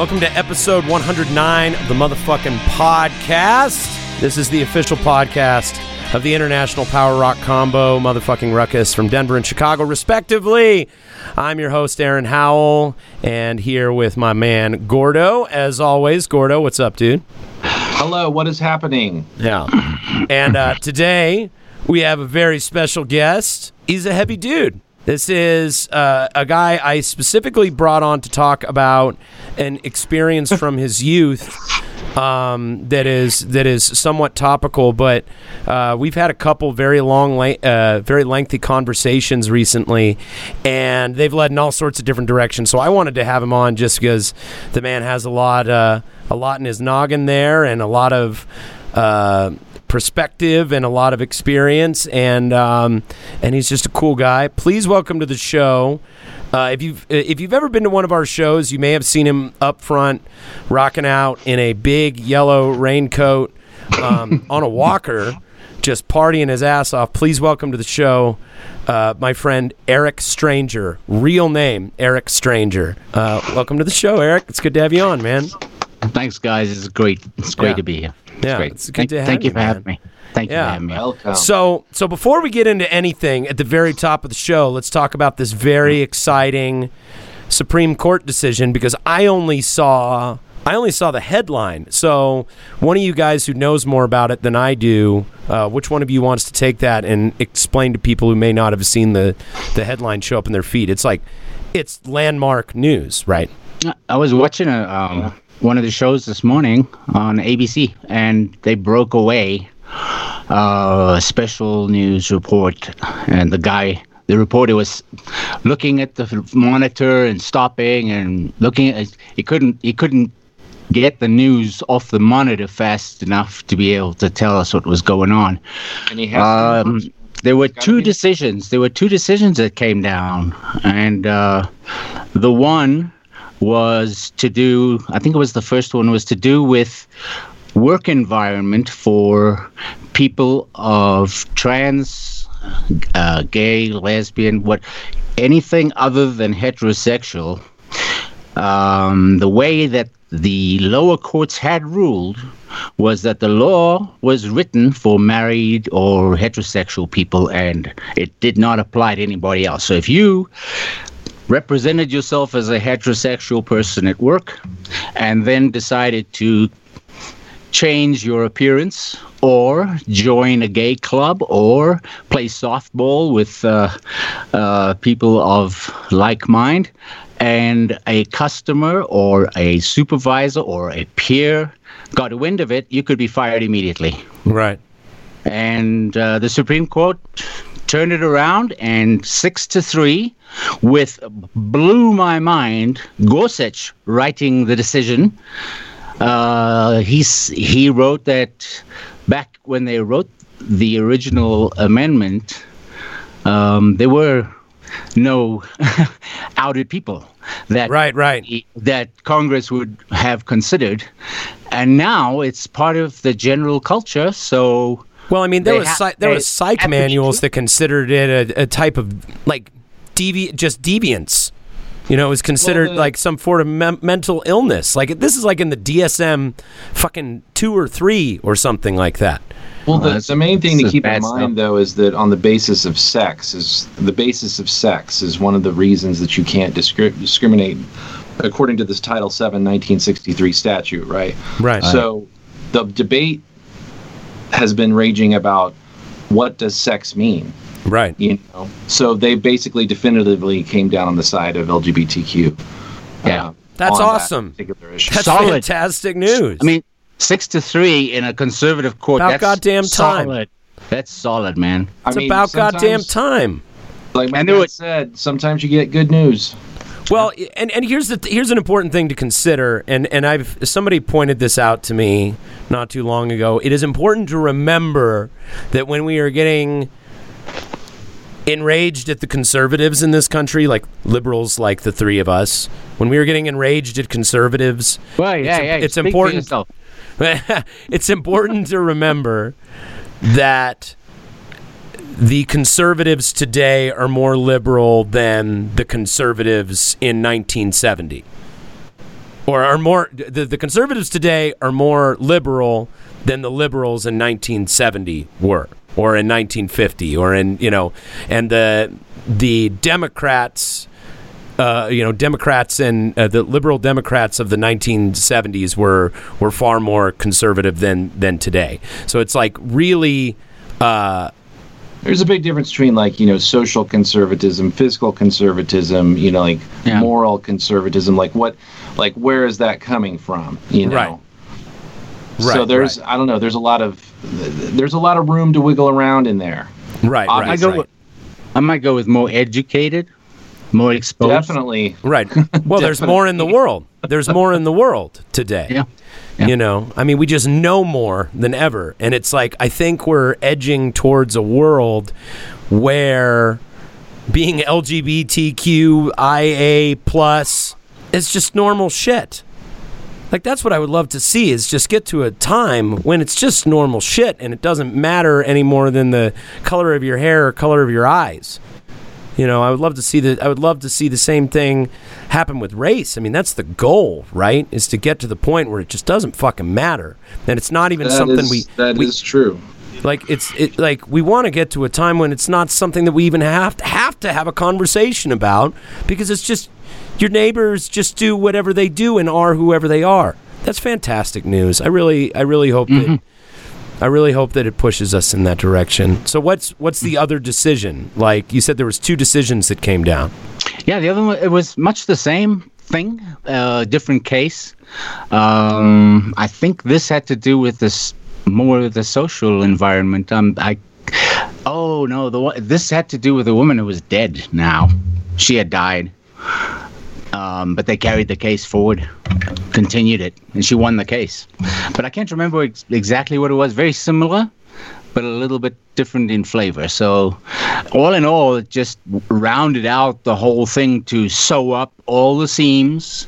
Welcome to episode 109 of the motherfucking podcast. This is the official podcast of the International Power Rock Combo, motherfucking Ruckus from Denver and Chicago, respectively. I'm your host, Aaron Howell, and here with my man, Gordo. As always, Gordo, what's up, dude? Hello, what is happening? Yeah. And uh, today we have a very special guest. He's a heavy dude. This is uh, a guy I specifically brought on to talk about an experience from his youth um, that is that is somewhat topical. But uh, we've had a couple very long, uh, very lengthy conversations recently, and they've led in all sorts of different directions. So I wanted to have him on just because the man has a lot, uh, a lot in his noggin there, and a lot of. Uh, perspective and a lot of experience, and um, and he's just a cool guy. Please welcome to the show. Uh, if you've if you've ever been to one of our shows, you may have seen him up front, rocking out in a big yellow raincoat um, on a walker, just partying his ass off. Please welcome to the show. Uh, my friend Eric Stranger, real name Eric Stranger. Uh, welcome to the show, Eric. It's good to have you on, man. Thanks, guys. It's great. It's great Yeah. to be here. It's Yeah, great. it's good thank, to have thank you, you for having me. Thank you Yeah. for having me. Welcome. So, so before we get into anything, at the very top of the show, let's talk about this very exciting Supreme Court decision because I only saw I only saw the headline. So, one of you guys who knows more about it than I do, uh, which one of you wants to take that and explain to people who may not have seen the the headline show up in their feed? It's like it's landmark news, right? I was watching a, um, one of the shows this morning on ABC, and they broke away uh, a special news report, and the guy. The reporter was looking at the monitor and stopping and looking at. He couldn't. He couldn't get the news off the monitor fast enough to be able to tell us what was going on. and he has Um, there were two decisions. There were two decisions that came down, and uh, the one was to do. I think it was the first one was to do with work environment for people of trans, uh, gay, lesbian, what, anything other than heterosexual. Um, the way that the lower courts had ruled was that the law was written for married or heterosexual people and it did not apply to anybody else. So if you represented yourself as a heterosexual person at work and then decided to change your appearance or join a gay club or play softball with uh, uh, people of like mind and a customer or a supervisor or a peer got wind of it, you could be fired immediately. Right. And uh, the Supreme Court turned it around, and six to three, with blew my mind. Gorsuch writing the decision. Uh, he's he wrote that back when they wrote the original amendment, um, there were no outed people that Right, right. that Congress would have considered, and now it's part of the general culture. So Well, I mean, there was ha- there was psych have to be manuals that considered it a, a type of like devi- just deviance. You know, it was considered the- like some form of mem- mental illness. Like this is like in the DSM, fucking two or three or something like that. Well, the, that's- the main thing to keep in mind, stuff. though, is that on the basis of sex is the basis of sex is one of the reasons that you can't discri- discriminate, according to this Title VII, 1963 statute, right? Right. So, the debate has been raging about what does sex mean. Right. You know, so they basically definitively came down on the side of LGBTQ. Yeah. uh, That's on that awesome. That's Solid. fantastic news. I mean, six to three in a conservative court. About that's goddamn time. Solid. That's solid, man. I It's mean, about goddamn time. Like my I knew dad it. said, sometimes you get good news. Well, and, and here's the here's an important thing to consider, and and I've somebody pointed this out to me not too long ago. It is important to remember that when we are getting enraged at the conservatives in this country, like liberals, like the three of us, when we were getting enraged at conservatives, Well, yeah, im- yeah. it's important- it's important to remember that the conservatives today are more liberal than the conservatives in 1970 or are more the, the conservatives today are more liberal than the liberals in 1970 were or in 1950 or in you know and the the democrats uh, you know, Democrats and uh, the liberal Democrats of the 1970s were were far more conservative than than today. So it's like really, uh, There's a big difference between like you know social conservatism, physical conservatism, you know, like Yeah. moral conservatism. Like what, like where is that coming from? You know. Right. so Right, there's right. I don't know. There's a lot of there's a lot of room to wiggle around in there. right, I right, I go. right, I might go with more educated, more exposed. Definitely. right. Well, there's more in the world. There's more in the world today. Yeah. Yeah. You know, I mean, we just know more than ever. And it's like, I think we're edging towards a world where being LGBTQIA plus is just normal shit. Like that's what I would love to see is just get to a time when it's just normal shit and it doesn't matter any more than the color of your hair or color of your eyes. You know, I would love to see the I would love to see the same thing happen with race. I mean, that's the goal, right? Is to get to the point where it just doesn't fucking matter. And it's not even That something is- we that we, is true. like it's it like we want to get to a time when it's not something that we even have to have to have a conversation about because it's just your neighbors just do whatever they do and are whoever they are. That's fantastic news. I really I really hope that I really hope that it pushes us in that direction. So what's what's the other decision? Like you said there was two decisions that came down. Yeah, the other one it was much the same thing, uh, different case. Um, I think this had to do with this more of the social environment. Um, I oh no, the this had to do with a woman who was dead. Now she had died, um, but they carried the case forward, continued it, and she won the case. But I can't remember ex- exactly what it was. Very similar, but a little bit different in flavor. So, all in all, it just rounded out the whole thing to sew up all the seams,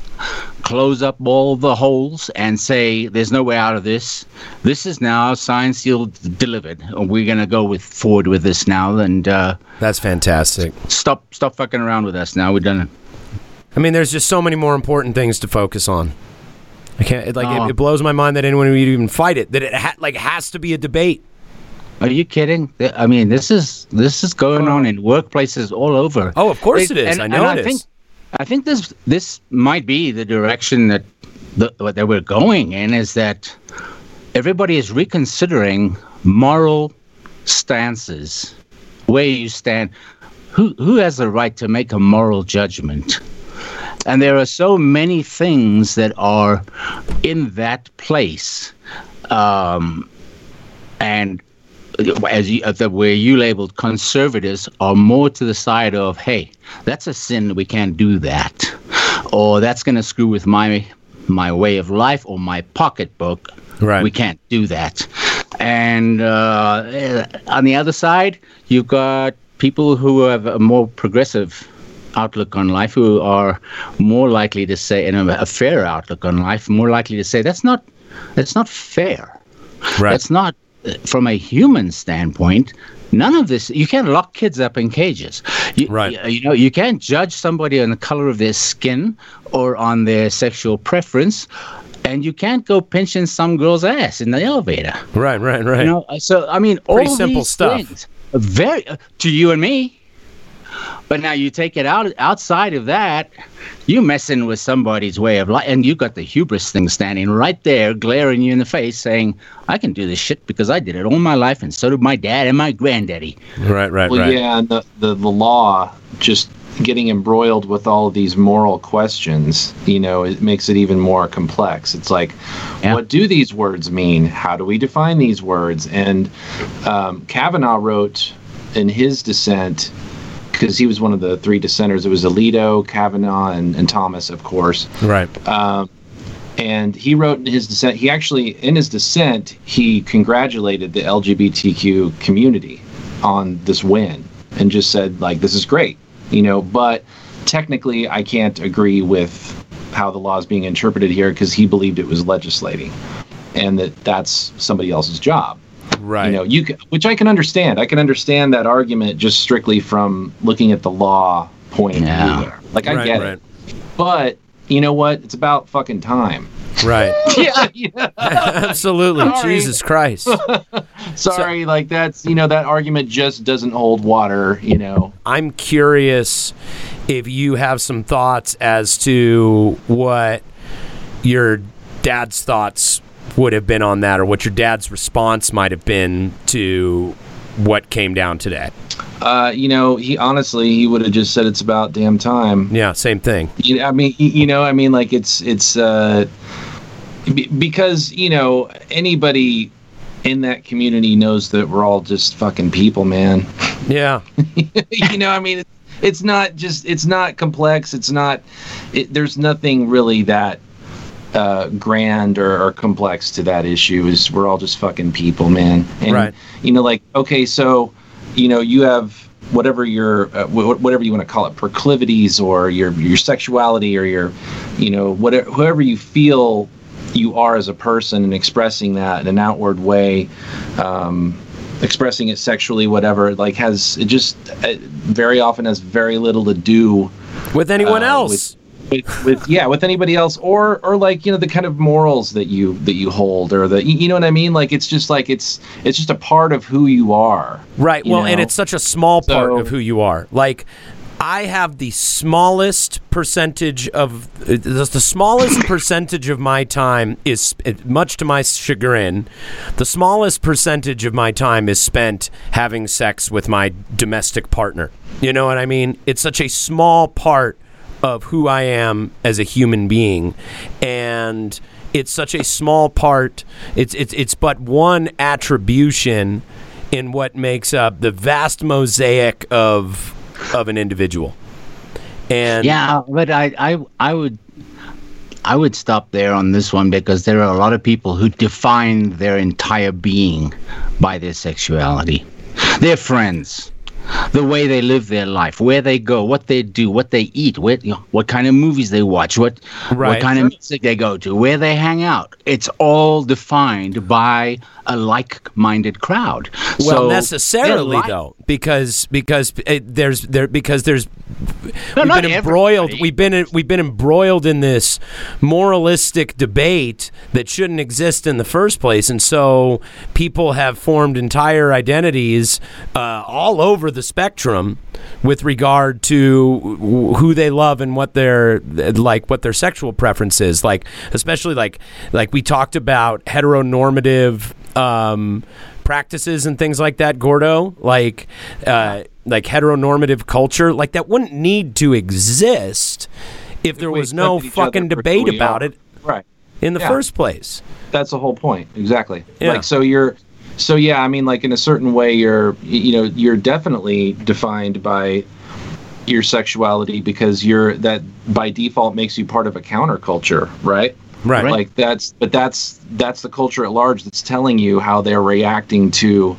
close up all the holes, and say, "There's no way out of this. This is now signed, sealed, delivered. We're gonna go with forward with this now, and uh, That's fantastic. stop, stop fucking around with us now. We're done it." I mean, there's just so many more important things to focus on. I can't. It, like Oh. it, it blows my mind that anyone would even fight it. That it ha- like has to be a debate. Are you kidding? I mean, this is this is going on in workplaces all over. Oh, of course it is. and- I know and it I is. Think, I think this this might be the direction that the, that we're going in. Is that everybody is reconsidering moral stances, where you stand. Who who has the right to make a moral judgment? And there are so many things that are in that place. Um, and as you, the, where you labeled conservatives are more to the side of, hey, that's a sin, we can't do that, or that's going to screw with my my way of life or my pocketbook. Right. We can't do that. And uh, on the other side, you've got people who have a more progressive outlook on life, who are more likely to say, and a, a fair outlook on life, more likely to say that's not that's not fair. Right. That's not from a human standpoint. None of this. You can't lock kids up in cages. You, Right. You, you know, you can't judge somebody on the color of their skin or on their sexual preference, and you can't go pinching some girl's ass in the elevator. right. Right. Right. You know. So I mean, Pretty all simple these stuff. Things, very uh, to you and me. But now you take it out outside of that, you messing with somebody's way of life, and you got the hubris thing standing right there, glaring you in the face, saying, "I can do this shit because I did it all my life, and so did my dad and my granddaddy." right. Right. Well, right. yeah, and the, the the law just getting embroiled with all of these moral questions, you know, it makes it even more complex. It's like, Yeah. what do these words mean? How do we define these words? And um, Kavanaugh wrote in his dissent, because he was one of the three dissenters. It was Alito, Kavanaugh, and, and Thomas, of course. Right. Um, and he wrote in his dissent, he actually, in his dissent, he congratulated the LGBTQ community on this win and just said, like, this is great, you know, but technically I can't agree with how the law is being interpreted here because he believed it was legislating and that that's somebody else's job. Right. You know, you can, which I can understand. I can understand that argument just strictly from looking at the law point of view there. Like, I Right, get right. it. But you know what? It's about fucking time. Right. yeah, yeah. Absolutely. Sorry. Jesus Christ. Sorry, like that's you know that argument just doesn't hold water. You know. I'm curious if you have some thoughts as to what your dad's thoughts would have been on that or what your dad's response might have been to what came down today. Uh, you know, he honestly he would have just said it's about damn time. Yeah, same thing. You I mean, you know, I mean, like it's it's uh, be- because you know anybody in that community knows that we're all just fucking people, man. Yeah. you know, I mean, it's, it's not just it's not complex. It's not. It, there's nothing really that uh, grand or, or complex to that issue. Is we're all just fucking people, man. And, Right. You know, like okay, so you know, you have whatever your uh, wh- whatever you want to call it, proclivities or your your sexuality or your, you know, whatever whoever you feel you are as a person and expressing that in an outward way. Um, expressing it sexually whatever like has it just uh, very often has very little to do With anyone Uh, else. with, with yeah with anybody else or or like you know the kind of morals that you that you hold or the you know what i mean like it's just like it's it's just a part of who you are Right. you Well, and it's such a small part So- of who you are. Like, I have the smallest percentage of the, the smallest percentage of my time is much to my chagrin. The smallest percentage of my time is spent having sex with my domestic partner. You know what I mean? It's such a small part of who I am as a human being, and it's such a small part. It's it's it's but one attribution in what makes up the vast mosaic of of an individual. And Yeah, but I, I, I would, I would stop there on this one because there are a lot of people who define their entire being by their sexuality. Their friends, the way they live their life, where they go, what they do, what they eat, what you know, what kind of movies they watch, what Right. what kind of music they go to, where they hang out. It's all defined by a like-minded crowd. well, So necessarily life- though, because because it, there's there because there's No, we've been embroiled. everybody. We've been we've been embroiled in this moralistic debate that shouldn't exist in the first place, and so people have formed entire identities uh, all over the spectrum with regard to who they love and what their like what their sexual preference is. Like especially like like we talked about heteronormative. Um, practices and things like that, Gordo, like uh, like heteronormative culture, like that wouldn't need to exist if there was no accepted each other fucking debate about it right in the Yeah. first place. that's the whole point exactly Yeah. like so you're so yeah i mean like in a certain way you're you know you're definitely defined by your sexuality because you're that by default makes you part of a counterculture right Right. like that's but that's that's the culture at large that's telling you how they're reacting to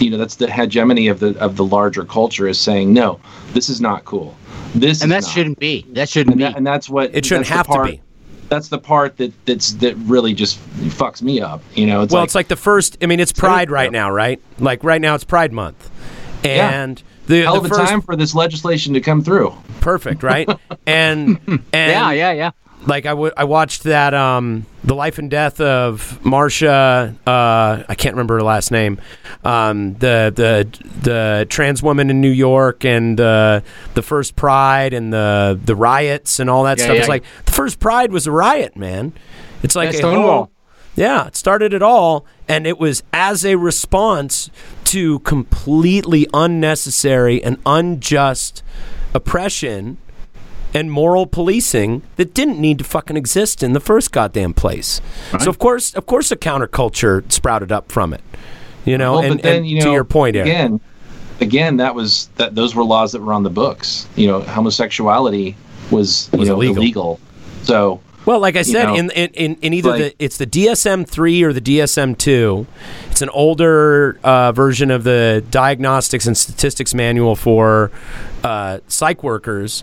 you know that's the hegemony of the of the larger culture is saying no this is not cool this and is that not. shouldn't be. That shouldn't and, be. that, and that's what It shouldn't that's the have to be. That's the part that that's that really just fucks me up you know it's well, like it's like the first. I mean, it's Pride right now, right? Like right now, it's Pride Month, Yeah. and the, hell the first time for this legislation to come through. perfect, right? and and yeah, yeah, yeah. Like I wa- I watched that um the life and death of Marsha uh I can't remember her last name um the the the trans woman in New York and uh, the first pride and the the riots and all that Yeah, stuff yeah. it's like the first pride was a riot man it's like Yeah, a Stonewall. whole- yeah, it started it all, and it was as a response to completely unnecessary and unjust oppression and moral policing that didn't need to fucking exist in the first goddamn place. So of course, of course, a counterculture sprouted up from it. You know, Well, and, but then and you know, to your point, Eric. again, again, that was that those were laws that were on the books. You know, homosexuality was you Was know illegal. illegal. So Well, like I said, know, in, in, in, in either like- the it's the DSM three or the DSM two. It's an older uh, version of the Diagnostics and Statistics Manual for uh, psych workers.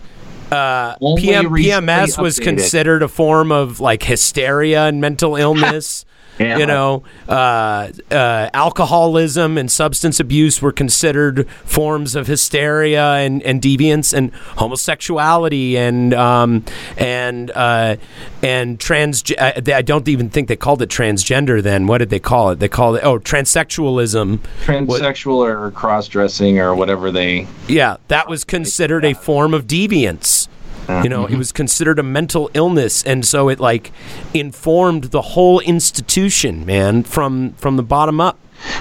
Uh, PM, PMS was considered a form of like hysteria and mental illness. Yeah. You know, uh, uh, alcoholism and substance abuse were considered forms of hysteria and, and deviance, and homosexuality and um, and uh, and trans. I I don't even think they called it transgender. Then what did they call it? They called it oh transsexualism. transsexual or cross dressing or whatever they Yeah, that was considered a form of deviance. You know, it mm-hmm. was considered a mental illness, and so it like informed the whole institution, man, from from the bottom up.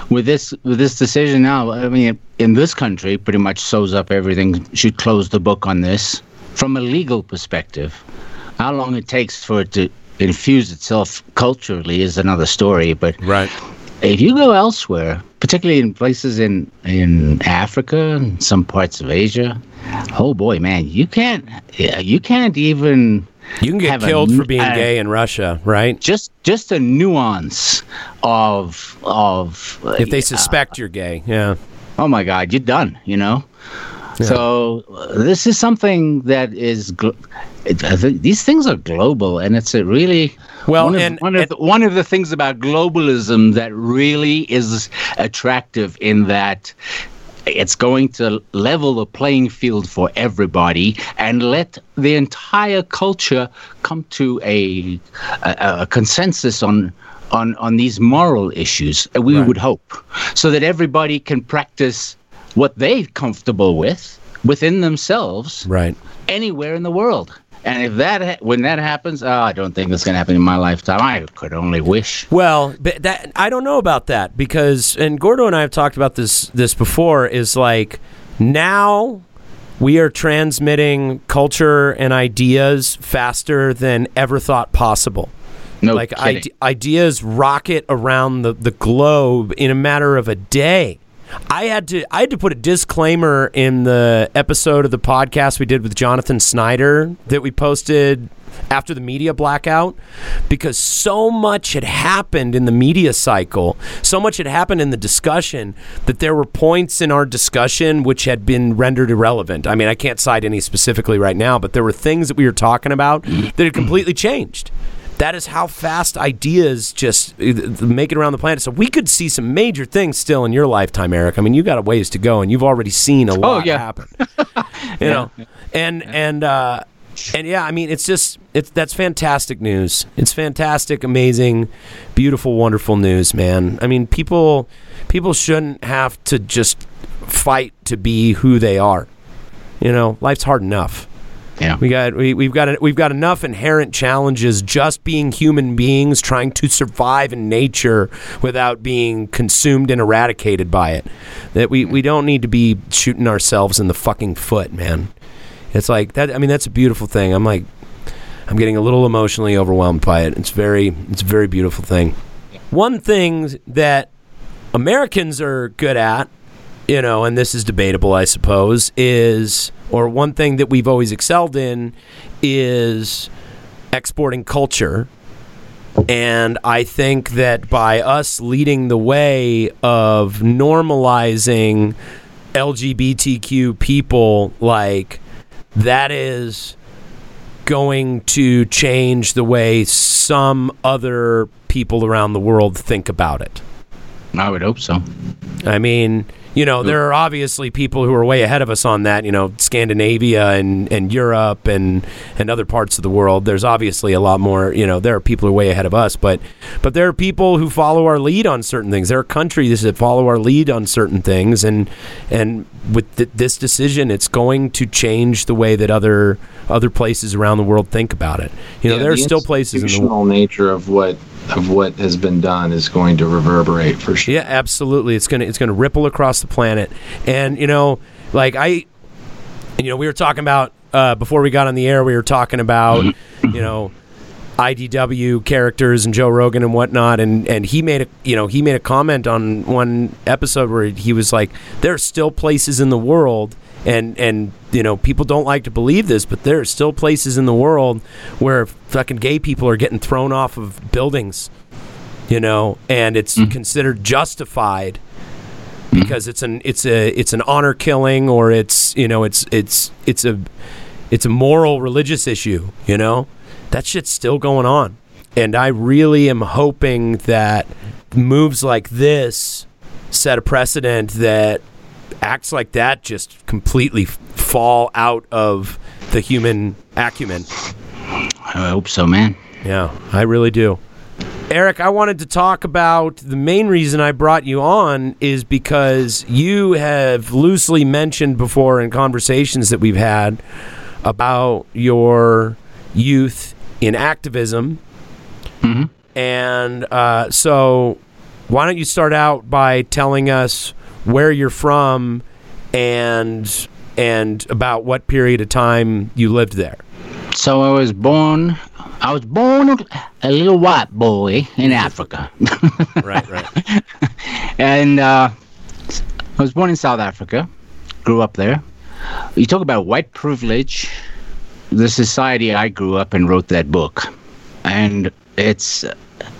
with this with this decision now, I mean, in this country, pretty much sews up everything. Should close the book on this from a legal perspective. How long it takes for it to infuse itself culturally is another story. But Right. if you go elsewhere, particularly in places in in Africa and some parts of Asia, oh boy, man, you can't you can't even You can get a killed n- for being uh, gay in Russia, right? just just a nuance of of If they uh, suspect you're gay, yeah. oh my god you're done you know so uh, this is something that is gl- it, think these things are global and it's a really Well, one of, and- one, of and- the, one of the things about globalism that really is attractive in that it's going to level the playing field for everybody and let the entire culture come to a, a, a consensus on on on these moral issues. We Right. would hope, so that everybody can practice what they're comfortable with within themselves Right. anywhere in the world. And if that ha- when that happens, oh, I don't think that's going to happen in my lifetime. I could only wish. Well, but that I don't know about that because, and Gordo and I have talked about this this before. Is like now we are transmitting culture and ideas faster than ever thought possible. No like ide- ideas rocket around the, the globe in a matter of a day. I had to I had to put a disclaimer in the episode of the podcast we did with Jonathan Snyder that we posted after the media blackout because so much had happened in the media cycle, so much had happened in the discussion that there were points in our discussion which had been rendered irrelevant. I mean, I can't cite any specifically right now, but there were things that we were talking about that had completely changed. That is how fast ideas just uh, make it around the planet. So we could see some major things still in your lifetime, Eric. I mean, you got a ways to go, and you've already seen a lot yeah. happen. you know, and and uh, and yeah, I mean, it's just it's that's fantastic news. It's fantastic, amazing, beautiful, wonderful news, man. I mean, people people shouldn't have to just fight to be who they are. You know, life's hard enough. Yeah. We got we, we've got we've got enough inherent challenges just being human beings trying to survive in nature without being consumed and eradicated by it. That we, we don't need to be shooting ourselves in the fucking foot, man. It's like that I mean that's a beautiful thing. I'm like I'm getting a little emotionally overwhelmed by it. It's very it's a very beautiful thing. One thing that Americans are good at, you know, and this is debatable, I suppose, is or one thing that we've always excelled in is exporting culture. And I think that by us leading the way of normalizing LGBTQ people, like that is going to change the way some other people around the world think about it. I would hope so. I mean, you know, there are obviously people who are way ahead of us on that. You know, Scandinavia and, and Europe and and other parts of the world. There's obviously a lot more. You know, there are people who are way ahead of us, but but there are people who follow our lead on certain things. There are countries that follow our lead on certain things, and and with th- this decision, it's going to change the way that other other places around the world think about it. You know, Yeah, there are still places in the nature of what of what has been done is going to reverberate for sure. Yeah, absolutely. It's gonna it's gonna ripple across the planet, and you know, like I, you know, we were talking about uh, before we got on the air. We were talking about, you know, IDW characters and Joe Rogan and whatnot, and and he made a you know he made a comment on one episode where he was like, there are still places in the world. And and you know people don't like to believe this, but there are still places in the world where fucking gay people are getting thrown off of buildings, you know, and it's mm. considered justified mm. because it's an it's a it's an honor killing or it's you know it's it's it's a it's a moral religious issue you know? That shit's still going on. And i really am hoping that moves like this set a precedent that acts like that just completely fall out of the human acumen I hope so, man. yeah, I really do. Eric, I wanted to talk about the main reason I brought you on is because you have loosely mentioned before in conversations that we've had about your youth in activism. And uh, so, why don't you start out by telling us where you're from and and about what period of time you lived there? So I was born. I was born a little white boy in Africa, Right, right. and uh, I was born in South Africa. Grew up there. You talk about white privilege. The society I grew up in wrote that book, and it's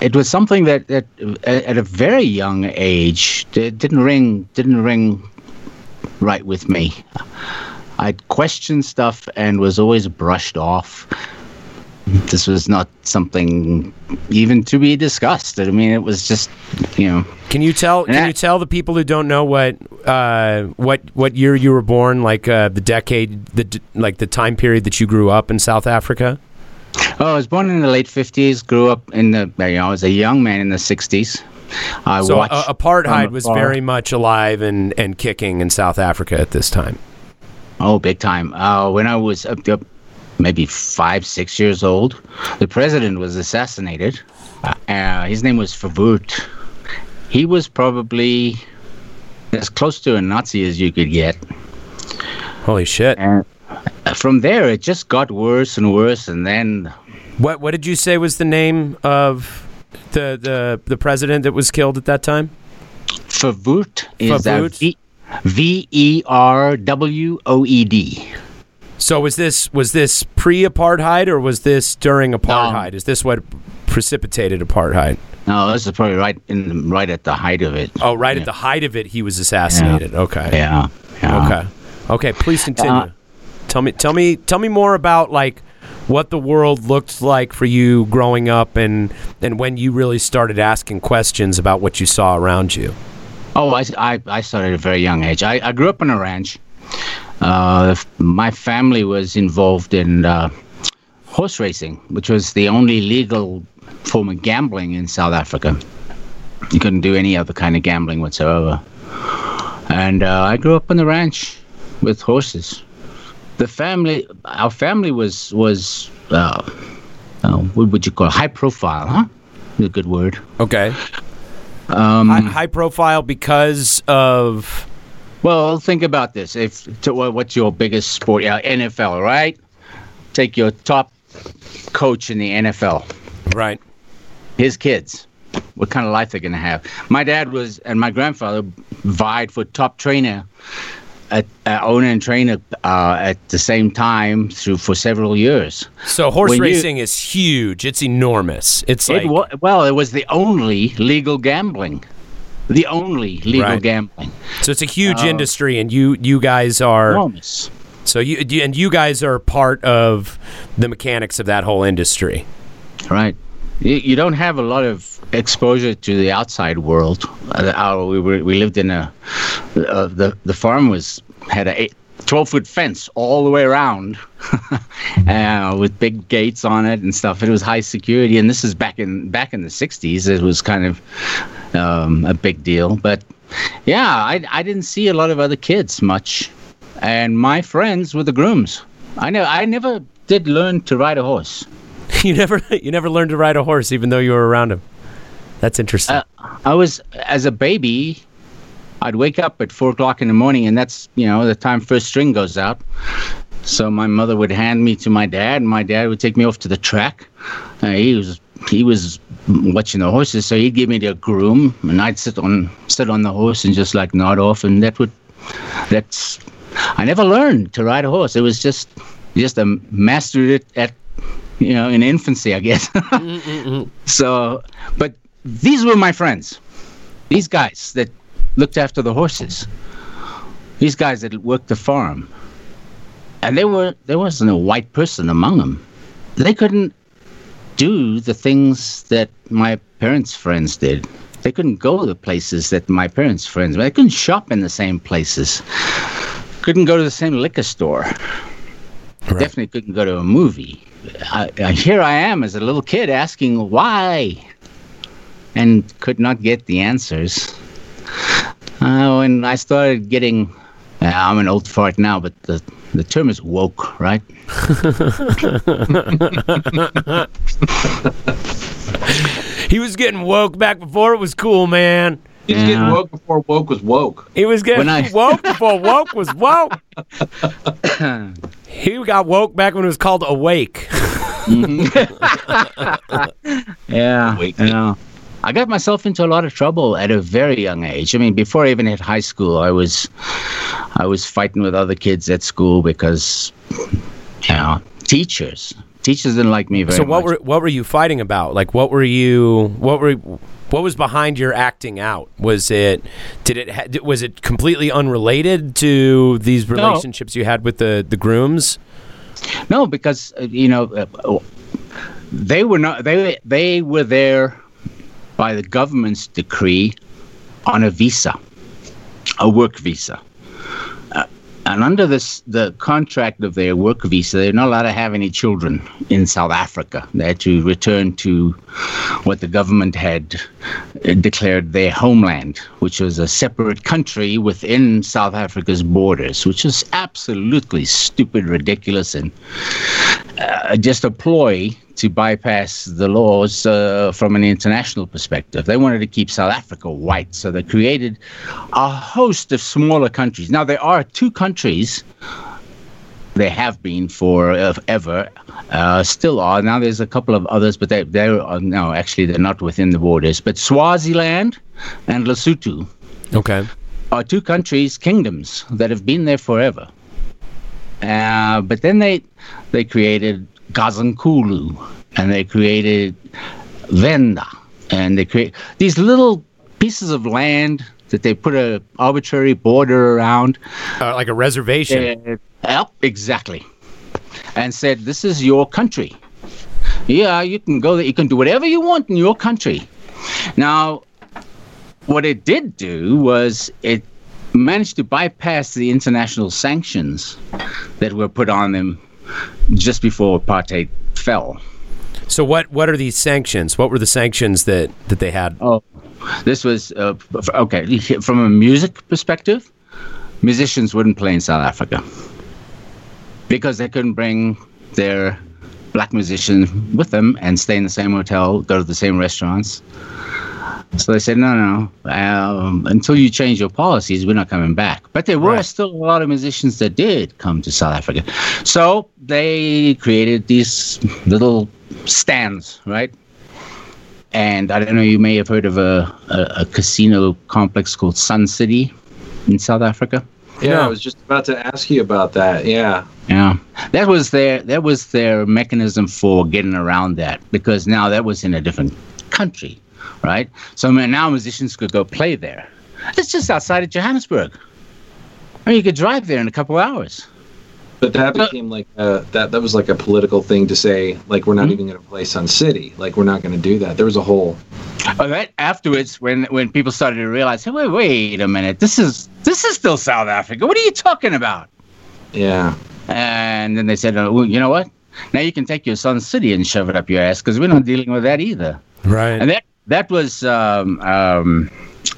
it was something that, that at a very young age it didn't ring didn't ring right with me. I'd questioned stuff and was always brushed off. This was not something even to be discussed. I mean, it was just, you know, Can you tell? Can Yeah. you tell the people who don't know what uh, what what year you were born? Like uh, the decade, the like the time period that you grew up in South Africa. Oh, I was born in the late fifties. Grew up in the. You know, I was a young man in the sixties. I So watched uh, apartheid was very much alive and and kicking in South Africa at this time. Oh, big time. Uh, when I was up, up maybe five, six years old, the president was assassinated. Uh, his name was Verwoerd. He was probably as close to a Nazi as you could get. Holy shit! And from there, it just got worse and worse. And then What what did you say was the name of the the the president that was killed at that time? Verwoerd is Verwoerd? V- E R W O E D. So was this was this pre-apartheid or was this during apartheid? Is this what precipitated apartheid? No, this is probably right in right at the height of it. Oh, right Yeah. at the height of it, he was assassinated. Okay. Yeah. yeah. Okay. Okay. Please continue. Uh, tell me. Tell me. Tell me more about like what the world looked like for you growing up, and and when you really started asking questions about what you saw around you. Oh, I, I, I started at a very young age. I, I grew up on a ranch. Uh, my family was involved in uh, horse racing, which was the only legal form of gambling in South Africa. You couldn't do any other kind of gambling whatsoever. And uh, I grew up on the ranch with horses. The family, our family was was uh, uh, what would you call it? high profile, huh? A good word. Okay. Um, high, high profile because of Well, think about this. If to, what's your biggest sport? Yeah, NFL, right? Take your top coach in the NFL. right. His kids. What kind of life they're going to have? My dad was, and my grandfather vied for top trainer, at, uh, owner and trainer uh, at the same time through for several years. So horse When you- racing is huge. It's enormous. It's like it wa- well, it was the only legal gambling, the only legal Right. gambling. so it's a huge Oh. industry, and you you guys are Enormous. so you you- and you guys are part of the mechanics of that whole industry. Right. You, you don't have a lot of exposure to the outside world. Uh, we, were, we lived in a uh, the the farm was had a 12 foot fence all the way around uh, with big gates on it and stuff. It was high security, and this is back in back in the 60s. It was kind of um, a big deal, but yeah, I I didn't see a lot of other kids much, and my friends were the grooms. I know I never did learn to ride a horse. you never you never learned to ride a horse, even though you were around him. That's interesting. Uh, I was as a baby. I'd wake up at four o'clock in the morning, and that's you know the time first string goes out. So my mother would hand me to my dad, and my dad would take me off to the track. Uh, he was he was watching the horses, so he'd give me the groom, and I'd sit on sit on the horse and just like nod off, and that would that's I never learned to ride a horse. It was just just a mastered it at you know in infancy, I guess. so, but these were my friends. These guys that looked after the horses. These guys that worked the farm. And there were there wasn't a white person among them. They couldn't do the things that my parents' friends did. They couldn't go to the places that my parents' friends. They couldn't shop in the same places. Couldn't go to the same liquor store. Definitely couldn't go to a movie. I, I, here I am as a little kid asking why, and could not get the answers. Uh, when I started getting, uh, I'm an old fart now, but the the term is woke, right? He was getting woke back before it was cool, man. He was Yeah. getting woke before woke was woke. He was getting I- woke before woke was woke. he got woke back when it was called awake. Yeah, Wait. you know, I got myself into a lot of trouble at a very young age. I mean, before I even hit high school, I was, I was fighting with other kids at school because, you know, teachers, teachers didn't like me very much. So what much. were what were you fighting about? Like what were you what were what was behind your acting out? Was it did it ha- was it completely unrelated to these relationships you had with the the grooms? No, because uh, you know, uh, they were not. They they were there by the government's decree on a visa, a work visa. Uh, and under this, the contract of their work visa, they're not allowed to have any children in South Africa. They had to return to what the government had uh, declared their homeland, which was a separate country within South Africa's borders, which is absolutely stupid, ridiculous, and uh, just a ploy to bypass the laws uh, from an international perspective. They wanted to keep South Africa white, so they created a host of smaller countries. Now, there are two countries. There have been for uh, ever, uh, still are. Now there's a couple of others, but they they are no, actually they're not within the borders. But Swaziland and Lesotho Okay. are two countries, kingdoms that have been there forever. Uh, but then they they created Gazankulu and they created Venda and they create these little pieces of land that they put a arbitrary border around. Uh, like a reservation. Uh, yep, exactly. And said, "This is your country. Yeah, you can go there. You can do whatever you want in your country." Now, what it did do was it managed to bypass the international sanctions that were put on them just before apartheid fell. So what what are these sanctions? What were the sanctions that that they had? Oh, this was uh, okay. From a music perspective, musicians wouldn't play in South Africa because they couldn't bring their black musicians with them and stay in the same hotel, go to the same restaurants. So they said, no, no, um, until you change your policies, we're not coming back. But there were Right. still a lot of musicians that did come to South Africa. So they created these little stands, right? And I don't know, you may have heard of a, a, a casino complex called Sun City in South Africa. Yeah, No. I was just about to ask you about that. Yeah. Yeah, that was their that was their mechanism for getting around that because now that was in a different country, right? So now musicians could go play there. It's just outside of Johannesburg. I mean, you could drive there in a couple hours. But that became like a, that. That was like a political thing to say, like we're not Mhm. even going to play Sun City. Like we're not going to do that. There was a whole. Oh, that afterwards, when when people started to realize, hey, wait, wait a minute, this is this is still South Africa. What are you talking about? Yeah. And then they said, oh, well, you know what? Now you can take your Sun City and shove it up your ass because we're not dealing with that either. Right. And that that was um, um,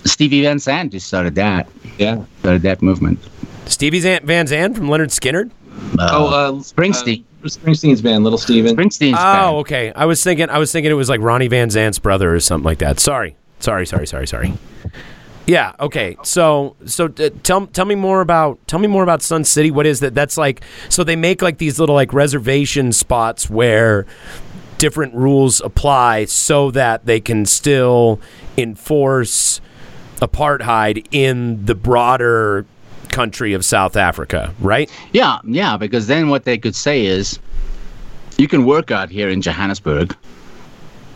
Stevie Van Zandt who started that. Yeah. Started that movement. Stevie Zan- Van Zandt from Lynyrd Skynyrd? oh, uh, Springsteen. uh, Springsteen's band, Little Steven. Springsteen's Oh, band. okay. I was thinking I was thinking it was like Ronnie Van Zant's brother or something like that. Sorry. Sorry, sorry, sorry, sorry. Yeah. Okay. So so uh, tell tell me more about tell me more about Sun City. What is that? That's like so they make like these little like reservation spots where different rules apply so that they can still enforce apartheid in the broader country of South Africa, right? Yeah, yeah, because then what they could say is, you can work out here in Johannesburg,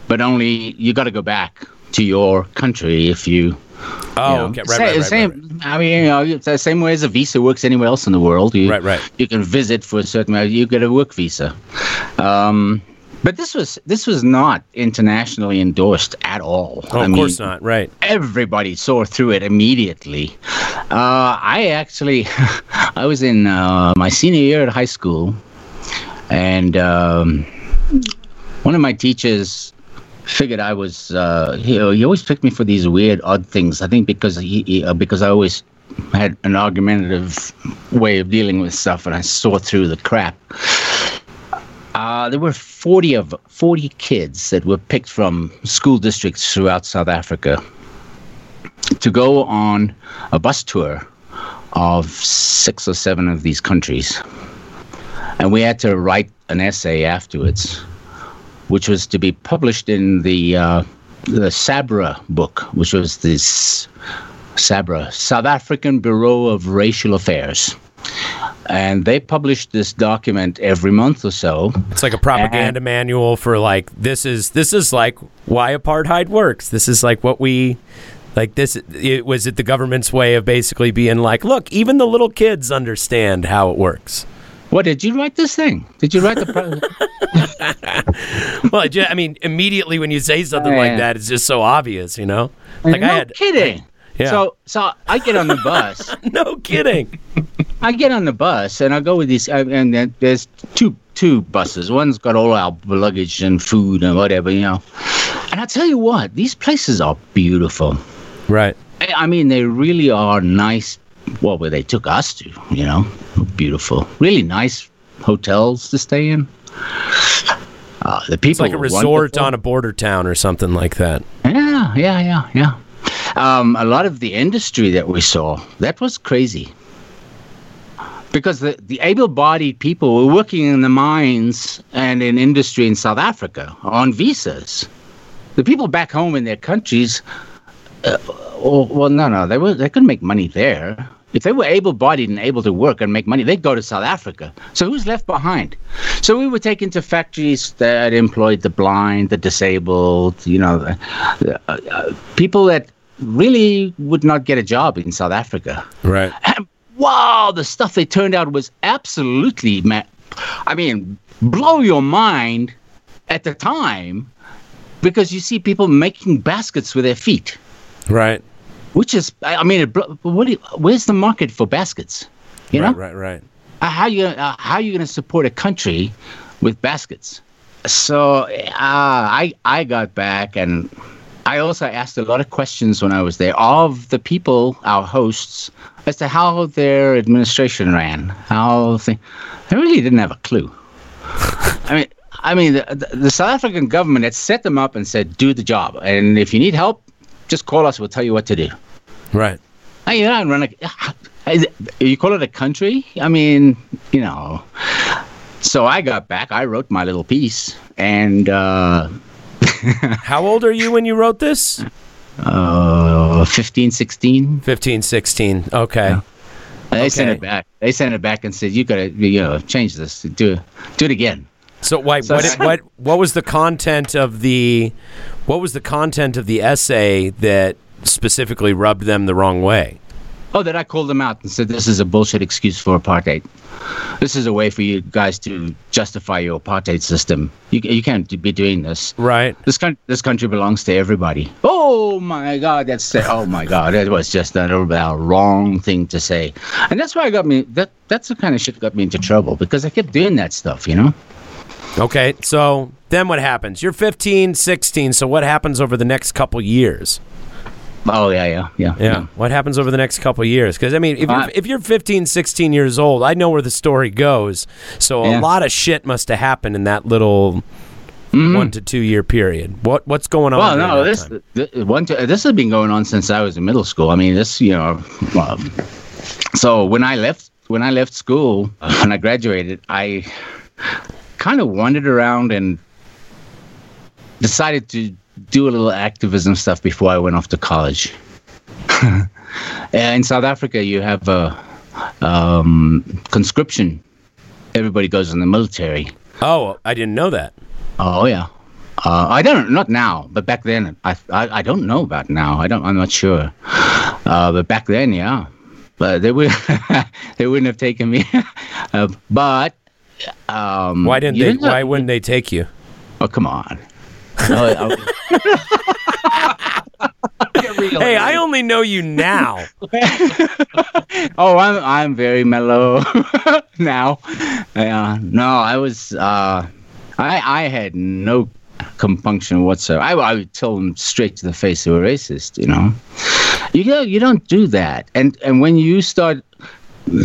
but only you got to go back to your country if you. Oh, you know, okay. Right, right, right, same, right, I mean, you know, it's the same way as a visa works anywhere else in the world. You, Right, right. You can visit for a certain amount. You get a work visa. Um, but this was this was not internationally endorsed at all. Oh, I of course mean, not. Right. everybody saw through it immediately. Uh, I actually, I was in uh, my senior year at high school, and um, one of my teachers figured I was. Uh, he, he always picked me for these weird, odd things. I think because he, he uh, because I always had an argumentative way of dealing with stuff, and I saw through the crap. Uh, there were 40 of 40 kids that were picked from school districts throughout South Africa to go on a bus tour of six or seven of these countries. And we had to write an essay afterwards, which was to be published in the uh, the SABRA book, which was this SABRA, South African Bureau of Racial Affairs. And they published this document every month or so. It's like a propaganda manual for like this is this is like why apartheid works. This is like what we like this it was it the government's way of basically being like, look, even the little kids understand how it works. What did you write this thing? Did you write the? Pro- Well, I mean, immediately when you say something like Yeah. that, it's just so obvious, you know. Like no I had, kidding. Yeah. So so I get on the bus. no kidding. I get on the bus and I go with these, uh, and there's two two buses. One's got all our luggage and food and whatever, you know. And I tell you what, these places are beautiful. Right. I I mean, they really are nice. Well, where they took us to, you know, beautiful, really nice hotels to stay in. Uh, the people It's like a resort wonderful. on a border town or something like that. Yeah, yeah, yeah, yeah. Um, a lot of the industry that we saw, that was crazy. Because the, the able bodied people were working in the mines and in industry in South Africa on visas. The people back home in their countries, uh, well, well, no, no, they, were, they couldn't make money there. If they were able bodied and able to work and make money, they'd go to South Africa. So who's left behind? So we were taken to factories that employed the blind, the disabled, you know, the, the, uh, uh, people that really would not get a job in South Africa. Right. Wow, the stuff they turned out was absolutely, ma- I mean, blow your mind at the time because you see people making baskets with their feet, Right. which is, I mean, it, what do you, where's the market for baskets? You know, Right. Right. Right. uh, how you uh, how you going to support a country with baskets? So uh, I I got back and I also asked a lot of questions when I was there of the people, our hosts, as to how their administration ran. How they, they really didn't have a clue. I mean. I mean, the, the, the South African government had set them up and said, "Do the job, and if you need help, just call us. We'll tell you what to do." Right. I, you know, I run a. You call it a country? I mean, you know. So I got back. I wrote my little piece, and uh, How old are you when you wrote this? uh, 15, 16. 15, 16. Okay. They sent it back. They sent it back and said, "You gotta, you know, change this. Do it. Do it again." So why, So- what, what what was the content of the what was the content of the essay that specifically rubbed them the wrong way? Oh, that I called them out and said, "This is a bullshit excuse for apartheid. This is a way for you guys to justify your apartheid system. You, you can't be doing this." Right. This country, this country belongs to everybody. Oh my God, that's oh my God, that was just a, a wrong thing to say, and that's why I got me. That that's the kind of shit that got me into trouble because I kept doing that stuff, you know. Okay. So then what happens? You're 15, 16. So what happens over the next couple years? Oh yeah, yeah, yeah, Yeah. What happens over the next couple years? Because I mean, if you're, Uh, if you're 15, 16 years old, I know where the story goes. So a lot of shit must have happened in that little one to two year period. What what's going on? Well, no, this th- one t- this has been going on since I was in middle school. I mean, this you know, so when I left when I left school when I graduated, I kind of wandered around and decided to do a little activism stuff before I went off to college. in South Africa, you have a um, conscription. Everybody goes in the military. Oh, I didn't know that. Oh yeah. Uh, I don't not now, but back then I, I I don't know about now. I don't. I'm not sure. Uh, but back then, yeah. But they would they wouldn't have taken me. uh, but um, Why didn't they? didn't Why wouldn't they take you? Oh come on. No, I- Hey, I only know you now. oh, I'm I'm very mellow now. Yeah, no, I was. Uh, I I had no compunction whatsoever. I, I would tell them straight to the face they were racist. You know, you know, you don't do that. And and when you start,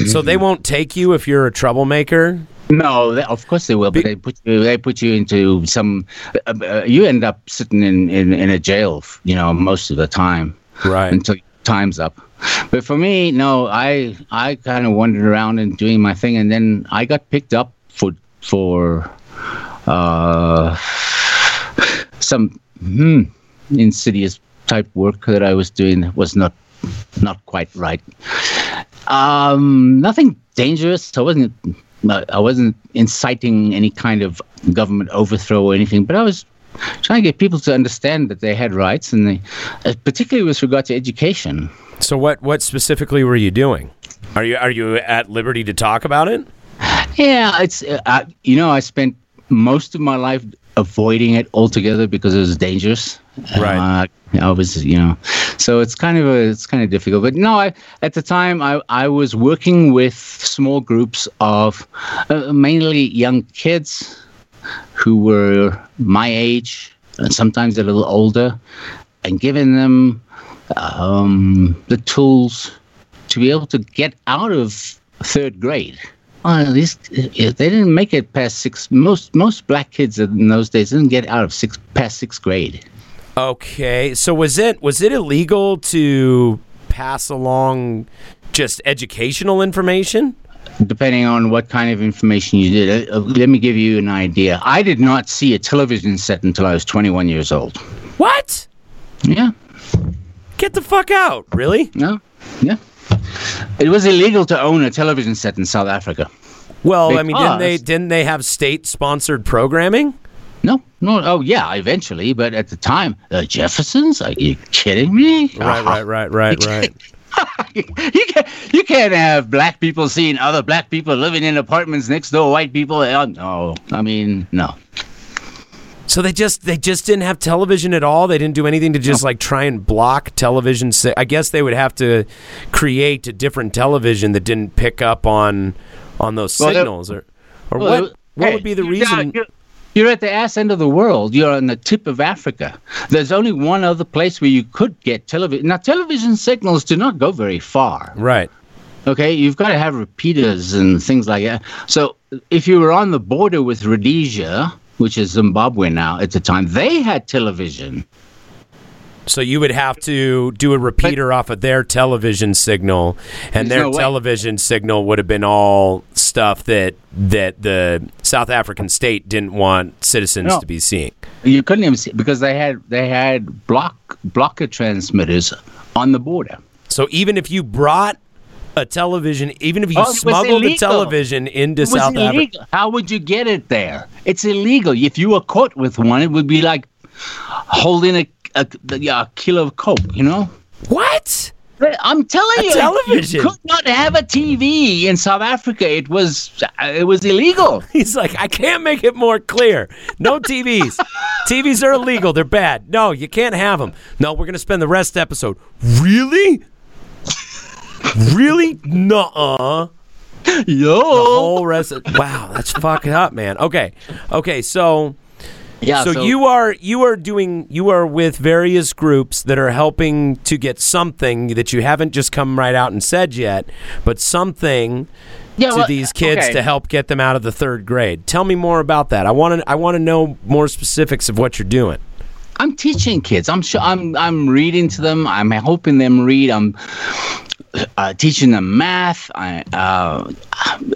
So they won't take you if you're a troublemaker. No, of course they will, but they put you they put you into some. Uh, uh, you end up sitting in, in in a jail. You know, most of the time. Right. until time's up. But for me, no, I I kind of wandered around and doing my thing, and then I got picked up for for uh, some hmm, insidious type work that I was doing that was not not quite right. Um, nothing dangerous. I wasn't. I wasn't inciting any kind of government overthrow or anything, but I was trying to get people to understand that they had rights, and they, uh, particularly with regard to education. So what what specifically were you doing? Are you are you at liberty to talk about it? Yeah, it's uh, I, you know I spent most of my life avoiding it altogether because it was dangerous. Right. Uh, I was, you know, so it's kind of a, it's kind of difficult. But no, I at the time I I was working with small groups of uh, mainly young kids who were my age and sometimes a little older, and giving them um, the tools to be able to get out of third grade. Well, at least uh, they didn't make it past six. Most most black kids in those days didn't get out of six past sixth grade. Okay. So was it was it illegal to pass along just educational information? Depending on what kind of information you did, uh, uh, let me give you an idea. I did not see a television set until I was 21 years old. What? Yeah, Get the fuck out. Really? no, yeah. It was illegal to own a television set in South Africa. Well, I mean, didn't they didn't they have state sponsored programming? No, no. Oh, yeah, eventually, but at the time, the Jeffersons? Are you kidding me? Right, right, right, right, right. you can't you can't have black people seeing other black people living in apartments next door white people uh, no i mean no So they just they just didn't have television at all. They didn't do anything to just like try and block television. I guess they would have to create a different television that didn't pick up on on those Well, signals, or or Well, what what would be the reason? down- You're, at the ass end of the world. You're on the tip of Africa. There's only one other place where you could get television. Now, television signals do not go very far. Right. Okay, you've got to have repeaters and things like that. So, if you were on the border with Rhodesia, which is Zimbabwe now at the time, they had television. So you would have to do a repeater off of their television signal, and their no television signal would have been all stuff that that the South African state didn't want citizens No. to be seeing. You couldn't even see because they had they had block blocker transmitters on the border. So even if you brought a television, even if you Oh, smuggled a television into South Africa. How would you get it there? It's illegal. If you were caught with one, it would be like holding a a, a kilo of coke. You know. what? I'm telling A you, television. you could not have a TV in South Africa. It was uh, it was illegal. He's like, I can't make it more clear. No TVs. TVs are illegal. They're bad. No, you can't have them. No, we're gonna spend the rest of the episode. Really? Really? Nuh-uh. Yo. The whole rest of, wow that's fucked up man okay okay so Yeah. so, you are you are doing you are with various groups that are helping to get something that you haven't just come right out and said yet but something Yeah, to well, these kids okay. to help get them out of the third grade. Tell me more about that. I want to I want to know more specifics of what you're doing. I'm teaching kids. I'm sure I'm I'm reading to them. I'm helping them read. I'm uh, teaching them math. I uh,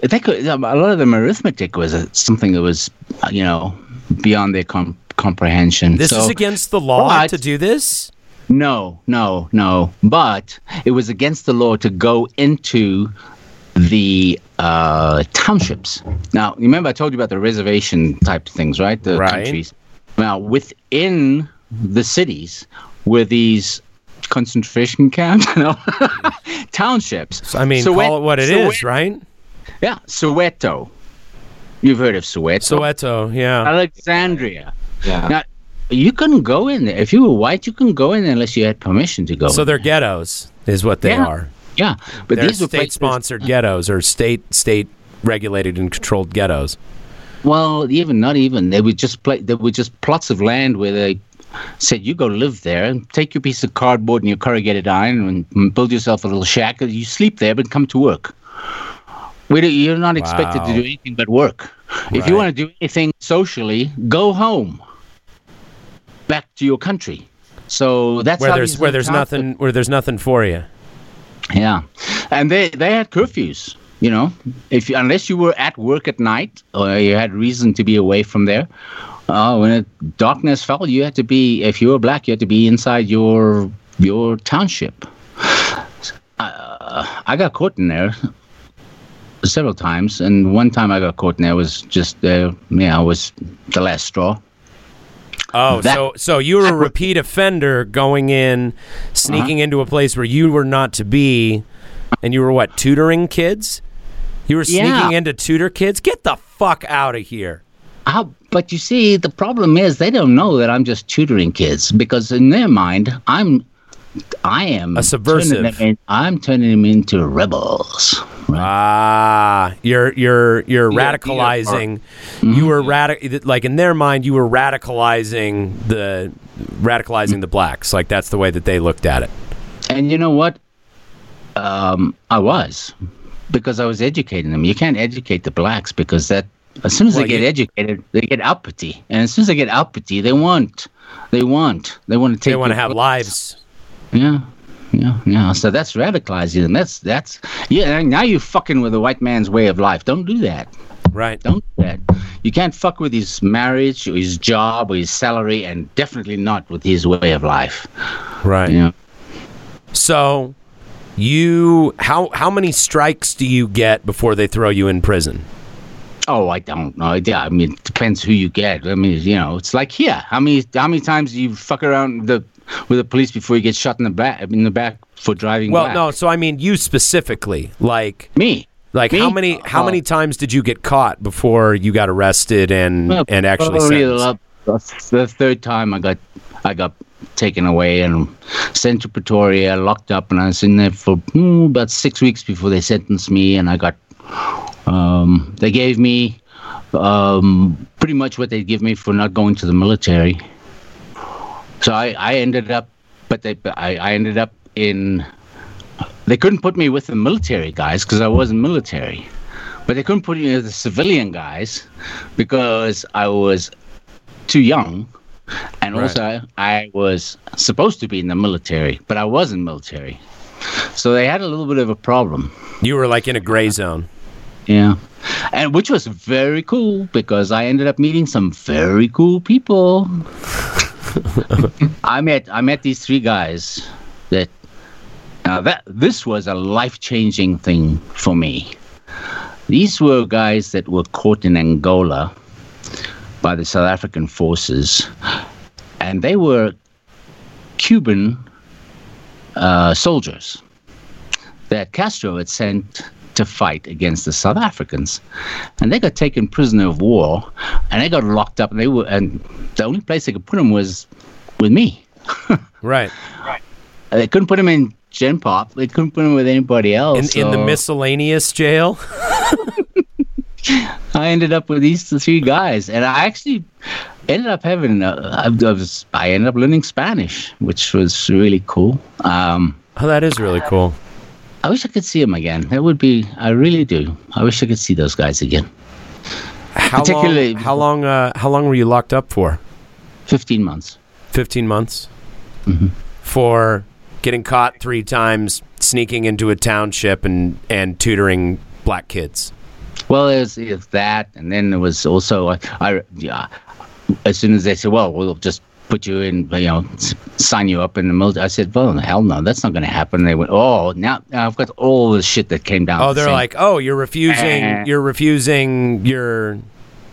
they could, a lot of them arithmetic was uh, something that was uh, you know beyond their com- comprehension. This So- is against the law But- to do this. No, no, no. But it was against the law to go into the uh, townships. Now, remember I told you about the reservation type things, right? The Right. countries. Now, within the cities were these concentration camps, no, townships. So, I mean, Sowet- call it what it is, Sowet- right? Yeah, Soweto. You've heard of Soweto. Soweto, yeah. Alexandra. Yeah. Now, you couldn't go in there. If you were white, you couldn't go in there unless you had permission to go. So in they're there. getoes, is what they Yeah. are. Yeah, but They're these were state-sponsored ghettos or state state regulated and controlled ghettos. Well, even not even. They would just play. They were just plots of land where they said, "You go live there and take your piece of cardboard and your corrugated iron and build yourself a little shack. You sleep there, but come to work." We don't- you're not expected to do anything but work. If you want to do anything socially, go home, back to your country. So that's Where there's where there's nothing where there's nothing for you. Yeah, and they they had curfews. You know, if unless you were at work at night or you had reason to be away from there, uh, when it, darkness fell, you had to be. If you were black, you had to be inside your your township. Uh, I got caught in there several times, and one time I got caught in there was just uh, yeah, I was the last straw. Oh, That- so so you were a repeat offender going in, sneaking Uh-huh. into a place where you were not to be, and you were what tutoring kids? You were sneaking Yeah. into tutor kids. Get the fuck out of here! How, but you see, the problem is they don't know that I'm just tutoring kids because in their mind, I'm, I am A subversive. turning in- I'm turning them into rebels. Ah, you're you're you're Yeah, radicalizing. Mm-hmm. You were radic like in their mind. You were radicalizing the radicalizing the blacks. Like that's the way that they looked at it. And you know what? Um, I was because I was educating them. You can't educate the blacks because that as soon as Well, they get you- educated, they get uppity, and as soon as they get uppity, they want, they want, they want to take. They want to have place. lives. Yeah, yeah, yeah. So that's radicalizing. That's that's yeah. Now you're fucking with a white man's way of life. Don't do that. Right. Don't do that. You can't fuck with his marriage or his job or his salary, and definitely not with his way of life. Right. Yeah. So, you how how many strikes do you get before they throw you in prison? Oh, I don't know. Yeah, I mean, it depends who you get. I mean, you know, it's like here. How many how many times do you fuck around the with the police before you get shot in the back in the back for driving? Well, black? no. So I mean, you specifically. Like, me. like Me? how many how Oh. many times did you get caught before you got arrested and Well, and actually sentenced? the, the third time I got I got taken away and sent to Pretoria, locked up, and I was in there for mm, about six weeks before they sentenced me, and I got um, they gave me um, pretty much what they give me for not going to the military. So I, I ended up, but they I, I ended up in. They couldn't put me with the military guys because I wasn't military, but they couldn't put me with the civilian guys because I was too young, and Right. also I was supposed to be in the military, but I wasn't military. So they had a little bit of a problem. You were like in a gray zone. Yeah. And which was very cool because I ended up meeting some very cool people. I met I met these three guys that now that this was a life-changing thing for me. These were guys that were caught in Angola by the South African forces and they were Cuban uh, soldiers that Castro had sent to fight against the South Africans, and they got taken prisoner of war, and they got locked up. And they were, and the only place they could put them was with me. Right. Right. They couldn't put them in Gen Pop. They couldn't put them with anybody In else. in the miscellaneous jail. I ended up with these three guys, and I actually ended up having. Uh, I, I was. I ended up learning Spanish, which was really cool. Um, Oh, that is really cool. I wish I could see them again. That would be. I really do. I wish I could see those guys again. How Particularly- long? How long? Uh, how long were you locked up for? Fifteen months. Fifteen months. Mm-hmm. For getting caught three times, sneaking into a township and and tutoring black kids. Well, there's, there's that, and then there was also I, I yeah. As soon as they said, "Well, we'll just put you in," you know, sign you up in the military, I said, "Well, hell no, that's not going to happen." They went, "Oh, now, now I've got all the shit that came down." Oh, they're same- like, oh, you're refusing. Eh. You're refusing your.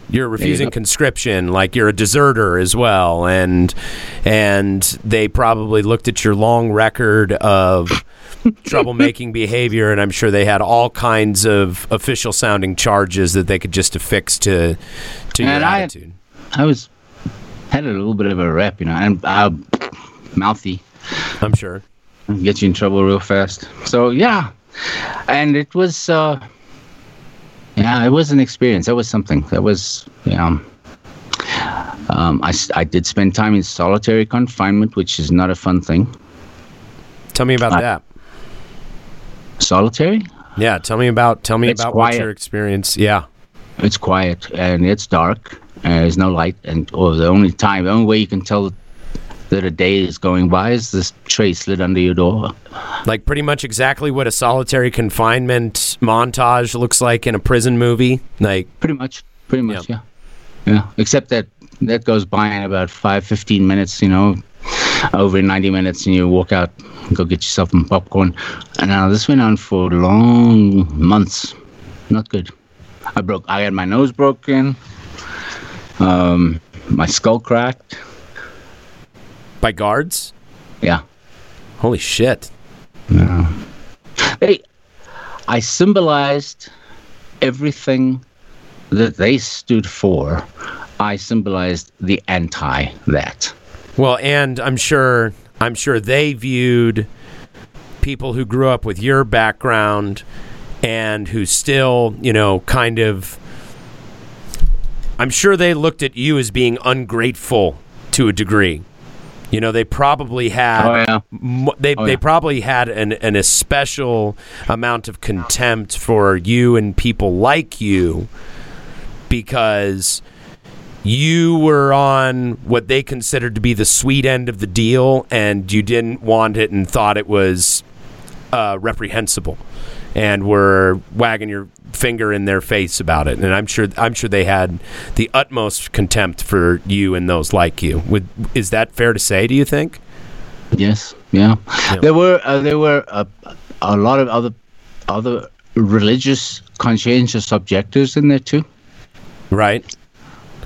You're refusing go. conscription, like you're a deserter as well, and and they probably looked at your long record of troublemaking behavior, and I'm sure they had all kinds of official sounding charges that they could just affix to to your I- attitude. I was had a little bit of a rep, you know, and uh, mouthy. I'm sure. get you in trouble real fast. So yeah, and it was uh, yeah, it was an experience. That was something. That was yeah. Um, I did spend time in solitary confinement, which is not a fun thing. Tell me about I- that. Solitary? Yeah, tell me about tell me It's about what your experience. Yeah, It's quiet and it's dark. And there's no light, and or the only time, the only way you can tell that a day is going by is this tray slid under your door. like pretty much exactly what a solitary confinement montage looks like in a prison movie. Like Pretty much. Pretty much, yeah. Yeah. Except that that goes by in about five, 15 minutes, you know, over 90 minutes, and you walk out and go get yourself some popcorn. And now this went on for long months. Not good. I broke, I had my nose broken, um, my skull cracked. by guards. Yeah. Holy shit! No, they, I symbolized everything that they stood for. I symbolized the anti that. Well, and I'm sure I'm sure they viewed people who grew up with your background and who still, you know, kind of I'm sure they looked at you as being ungrateful to a degree. You know, they probably had Oh, yeah. they Oh, they yeah. probably had an an especial amount of contempt for you and people like you because you were on what they considered to be the sweet end of the deal and you didn't want it and thought it was uh, reprehensible and were wagging your finger in their face about it and I'm sure I'm sure they had the utmost contempt for you and those like you Would, is that fair to say do you think Yes, yeah. Yeah. There were uh, there were uh, a lot of other other religious conscientious objectors in there too. right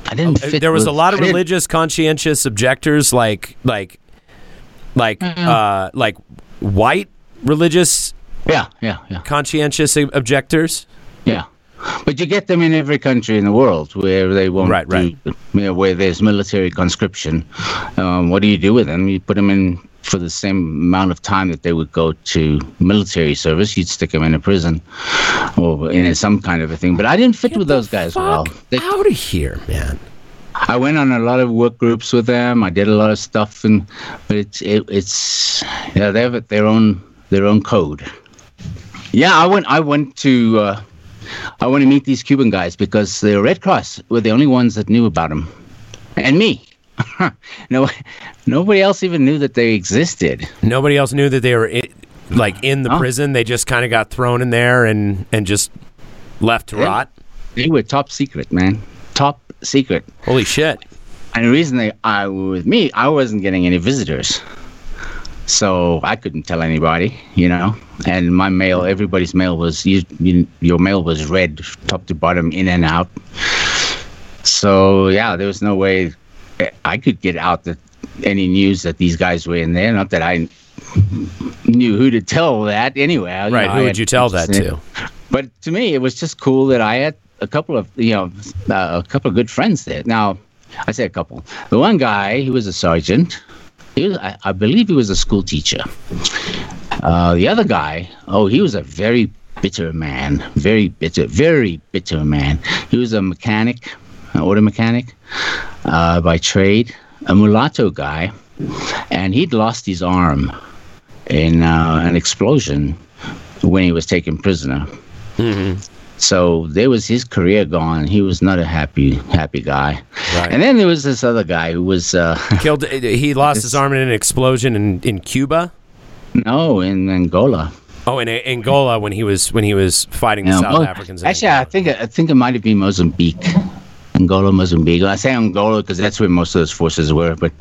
I didn't Uh, fit. there was a lot of I didn't- religious conscientious objectors like like like uh like white religious Yeah, yeah, yeah, conscientious objectors yeah. But you get them in every country in the world where they won't Right, right. do, you know, where there's military conscription. Um, what do you do with them? You put them in for the same amount of time that they would go to military service. You'd stick them in a prison or in some kind of a thing. But I didn't fit with those guys well. They, out of here man I went on a lot of work groups with them. I did a lot of stuff, and but it's it, it's yeah they have their own their own code. Yeah, I went I went to uh, I went to meet these Cuban guys because the Red Cross were the only ones that knew about them, and me. no, nobody else even knew that they existed. nobody else knew that they were i like in the prison they just kind of got thrown in there and and just left to Yeah. rot They were top secret, man. Top secret. holy shit And the reason they I with me, I wasn't getting any visitors. So I couldn't tell anybody, you know. And my mail, everybody's mail was you, you, your mail was read top to bottom, in and out. So yeah, there was no way I could get out the, any news that these guys were in there. Not that I knew who to tell that anyway. you right know, who would you tell that to but to me, it was just cool that I had a couple of you know uh, a couple of good friends there. Now, I say a couple. The one guy, he was a sergeant. He was, I, I believe, he was a school teacher. Uh, the other guy, oh, he was a very bitter man, very bitter, very bitter man. He was a mechanic, an auto mechanic uh, by trade, a mulatto guy, and he'd lost his arm in uh, an explosion when he was taken prisoner. So there was his career gone. He was not a happy happy guy. Right. And then there was this other guy who was uh, Killed. He lost his arm in an explosion in, in Cuba. no in Angola. Oh, in A- Angola when he was when he was fighting the South well, Africans. Actually, I think I think it might have been Mozambique, Angola, Mozambique. I say Angola because that's where most of those forces were. But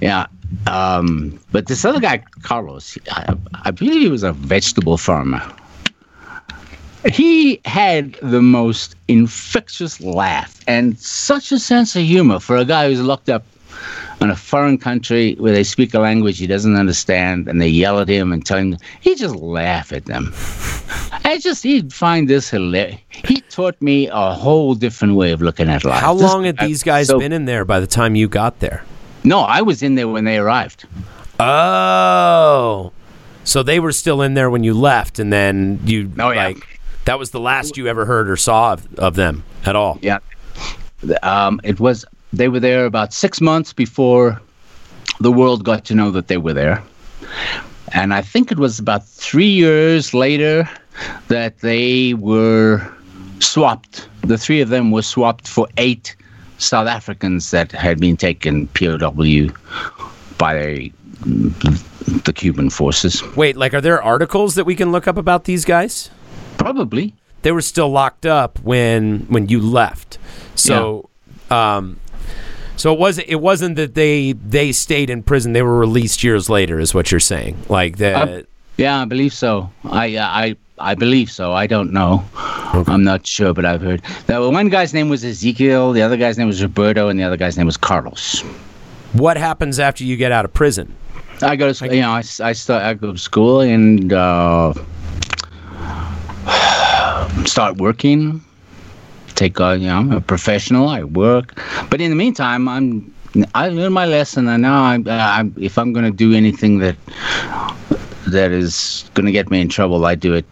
yeah, um, but this other guy, Carlos, I, I believe he was a vegetable farmer. He had the most infectious laugh and such a sense of humor for a guy who's locked up in a foreign country where they speak a language he doesn't understand and they yell at him and tell him he just laugh at them. I just he'd find this hilarious. He taught me a whole different way of looking at life. How This long had these guys so- been in there by the time you got there? No, I was in there when they arrived. Oh, so they were still in there when you left, and then you Oh, yeah. like that was the last you ever heard or saw of, of them at all. Yeah. Um, it was they were there about six months before the world got to know that they were there. And I think it was about three years later that they were swapped. The three of them were swapped for eight South Africans that had been taken POW by the Cuban forces. Wait, like, are there articles that we can look up about these guys? Probably. They were still locked up when when you left. So, um, so it was it wasn't that they they stayed in prison. They were released years later, is what you're saying. Like the Uh, Yeah, I believe so. I I I believe so. I don't know. I'm not sure, but I've heard. The one guy's name was Ezekiel. The other guy's name was Roberto, and the other guy's name was Carlos. what happens after you get out of prison? I go to school. You know, I start. I go to school and uh, start working. Take uh, you know, I'm a professional. I work, but in the meantime, I'm. I learned my lesson, and now I'm. I'm if I'm going to do anything that that is going to get me in trouble, I do it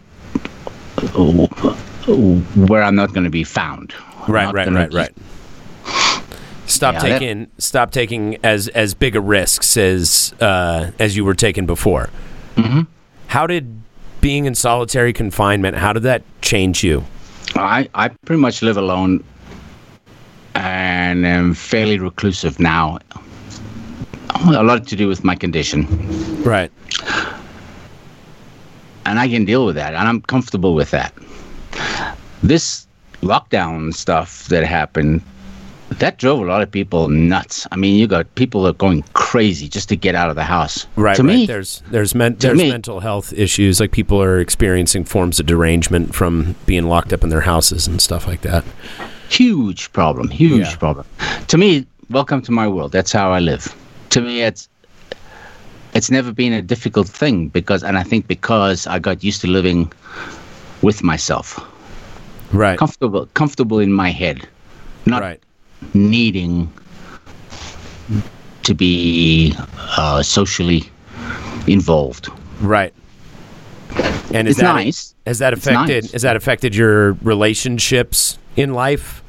where I'm not going to be found. I'm Right, right, right, right. Stop Yeah, that- taking stop taking as as big a risks as uh, as you were taking before. Mm-hmm. How did being in solitary confinement? How did that change you? I, I pretty much live alone and am fairly reclusive now. A lot to do with my condition. Right. And I can deal with that. And I'm comfortable with that. This lockdown stuff that happened, that drove a lot of people nuts. I mean, you got people that are going crazy just to get out of the house. Right. To right. me, there's there's men- there's me- mental health issues. Like people are experiencing forms of derangement from being locked up in their houses and stuff like that. huge problem huge Yeah. problem to me welcome to my world that's how i live to me it's it's never been a difficult thing because and i think because i got used to living with myself Right. comfortable comfortable in my head not right. Needing to be uh, socially involved Right. And is It's that nice. has that affected nice. has that affected your relationships in life?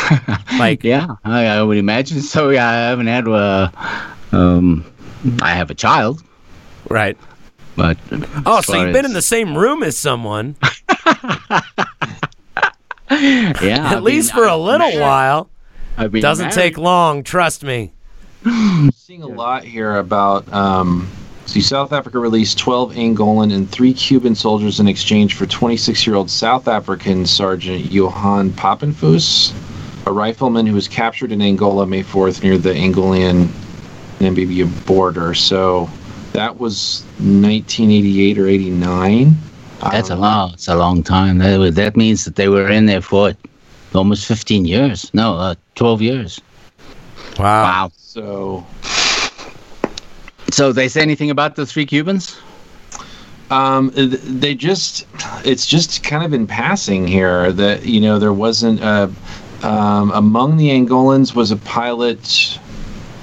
like yeah I, I would imagine so yeah i haven't had uh, um i have a child right. but Oh, so you've been in the same room as someone yeah at I've least been- for a little while. I've been Doesn't married. take long, trust me. seeing a lot here about um, see South Africa released 12 Angolan and three Cuban soldiers in exchange for 26-year-old South African Sergeant Johan Papenfus, a rifleman who was captured in Angola May 4th near the Angolan Namibia border. So that was 1988 or 89. That's a long. It's a long time. That, wa- that means that they were in there for almost 15 years. No, uh, 12 years. Wow. Wow. So So they say anything about the three Cubans? Um, they just, it's just kind of in passing here that, you know, there wasn't a, um, among the Angolans was a pilot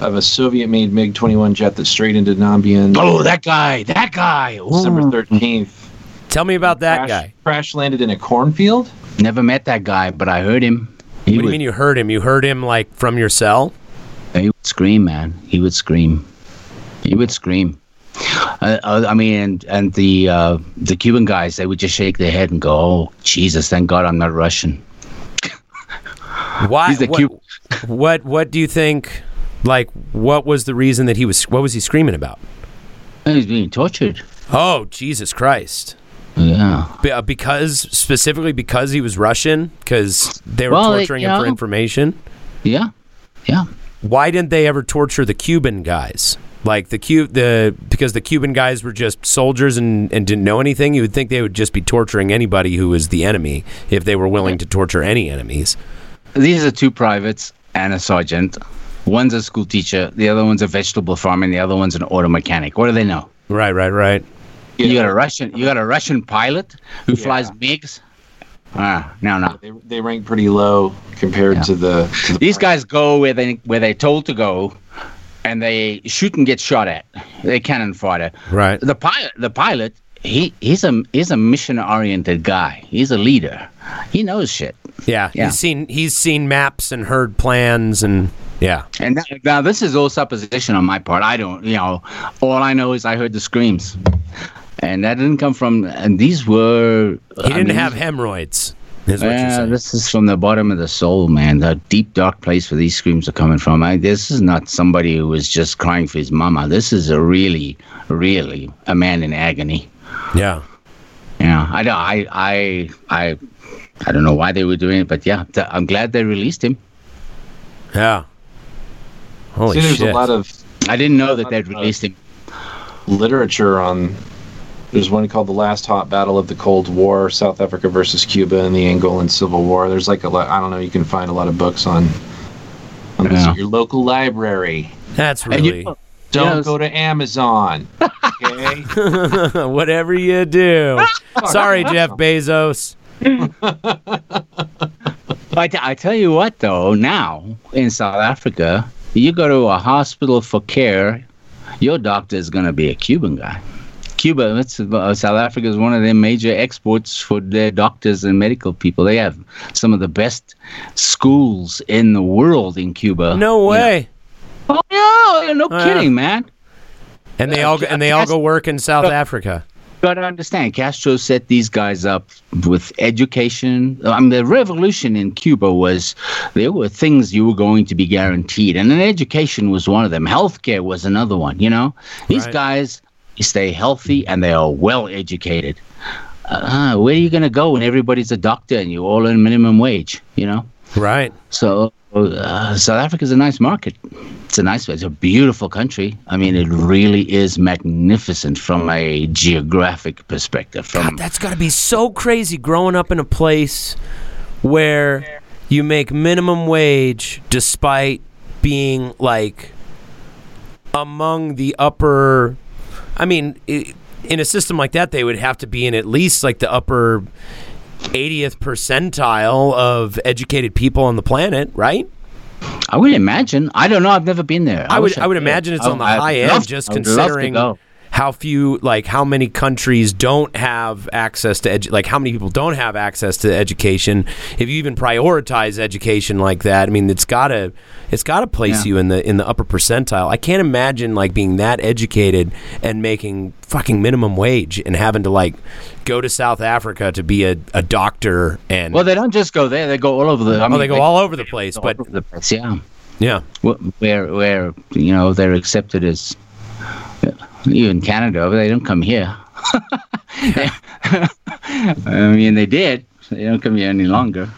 of a Soviet made MiG 21 jet that strayed into Namibia Oh, that guy. That guy. December 13th. Tell me about that crash, guy. Crash landed in a cornfield. Never met that guy, but I heard him. He What do you would, mean you heard him? You heard him like from your cell? he would scream, man. He would scream. He would scream. Uh, uh, I mean, and, and the uh, the Cuban guys, they would just shake their head and go, "Oh, Jesus, thank God I'm not Russian." Why? He's the what, Cuban. what? What do you think? Like, what was the reason that he was? What was he screaming about? He's being tortured. Oh, Jesus Christ! Yeah. Be- uh, because specifically because he was Russian, because they were Well, they- torturing him for information. Yeah. Yeah. Why didn't they ever torture the Cuban guys? Like the Cu- the because the Cuban guys were just soldiers and, and didn't know anything. You would think they would just be torturing anybody who was the enemy if they were willing to torture any enemies. These are two privates and a sergeant. One's a school teacher. The other one's a vegetable farmer, and the other one's an auto mechanic. What do they know? Right, right, right. You got a Russian. You got a Russian pilot who flies MiGs. Ah, no, no. They, they rank pretty low compared Yeah. to the. To the These guys go where they where they're told to go, and they shoot and get shot at. They cannon fodder. Right. The pilot, the pilot, he he's a he's a mission oriented guy. He's a leader. He knows shit. Yeah, Yeah. he's seen he's seen maps and heard plans and yeah. And now, now this is all supposition on my part. I don't, you know, all I know is I heard the screams, and that didn't come from. And these were. He didn't have hemorrhoids. Is what you're Yeah, this is from the bottom of the soul, man. The deep, dark place where these screams are coming from. I, this is not somebody who was just crying for his mama. This is a really, really a man in agony. Yeah. Yeah, I don't. I, I, I, I don't know why they were doing it, but yeah, th- I'm glad they released him. Yeah. Holy See, there's shit. a lot of I didn't know that they'd released him. literature on. There's one called "The Last Hot Battle of the Cold War: South Africa versus Cuba and the Angolan Civil War." There's like a lot. I don't know. You can find a lot of books on. on Yeah. at your local library. That's And you really Don't Yes. go to Amazon. Okay. whatever you do. Sorry, Jeff Bezos. I tell you what, though, now in South Africa, you go to a hospital for care, your doctor is going to be a Cuban guy. Cuba, that's, uh, South Africa is one of their major exports for their doctors and medical people. They have some of the best schools in the world in Cuba. No way. Oh, yeah, no Oh, yeah. kidding, man. And they all go, and they all go work in South Africa. got to understand, Castro set these guys up with education. I mean, the revolution in Cuba was there were things you were going to be guaranteed, and then education was one of them. Healthcare was another one. You know, these Right. guys stay healthy and they are well educated. Uh, where are you going to go when everybody's a doctor and you're all in minimum wage? You know, Right. so uh, South is a nice market. It's a nice, it's a beautiful country. I mean, it really is magnificent from a geographic perspective. From God, that's got to be so crazy growing up in a place where you make minimum wage despite being like among the upper I mean i in a system like that they would have to be in at least like the upper 80th percentile of educated people on the planet, right? I would imagine. I don't know. I've never been there. I would wish I would imagine it's I- on the I'd high end just I would love considering. How few like how many countries don't have access to edu- like how many people don't have access to education if you even prioritize education like that I mean it's got to it's got to place Yeah. you in the in the upper percentile I can't imagine like being that educated and making fucking minimum wage and having to like go to South Africa to be a, a doctor and Well, they don't just go there. They go all over the. I oh mean, they go all over the place but the place. Yeah, yeah where where you know they're accepted as even Canada. They don't come here. I mean, they did. They don't come here any longer.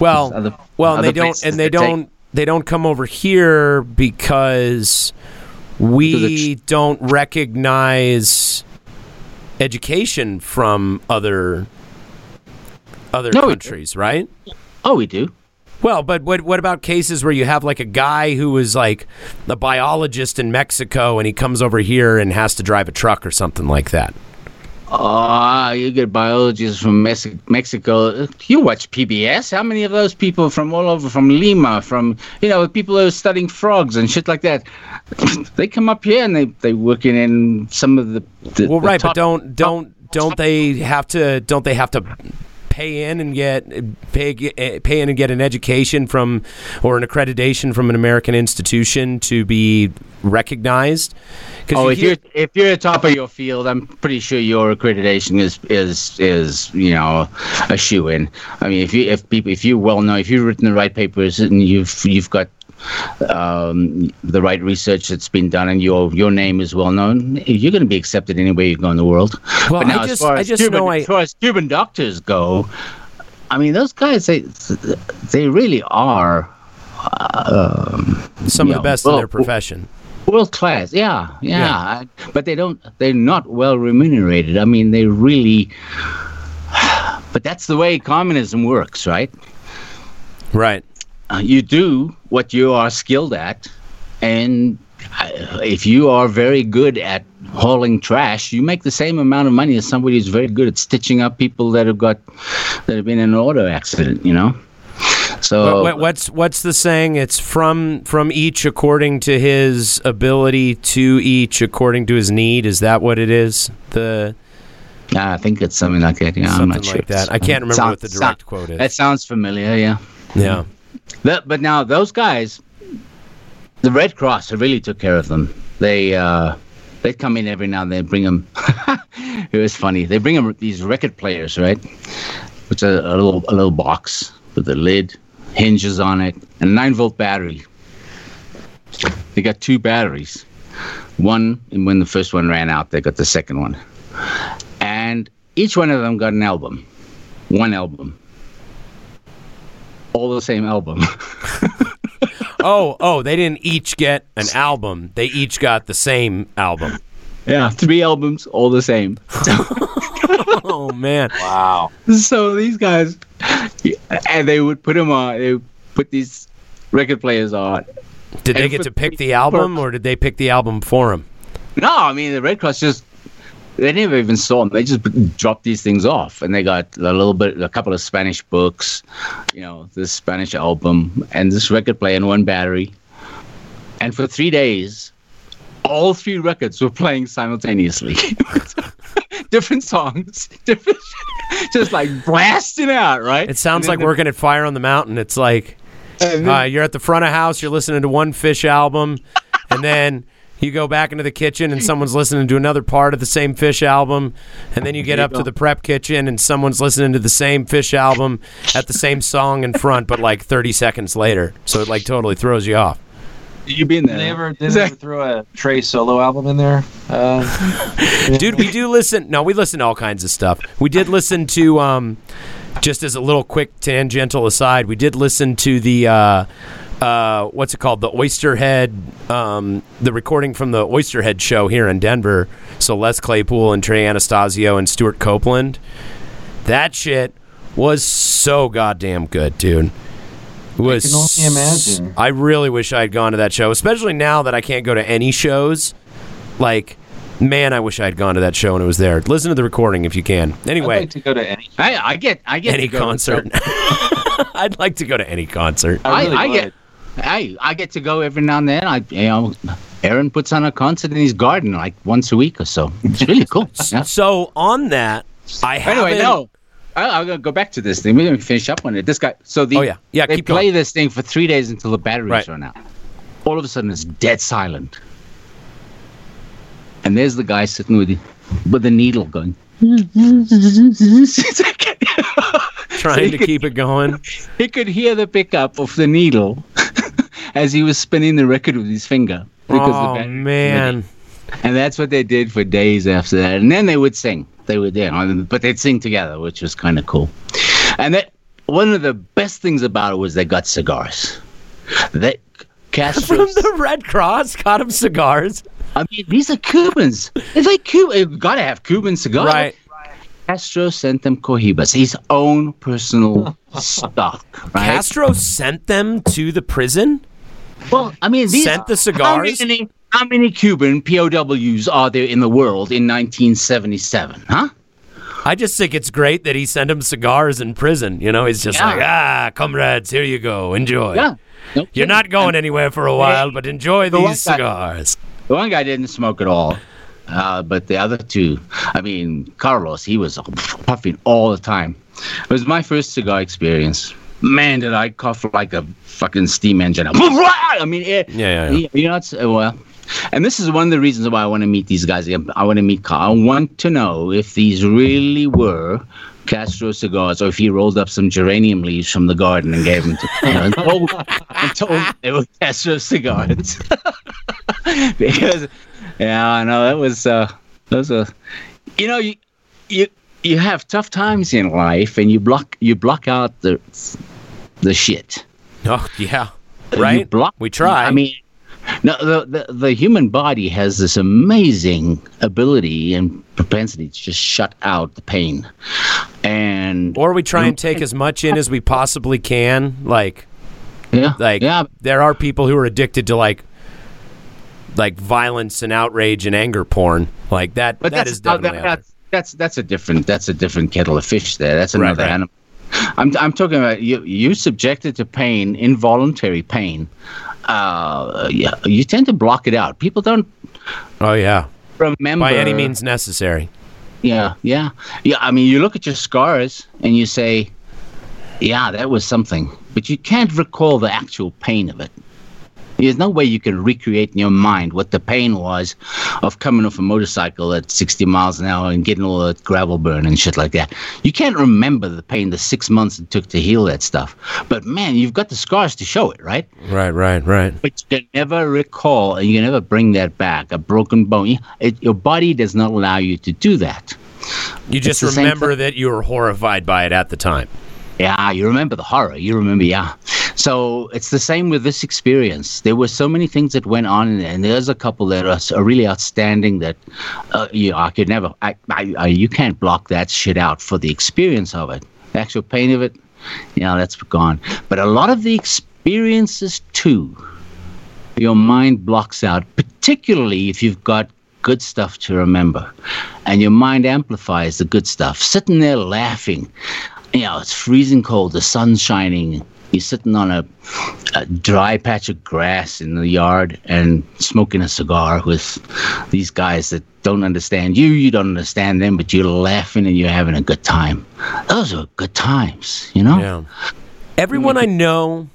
Well, Other- well, other they don't, and they don't, they don't come over here because we Because don't recognize education from other other No, countries, right? Oh, we do. Well, but what what about cases where you have like a guy who is like a biologist in Mexico and he comes over here and has to drive a truck or something like that? Ah, you get biologists from Mexico. You watch PBS. How many of those people from all over, from Lima, from you know, people who are studying frogs and shit like that, they come up here and they they working in some of the. the Well, the right, top- but don't don't don't they have to don't they have to pay in and get pay pay in and get an education from or an accreditation from an American institution to be recognized? Oh, you if hear- you're if you're at top of your field, I'm pretty sure your accreditation is is is you know a shoe in. I mean, if you if people if you well know if you've written the right papers and you've you've got um, the right research that's been done and your your name is well known, you're going to be accepted anywhere you go in the world. Well, but now, I as just- far I as just Cuban, know I- as far as Cuban doctors go, I mean, those guys they they really are. Um, some of yeah, the best in their profession. World class, yeah, yeah, But they don't. They're not well remunerated. I mean, they really. But that's the way communism works, right? Right. Uh, you do what you are skilled at, and uh, if you are very good at hauling trash, you make the same amount of money as somebody who's very good at stitching up people that have got that have been in an auto accident. You know. So What- what- what's what's the saying? It's from from each according to his ability, to each according to his need. Is that what it is? The I think it's something like that. Yeah, I'm something not sure. like that. I can't remember Sound- what the sound- direct quote is. That sounds familiar. Yeah. yeah. But now those guys, the Red Cross really took care of them. They uh, they come in every now and then, bring them. it was funny. They bring them these record players, right? Which a, a little a little box with a lid, hinges on it, and a nine volt battery. They got two batteries. One, and when the first one ran out, they got the second one, and each one of them got an album, one album all the same album. Oh, oh, they didn't each get an album. They each got the same album. yeah, three albums, all the same. Oh man. Wow. So these guys, and they would put them on. They would put these record players on. Did they get to pick the album or did they pick the album for him? No, I mean the Red Cross just they never even saw them. They just dropped these things off, and they got a little bit, a couple of Spanish books, you know, this Spanish album, and this record player and one battery. And for three days, all three records were playing simultaneously. different songs, different, just like blasting out, right? It sounds like then working at Fire on the Mountain. It's like the- uh, you're at the front of house, you're listening to one Phish album, and then you go back into the kitchen and someone's listening to another part of the same Phish album, and then you get you up to the prep kitchen and someone's listening to the same Phish album at the same song in front, but like 30 seconds later. So it like totally throws you off. you been there? Did they ever, did they ever throw a Trey solo album in there? Uh, Dude, we do listen. No, we listen to all kinds of stuff. We did listen to, um, just as a little quick tangential aside, we did listen to the, uh, uh, what's it called? The Oysterhead, um, the recording from the Oysterhead show here in Denver. So Les Claypool and Trey Anastasio and Stewart Copeland. That shit was so goddamn good, dude. It was can only imagine. I really wish I had gone to that show, especially now that I can't go to any shows. Like, man, I wish I had gone to that show and it was there. Listen to the recording if you can. Anyway, I'd Anyway, like to go to any. I, I get, I get any to go- concert. I'd like to go to any concert. I I, really I would. get, I, I get to go every now and then. I, you know, Aaron puts on a concert in his garden like once a week or so. It's really cool. Yeah. So on that, I have Anyway, no. I, I'm gonna go back to this thing. We're gonna finish up on it. This guy. So the Oh, yeah. Yeah, they keep play going. this thing for three days until the batteries Right. run out. All of a sudden, it's dead silent, and there's the guy sitting with the, with the needle going. Trying he to could- keep it going. he could hear the pickup of the needle as he was spinning the record with his finger. because the Oh man. And that's what they did for days after that. And then they would sing. They would, you know, but they'd sing together, which was kind of cool. And that one of the best things about it was they got cigars. They Castro. From the Red Cross, got him cigars. I mean, these are Cubans. It's like Cuba. You gotta have Cuban cigars. Right. Castro sent them cohibas, his own personal stock. Right. Castro sent them to the prison. Well, I mean, these, Sent the cigars? How many, how many Cuban POWs are there in the world in 1977? Huh? I just think it's great that he sent him cigars in prison. You know, he's just Yeah. like, ah, comrades, here you go, enjoy. Yeah. No You're not going anywhere for a while, but enjoy the these guy- cigars. The one guy didn't smoke at all. Uh, but the other two, I mean, Carlos, he was puffing all the time. It was my first cigar experience. Man, did I cough like a fucking steam engine. I mean, it, Yeah, yeah, yeah. you know, it's uh, well, and this is one of the reasons why I want to meet these guys. I want to meet Carl. I want to know if these really were Castro cigars, or if he rolled up some geranium leaves from the garden and gave them to you know, and told, and told they were Castro cigars. because, yeah, I know that was uh, those are, you know, you you you have tough times in life, and you block you block out the the shit. Oh yeah. You Right. block- we try. I mean, no, the, the the human body has this amazing ability and propensity to just shut out the pain, and or we try and take as much in as we possibly can. Like yeah, like yeah, there are people who are addicted to like like violence and outrage and anger porn. Like that but that is definitely that- that's that's that's a different that's a different kettle of fish. There, that's another right. animal. I'm I'm talking about you. You subjected to pain, involuntary pain. Uh, yeah, you tend to block it out. People don't. Oh yeah. remember By any means necessary. Yeah, yeah, yeah. I mean, you look at your scars and you say, "Yeah, that was something," but you can't recall the actual pain of it. There's no way you can recreate in your mind what the pain was of coming off a motorcycle at 60 miles an hour and getting all that gravel burn and shit like that. You can't remember the pain, the six months it took to heal that stuff. But man, you've got the scars to show it, right? Right, right, right. But you can never recall and you can never bring that back. A broken bone, it, your body does not allow you to do that. You just remember that you were horrified by it at the time. Yeah, you remember the horror. You remember, yeah. So it's the same with this experience. There were so many things that went on, and there's a couple that are, are really outstanding that uh, you I could never. I, I, I, you can't block that shit out for the experience of it. The actual pain of it, you know, that's gone. But a lot of the experiences too, your mind blocks out, particularly if you've got good stuff to remember, and your mind amplifies the good stuff. Sitting there laughing you know, it's freezing cold, the sun's shining. You're sitting on a, a dry patch of grass in the yard and smoking a cigar with these guys that don't understand you, you don't understand them, but you're laughing and you're having a good time. Those are good times, you know? Yeah. Everyone I know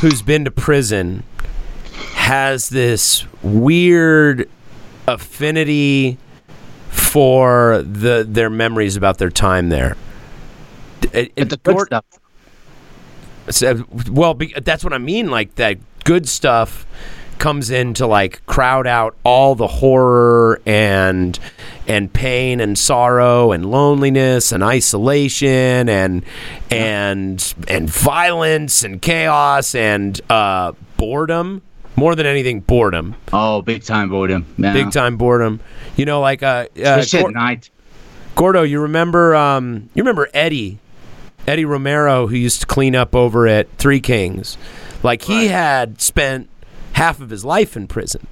who's been to prison has this weird affinity for the their memories about their time there. It- the good Gord- stuff. Well, be, that's what I mean. Like that good stuff comes in to like crowd out all the horror and and pain and sorrow and loneliness and isolation and and and violence and chaos and uh, boredom. More than anything, boredom. Oh, big time boredom. Yeah. Big time boredom. You know, like uh, uh Especially Gor- at night. Gordo, you remember um you remember Eddie Eddie Romero who used to clean up over at Three Kings. Like he had spent half of his life in prison.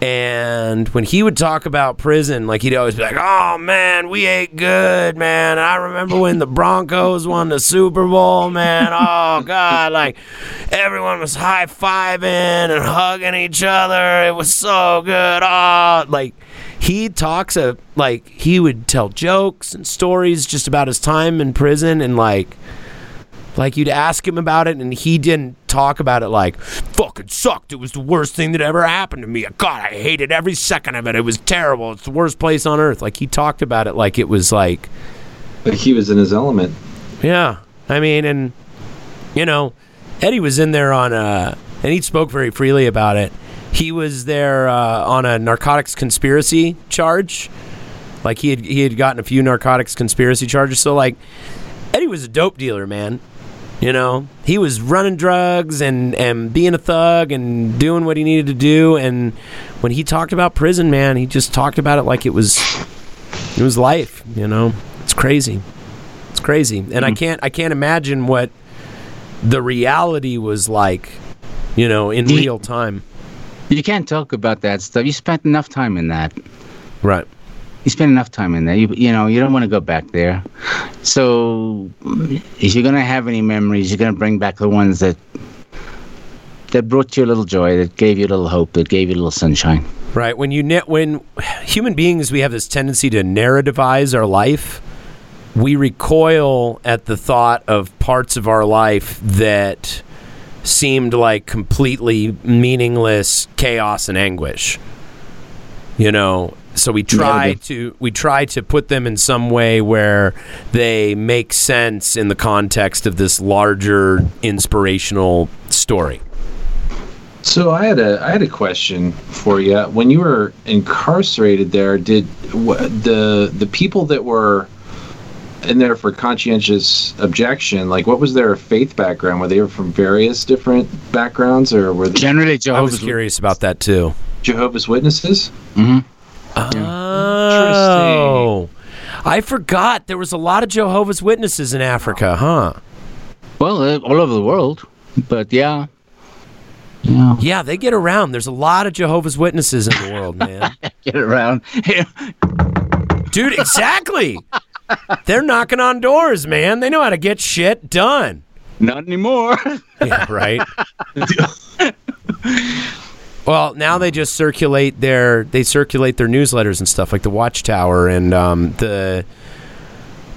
And when he would talk about prison, like he'd always be like, "Oh man, we ate good, man. I remember when the Broncos won the Super Bowl, man. Oh god, like everyone was high fiving and hugging each other. It was so good. Oh, like he talks of like he would tell jokes and stories just about his time in prison and like like you'd ask him about it and he didn't talk about it like fucking sucked. It was the worst thing that ever happened to me. God, I hated every second of it. It was terrible. It's the worst place on earth. Like he talked about it like it was like Like he was in his element. yeah. I mean, and you know, Eddie was in there on uh and he spoke very freely about it. He was there uh, on a narcotics conspiracy charge. Like he had he had gotten a few narcotics conspiracy charges. So like Eddie was a dope dealer, man. You know, he was running drugs and and being a thug and doing what he needed to do. And when he talked about prison, man, he just talked about it like it was it was life. You know, it's crazy. It's crazy, and I can't I can't imagine what the reality was like. You know, in real time. You can't talk about that stuff. You spent enough time in that. Right. you spent enough time in there. You, you know, you don't want to go back there. So, if you're gonna have any memories, you're gonna bring back the ones that that brought you a little joy, that gave you a little hope, that gave you a little sunshine. Right. When you ne- when human beings we have this tendency to narrativize our life. we recoil at the thought of parts of our life that seemed like completely meaningless chaos and anguish. You know, so we try Yeah, to we try to put them in some way where they make sense in the context of this larger inspirational story. So I had a I had a question for you. When you were incarcerated there, did the the people that were in there for conscientious objection, like what was their faith background? Were they from various different backgrounds, or were they Generally, Jehovah's? I was curious about that too. Jehovah's Witnesses? hmm Oh, I forgot there was a lot of Jehovah's Witnesses in Africa, huh? Well, uh, all over the world, but yeah, yeah, Yeah, they get around. There's a lot of Jehovah's Witnesses in the world, man. get around. Dude, exactly. They're knocking on doors, man. They know how to get shit done. Not anymore. Yeah, right. well, now they just circulate their they circulate their newsletters and stuff like the Watchtower and um, the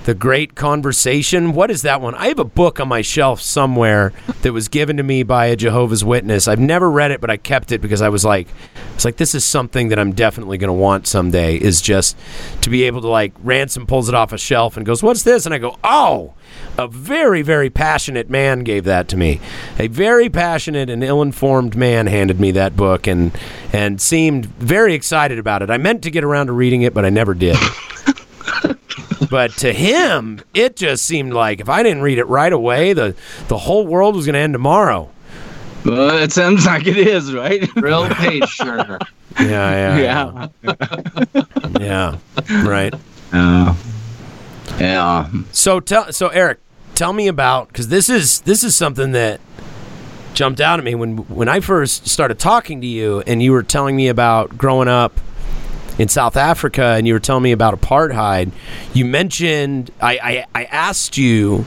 the Great Conversation. What is that one? I have a book on my shelf somewhere that was given to me by a Jehovah's Witness. I've never read it, but I kept it because I was like, it's like this is something that I'm definitely going to want someday. Is just to be able to like ransom pulls it off a shelf and goes, "What's this?" And I go, "Oh." A very, very passionate man gave that to me. A very passionate and ill-informed man handed me that book and and seemed very excited about it. I meant to get around to reading it, but I never did. but to him, it just seemed like if I didn't read it right away, the the whole world was going to end tomorrow. well, it sounds like it is, right? Real page turner. Yeah, yeah, yeah. yeah. Right. Uh, yeah. So tell so Eric, tell me about because this is this is something that jumped out at me when when I first started talking to you and you were telling me about growing up in South Africa and you were telling me about apartheid. You mentioned I I, I asked you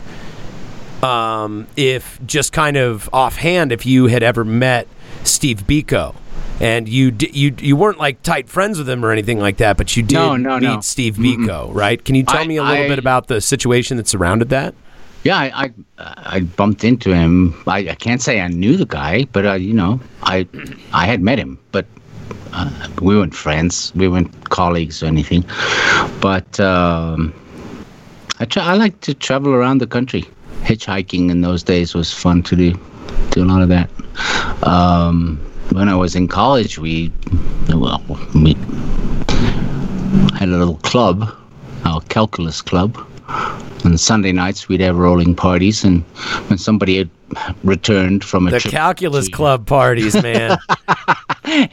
um, if just kind of offhand if you had ever met Steve Biko. And you you you weren't like tight friends with him or anything like that, but you did No, no, meet no. Steve Biko, right? Can you tell I- me a little I- bit about the situation that surrounded that? Yeah, I, I I bumped into him. I, I can't say I knew the guy, but uh, you know, I I had met him, but uh, we weren't friends. We weren't colleagues or anything. But um, I try, I like to travel around the country. Hitchhiking in those days was fun to do. Do a lot of that. Um, when I was in college, we well we had a little club, our calculus club. On Sunday nights, we'd have rolling parties, and when somebody had returned from a The calculus club parties, man.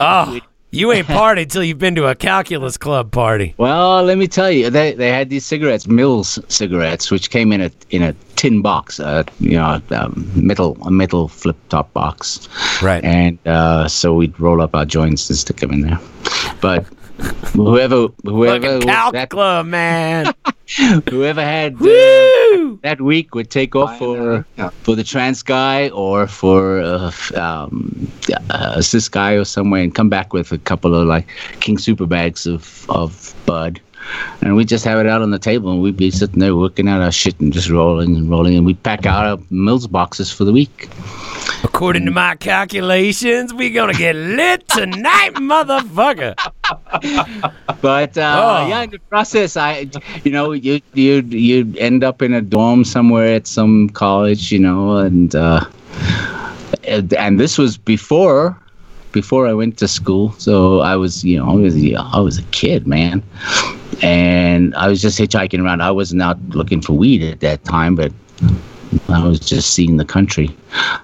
oh, you ain't partied till you've been to a calculus club party. well, let me tell you, they they had these cigarettes, Mills cigarettes, which came in a in a tin box, uh, you know, um, metal a metal flip top box, Right. and uh, so we'd roll up our joints and stick them in there. But whoever whoever Fucking that, club, man. whoever had uh, Woo! that week would take off for Yeah. for the Transkei or for uh, um, uh, a Ciskei or somewhere and come back with a couple of like king super bags of of bud and we just have it out on the table and we'd be sitting there working out our shit and just rolling and rolling and we'd pack out our mills boxes for the week According to my calculations, we're gonna get lit tonight, motherfucker. but uh, Oh. yeah in the process i you know you you you end up in a dorm somewhere at some college you know and uh and, this was before before i went to school. So i was you know i was i was a kid man. And i was just hitchhiking around. I wasn't out looking for weed at that time but i was just seeing the country.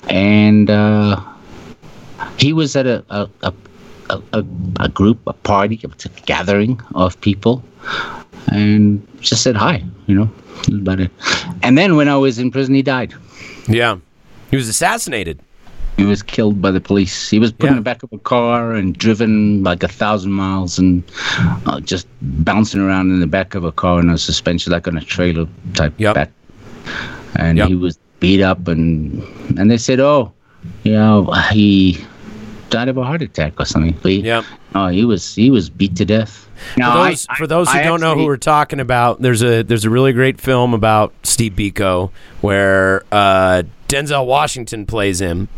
And uh he was at a a, a a, a, a group, a party, a gathering of people, and just said hi. You know, about it. And then when I was in prison, he died. Yeah. He was assassinated. He was killed by the police. He was put in the back of a car and driven like a thousand miles and uh, just bouncing around in the back of a car in a suspension, like on a trailer type Yep. back. And Yep. he was beat up, and and they said, oh, you know, he died of a heart attack or something. But he, Yep. Oh, he was he was beat to death. No, For those, I- for those who I don't know who we're talking about, there's a there's a really great film about Steve Biko where uh, Denzel Washington plays him,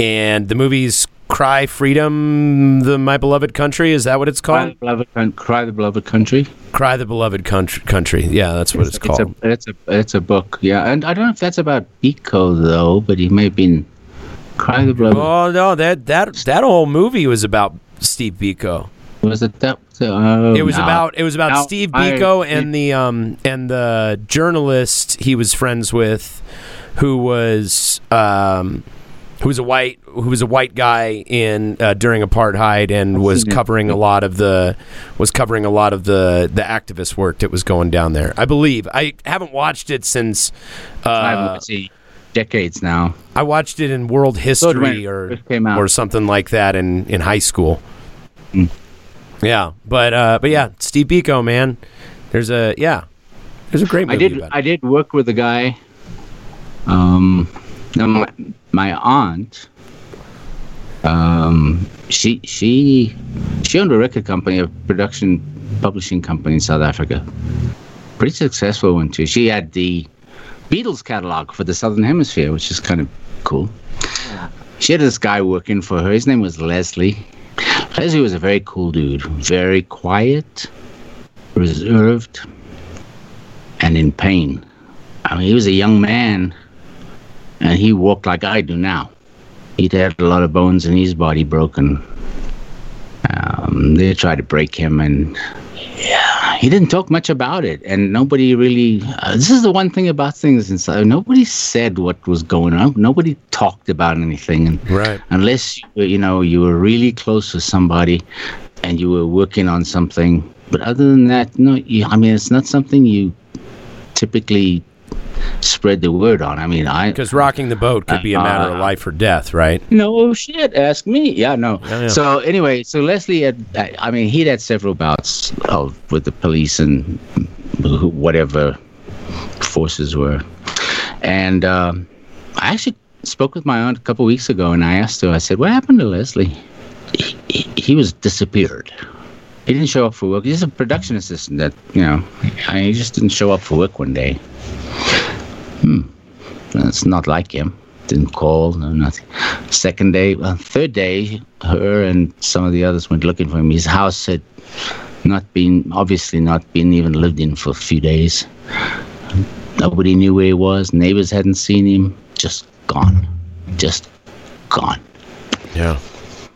and the movie's "Cry Freedom, the My Beloved Country." Is that what it's Cry called? the beloved, Cry the beloved country. "Cry the Beloved Country." Country. Yeah, that's what it's, called. a it's a it's a book. Yeah, and I don't know if that's about Biko though, but he may have been Cry the oh no, that that that whole movie was about Steve Biko. Was it that? Oh, It was no. about it was about No, Steve I- Biko and the um and the journalist he was friends with, who was um who was a white who was a white guy in uh, during apartheid and was covering a lot of the was covering a lot of the the activist work that was going down there. I believe I haven't watched it since I uh, haven't seen decades now. I watched it in world history or or something like that in in high school. Mm. Yeah, but uh, but yeah, Steve Biko, man. There's a yeah, there's a great I did I did work with a guy. Um, my, my aunt. Um, she she she owned a record company, a production publishing company in South Africa. Pretty successful one too. She had the Beatles catalog for the Southern Hemisphere, which is kind of cool. She had this guy working for her. His name was Leslie. Leslie was a very cool dude, very quiet, reserved, and in pain. I mean, he was a young man, and he walked like I do now. He'd had a lot of bones in his body broken. Um, they tried to break him, and yeah, he didn't talk much about it. And nobody really. Uh, this is the one thing about things inside. Nobody said what was going on. Nobody talked about anything. And Right. unless you, you know you were really close with somebody and you were working on something but other than that no you, i mean it's not something you typically spread the word on. I mean i Because rocking the boat could be a matter of Uh, life or death, right? no shit ask me. Yeah no. Yeah, yeah. so anyway so leslie had I- i mean he'd had several bouts of with the police and whatever forces were. And um, i actually spoke with my aunt a couple weeks ago and i asked her i said what happened to leslie? He, he, he was disappeared. He didn't show up for work. He's a production assistant that you know I mean, he just didn't show up for work one day hmm that's not like him. Didn't call no nothing. Second day well third day her and some of the others went looking for him. His house had not been obviously not been even lived in for a few days. Nobody knew where he was. Neighbors hadn't seen him. Just gone. Just gone. Yeah.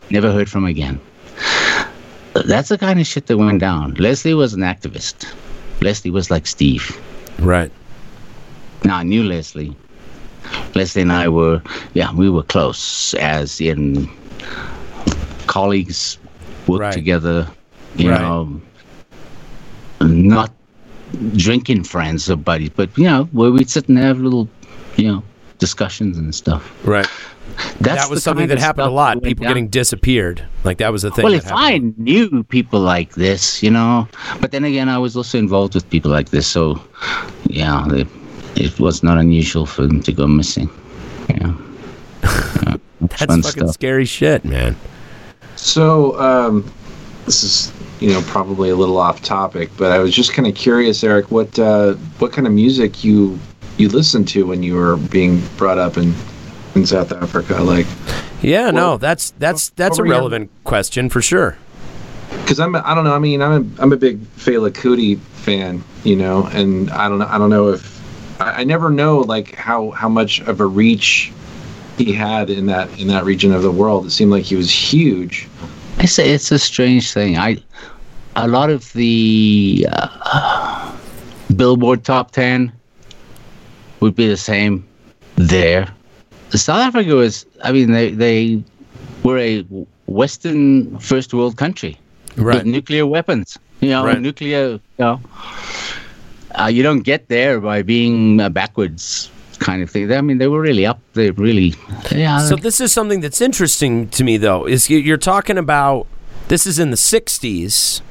never heard from again. That's the kind of shit that went down. Leslie was an activist. Leslie was like steve. Right. Now I knew Leslie. Leslie and I were, yeah, we were close as in colleagues, worked Right. together, you Right. know, not drinking friends uh, or buddies, but, you know, where we'd sit and have little, you know, discussions and stuff. Right. That's that was something that happened a lot. People down. getting disappeared. Like that was the thing. Well, if I knew people like this, you know, but then again, I was also involved with people like this, so yeah, they, it was not unusual for them to go missing. Yeah, Yeah, That's fun fucking scary shit, man. So, um, this is you know probably a little off topic, but I was just kind of curious, Eric, what uh, what kind of music you you listened to when you were being brought up in in South Africa, like Yeah, no, that's that's that's a what were your- relevant question for sure. because I'm I don't know. I mean, I'm a, I'm a big Fela Kuti fan, you know, and I don't know. I don't know if I, I never know like how how much of a reach he had in that in that region of the world. It seemed like he was huge. I say it's a strange thing. I a lot of the uh, Billboard top ten would be the same there. South Africa was. I mean, they they were a Western first world country Right. with nuclear weapons. You know, Right. nuclear. You know, uh, you don't get there by being uh, backwards kind of thing. I mean, they were really up. They really. Yeah. So this is something that's interesting to me, though. Is you- you're talking about this is in the '60s,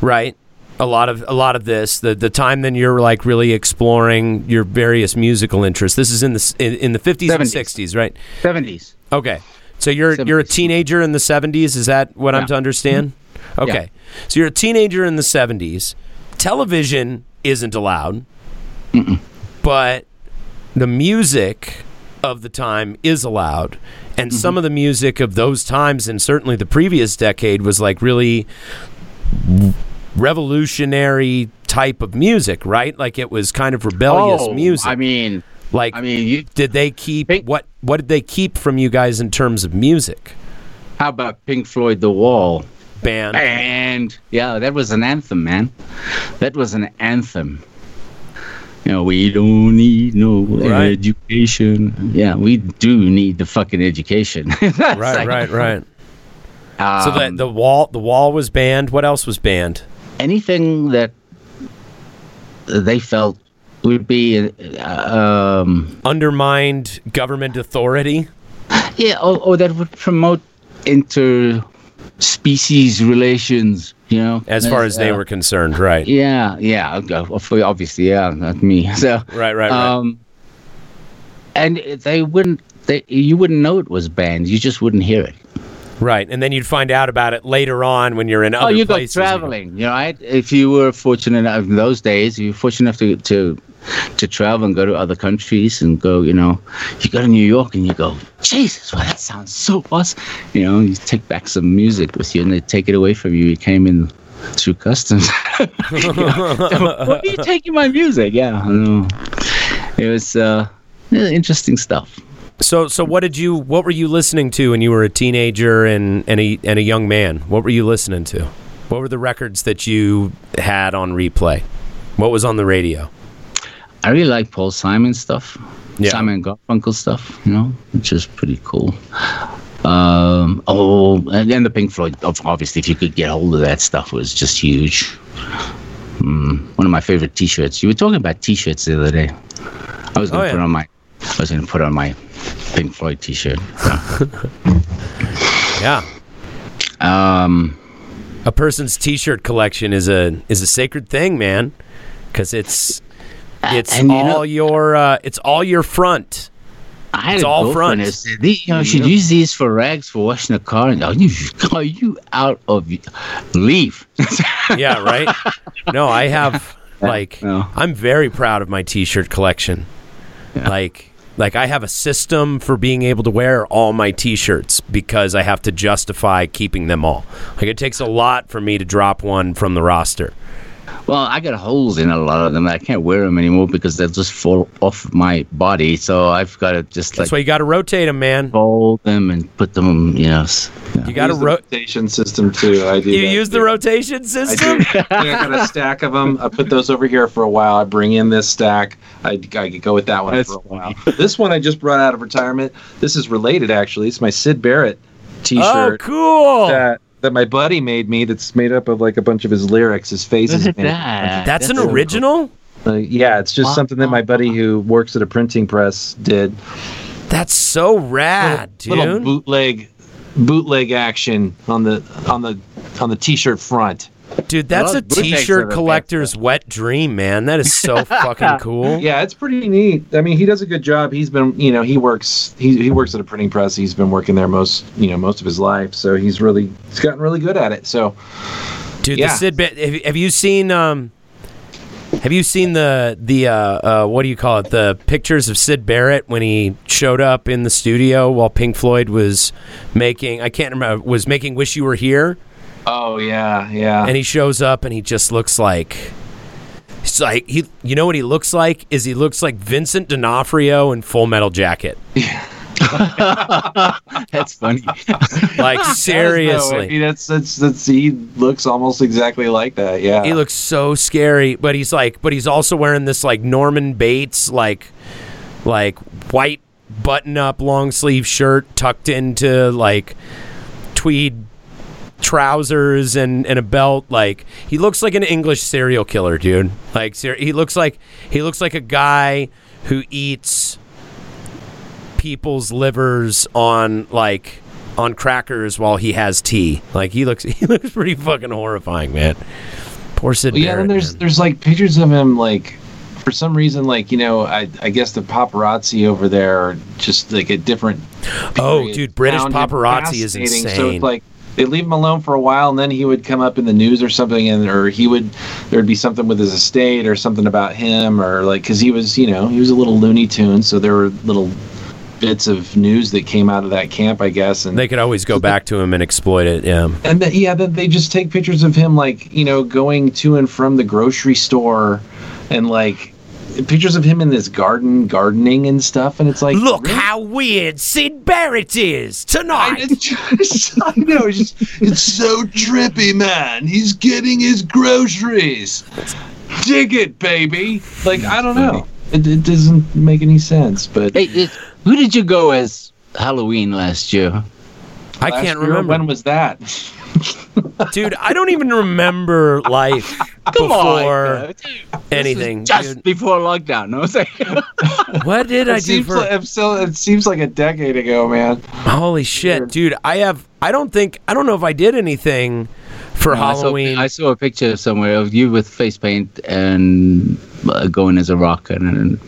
right? A lot of a lot of this, the the time then you're like really exploring your various musical interests. This is in the in, in the 50s and 60s, right? seventies. Okay. So you're you're a teenager in the 70s. Is that what I'm to understand? Okay. So you're a teenager in the 70s. Television isn't allowed, but the music of the time is allowed. And mm-hmm. some of the music of those times, and certainly the previous decade, was like really revolutionary type of music, right? Like it was kind of rebellious Oh, music. I mean, like, I mean, you, did they keep Pink- what? What did they keep from you guys in terms of music? how about Pink Floyd, The Wall? Band. And yeah, that was an anthem, man. That was an anthem. You know, we don't need no Right. education. Yeah, we do need the fucking education. Right, like, right, right. Um, So the the wall the wall was banned. What else was banned? anything that they felt would be, uh, um, Undermined government authority. yeah, or, or that would promote inter-species relations. You know, As far as they Uh, were concerned, right? Yeah, yeah, obviously, yeah, not me. So, Right, right, right. um, and they wouldn't, they, you wouldn't know it was banned. You just wouldn't hear it. right. And then you'd find out about it later on when you're in other oh, you go traveling, you know, right? If you were fortunate enough in those days, you were fortunate enough to, to to travel and go to other countries and go, you know, you go to New York and you go, Jesus, well, that sounds so awesome. You know, you take back some music with you and they take it away from you. You came in through customs. Why are you taking my music? Yeah, know. It was uh, interesting stuff. So so what did you what were you listening to when you were a teenager and and a and a young man? What were you listening to? What were the records that you had on replay? What was on the radio? I really like Paul Simon stuff. Yeah. Simon and Garfunkel stuff, you know, which is pretty cool. Um, oh, and then the Pink Floyd, obviously, if you could get hold of that stuff, was just huge. Mm, one of my favorite T-shirts. You were talking about T-shirts the other day. I was gonna Oh, yeah. put on my, I was gonna put on my Pink Floyd T-shirt. Yeah. Um, A person's t-shirt collection is a is a sacred thing, man. Cuz it's it's and you all know- your uh, it's all your front. I had It's a all front. said, you know, you should use these for rags for washing the car. And are you, are you out of leave? Yeah, right? no, I have like no. I'm very proud of my t-shirt collection. Like like I have a system for being able to wear all my t-shirts because I have to justify keeping them all. Like it takes a lot for me to drop one from the roster. Well, I got holes in a lot of them. I can't wear them anymore because they'll just fall off my body. So I've got to just That's why you got to rotate them, man. fold them and put them, you know. yeah. You got to ro- rotation system too. I do. You that, use the too. rotation I do. system? I got a stack of them. I put those over here for a while. I bring in this stack. I, I go with that one That's for a while. This one I just brought out of retirement. This is related actually. It's my Syd Barrett Oh, T-shirt Oh, cool. that that my buddy made me. That's made up of like a bunch of his lyrics, his faces. Look at in it. that. That's, an so cool. original? Uh, yeah, it's just Wow. something that my buddy who works at a printing press did. That's so rad, Little dude. Little bootleg bootleg action on the on the on the t-shirt front. Dude, that's I a love bootlegs are t-shirt collector's wet dream, man. That is so fucking cool. Yeah, it's pretty neat. I mean, he does a good job. He's been, you know, he works he, he works at a printing press. He's been working there most, you know, most of his life. So he's really he's gotten really good at it. So Dude, Yeah. the Syd Ba- have, have you seen um have you seen the the uh, uh what do you call it? The pictures of Syd Barrett when he showed up in the studio while Pink Floyd was making I can't remember was making Wish You Were Here Oh yeah, yeah. and he shows up and he just looks like It's like he, you know what he looks like? Is he looks like Vincent D'Onofrio in Full Metal Jacket? That's funny. Like I seriously, mean, that's, that's that's he looks almost exactly like that. Yeah. he looks so scary. But he's like, but he's also wearing this like Norman Bates like, like white button up long sleeve shirt tucked into like tweed trousers and, and a belt like he looks like an english serial killer dude like ser- he looks like he looks like a guy who eats people's livers on like on crackers while he has tea like he looks he looks pretty fucking horrifying man poor syd yeah, Barrett, and there's man. there's like pictures of him like for some reason, like you know, I I guess the paparazzi over there are just like a different. Oh, dude, British paparazzi is fascinating. So insane. it's like they leave him alone for a while, and then he would come up in the news or something, and or he would there'd be something with his estate or something about him, or like because he was you know he was a little Looney Tune, so there were little bits of news that came out of that camp, I guess, and They could always go back to him and exploit it. Yeah. and then yeah, then they just take pictures of him like you know going to and from the grocery store, and like pictures of him in this garden gardening and stuff, and it's like Look really? how weird Syd Barrett is I, tonight. it's just- I know it's just it's so trippy, man. He's getting his groceries. Dig it, baby. Like I don't know. It, it doesn't make any sense, but Hey, it, who did you go as Halloween last year? I last can't year, remember. when was that. Dude, I don't even remember life before man. anything. Just dude. before lockdown. No, like, What did I do for? like, it still- it seems like a decade ago, man. Holy shit, dude! I have. I don't think. I don't know if I did anything for I saw- Halloween. I saw a picture somewhere of you with face paint and uh, going as a rock, and, and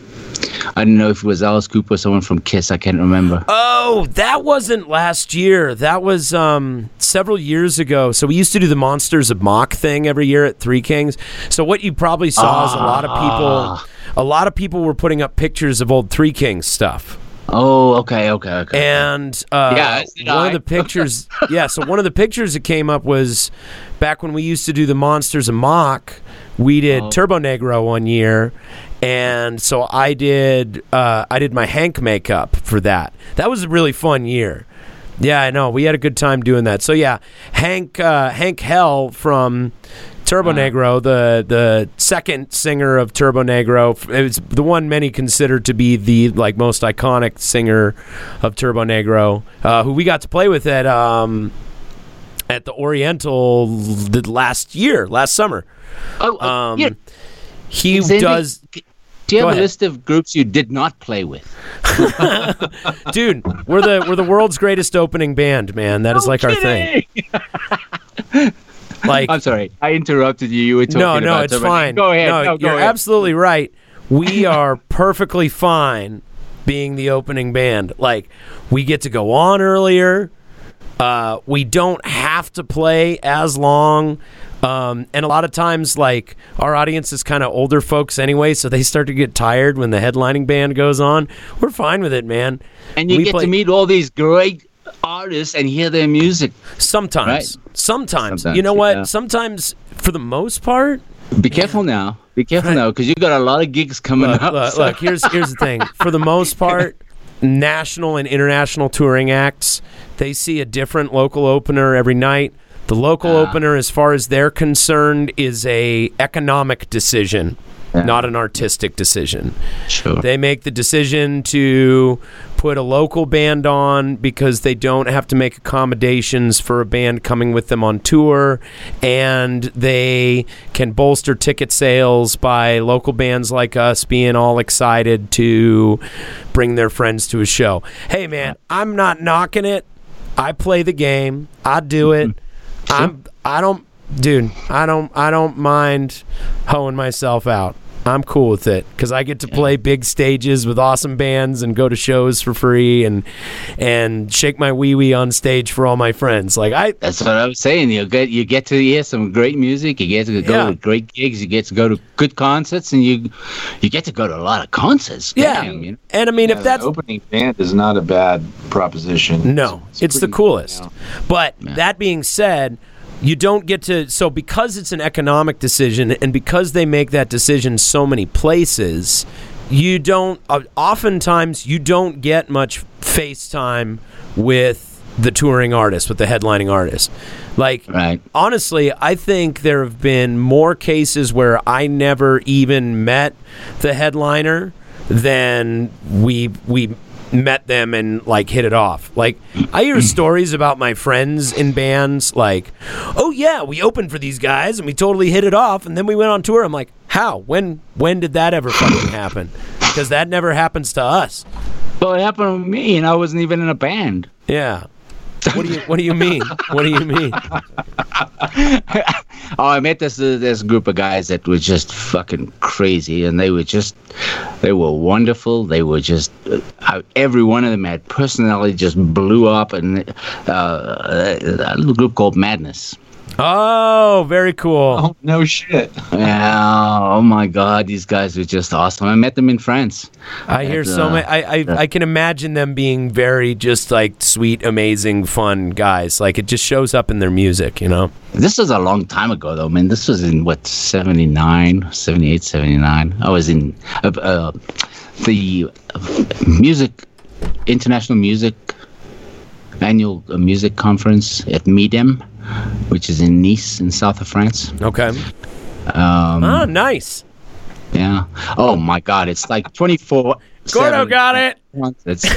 I don't know if it was Alice Cooper or someone from Kiss. I can't remember. Oh, that wasn't last year. That was um, several years ago. So we used to do the Monsters of Mock thing every year at Three Kings. So what you probably saw is a lot of people. A lot of people were putting up pictures of old Three Kings stuff. Oh, okay, okay, okay. And uh, Yeah, as one I. of the pictures, yeah. So one of the pictures that came up was back when we used to do the Monsters of Mock. We did Oh. Turbonegro one year, and so I did. Uh, I did my Hank makeup for that. That was a really fun year. Yeah, I know. We had a good time doing that. So yeah, Hank uh, Hank Hell from Turbo Uh-huh. Negro, the the second singer of Turbonegro, it's the one many consider to be the like most iconic singer of Turbonegro, uh, who we got to play with at um, at the Oriental the last year, last summer. oh, uh, Um, yeah. he does, Do you have a list of groups you did not play with? dude. We're the we're the world's greatest opening band, man. That is like our thing. Like I'm sorry, I interrupted you. You were talking no, no, it's somebody. fine. Go ahead. No, No, go you're ahead. absolutely right. We are perfectly fine being the opening band. Like we get to go on earlier. Uh, we don't have to play as long. Um, and a lot of times, like our audience is kind of older folks anyway, so they start to get tired when the headlining band goes on. We're fine with it, man. and you we get play- to meet all these great artists and hear their music. Sometimes, sometimes, Sometimes, you know what? yeah. Sometimes, for the most part, Be careful now. Be careful now, because you got a lot of gigs coming look, up. look, so- look, here's here's the thing. For the most part, national and international touring acts, they see a different local opener every night. The local Ah. opener, as far as they're concerned, is a economic decision, Yeah. not an artistic decision. Sure. They make the decision to put a local band on because they don't have to make accommodations for a band coming with them on tour and they can bolster ticket sales by local bands like us being all excited to bring their friends to a show. Hey man, I'm not knocking it. I play the game. I do it. I'm I don't dude, I don't I don't mind hoeing myself out. I'm cool with it because I get to play big stages with awesome bands and go to shows for free and and shake my wee wee on stage for all my friends. Like I, That's what I was saying. You get you get to hear some great music. You get to go Yeah. to great gigs. You get to go to good concerts, and you you get to go to a lot of concerts. yeah, Damn, you know? and I mean Yeah, if the that's opening band is not a bad proposition. No, it's, the pretty- coolest. you know. But that being said, you don't get to so because it's an economic decision and because they make that decision so many places, you don't uh, oftentimes you don't get much FaceTime with the touring artist, with the headlining artist. Like Right. honestly, I think there have been more cases where I never even met the headliner than we we met them and like hit it off. Like I hear mm. stories about my friends in bands like, "Oh yeah, we opened for these guys and we totally hit it off and then we went on tour." I'm like, "How? When when did that ever fucking happen?" Because that never happens to us. Well, it happened to me, and I wasn't even in a band. Yeah. What do you what do you mean? What do you mean? Oh, I met this this group of guys that were just fucking crazy, and they were just they were wonderful. They were just uh, every one of them had personality, just blew up, and uh, a little group called Madness. Oh, very cool. Oh no shit. Yeah, oh my god, these guys are just awesome. I met them in France. I hear so uh, many. I, I I can imagine them being very just like sweet, amazing, fun guys. Like it just shows up in their music, you know. This was a long time ago, though, man. This was in what 79, 78, 79. I was in uh, uh, the music, international music annual uh, music conference at MIDEM, which is in Nice, in south of France. Okay. Um, Oh, nice. Yeah. Oh my God, it's like twenty four. Gordo got it. It's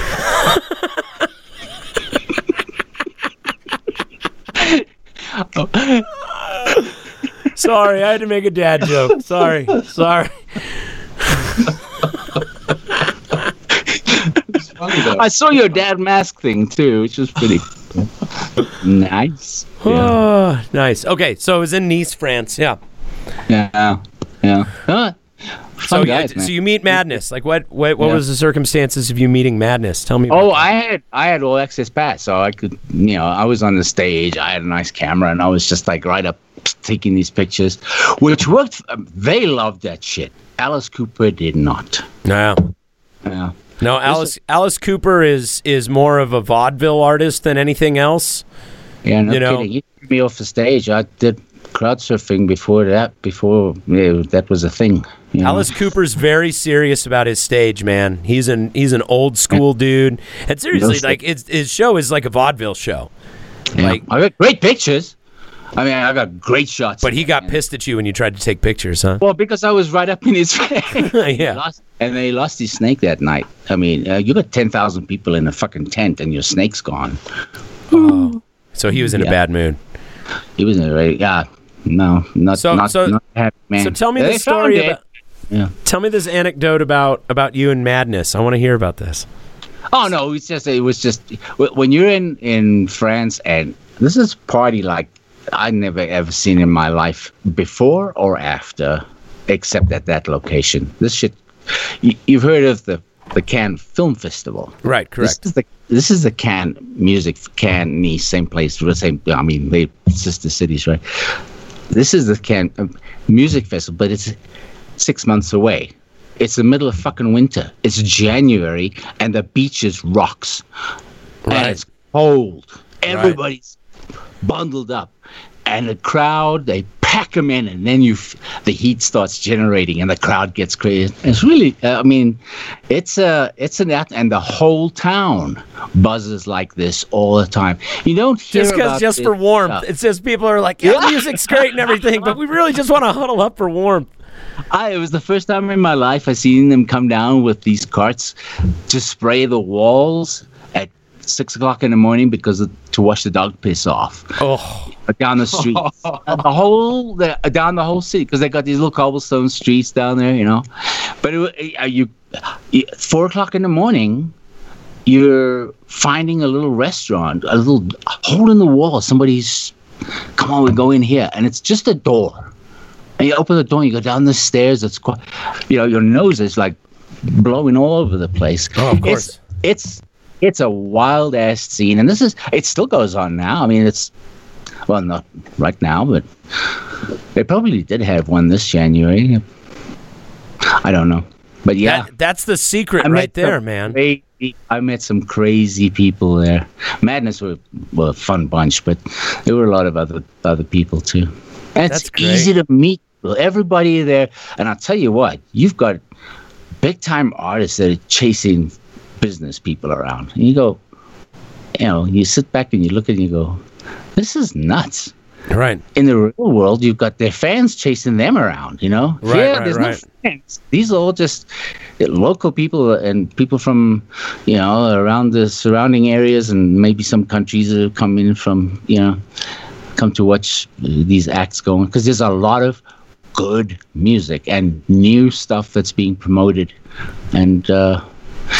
Sorry, I had to make a dad joke. Sorry, sorry. I saw your dad mask thing too, which was pretty nice. Yeah. Oh, nice. Okay, so it was in Nice, France. Yeah. Yeah. Yeah. Huh. So, yeah, guys, so you meet Madness. Like, what? What, what Yeah. was the circumstances of you meeting Madness? Tell me. Oh. I had I had all access pass, so I could, you know, I was on the stage. I had a nice camera, and I was just like right up taking these pictures, which worked. um, They loved that shit. Alice Cooper did not. no, Yeah. No. Alice Alice Cooper is is more of a vaudeville artist than anything else. Yeah, no You know- kidding. He took me off the stage. I did crowd surfing before that. Before yeah, that was a thing. you know. Alice Cooper's very serious about his stage, man. He's an he's an old school dude, and seriously, shit. like it's, his show is like a vaudeville show. Yeah. like- I got great pictures. I mean, I got great shots. But he got pissed at you when you tried to take pictures, huh? Well, because I was right up in his face. yeah. Lost- and they lost his snake that night. I mean, uh, you got 10,000 people in a fucking tent and your snake's gone. Oh. So he was in a bad mood. He was in a yeah, no, not, So- not, so- not happy, man. So tell me They the story about. Yeah. Tell me this anecdote about about you and Madness. I want to hear about this. Oh, no, it's just, it was just, when you're in, in France and this is party like I never ever seen in my life before or after, except at that location. This shit, you, you've heard of the, the Cannes Film Festival. Right, correct. This is the this is the Cannes music Cannes Nice same place the same I mean they sister cities right. This is the Cannes um, music festival, but it's six months away. It's the middle of fucking winter. It's January and the beach is rocks, Right. and it's cold. Everybody's bundled up, and the crowd they pack them in, and then you the heat starts generating, and the crowd gets crazy. It's really, uh, I mean, it's a it's an act, and the whole town buzzes like this all the time. You don't hear Just about just for warmth. It's just people are like, yeah, the music's great and everything, but we really just want to huddle up for warmth. I, it was the first time in my life I seen them come down with these carts to spray the walls six o'clock in the morning because of, to wash the dog piss off Oh, uh, down the street, the whole the, uh, down the whole city because they got these little cobblestone streets down there, you know. But it, wa- uh, you, you four o'clock in the morning, you're finding a little restaurant, a little hole in the wall. Somebody's come on, we go in here, and it's just a door. And you open the door, and you go down the stairs. It's quite, you know, your nose is like blowing all over the place. Oh, of course. It's it's a wild ass scene, and this is it still goes on now. I mean, it's well, not right now, but they probably did have one this January. I don't know, but yeah, that, that's the secret I right there, some man. crazy- I met some crazy people there. Madness were, were a fun bunch, but there were a lot of other other people too. And it's That's great. easy to meet everybody there. And I'll tell you what, you've got big time artists that are chasing business people around. And you go, you know, you sit back and you look and you go, this is nuts Right. in the real world, you've got their fans chasing them around, you know? Right, yeah, right, there's right. no fans. These are all just local people and people from, you know, around the surrounding areas and maybe some countries that have come in from, you know, come to watch these acts going. Because there's a lot of good music and new stuff that's being promoted. And, uh,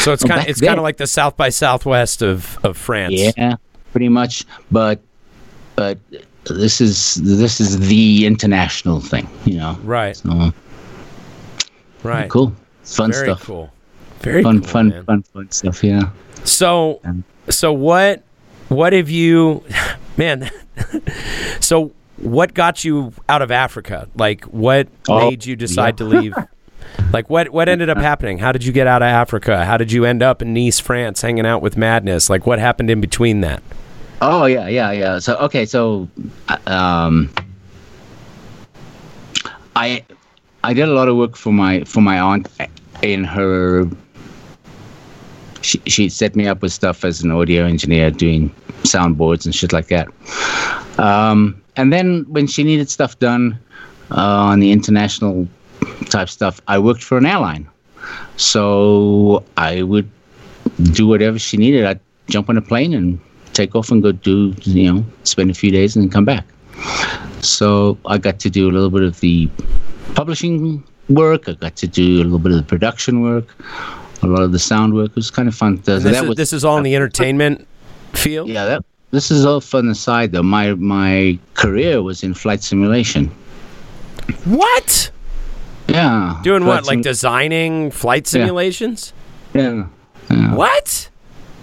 So it's oh, kind back it's kind of like the South by Southwest of of France. Yeah, pretty much. But but this is this is the international thing, you know. Right. So Right. cool, fun Very stuff, cool. Very fun, cool, fun, man. fun, fun stuff. Yeah. So, so what? What have you, man? so, what got you out of Africa? Like, what Oh, made you decide to leave? Like, what what ended up happening? How did you get out of Africa? How did you end up in Nice, France, hanging out with Madness? Like, what happened in between that? Oh yeah, yeah, yeah. So okay, so uh, um, I I did a lot of work for my for my aunt in her. She she set me up with stuff as an audio engineer, doing soundboards and shit like that. Um, and then when she needed stuff done uh, on the international type stuff, I worked for an airline. So I would do whatever she needed. I'd jump on a plane and take off and go do, you know, spend a few days and then come back. So I got to do a little bit of the publishing work. I got to do a little bit of the production work, a lot of the sound work. It was kind of fun. So This, is, was, this is all in the entertainment field. yeah, that, this is all fun aside though. My my career was in flight simulation. What? Yeah. Doing what? Like designing flight simulations? yeah. yeah. What?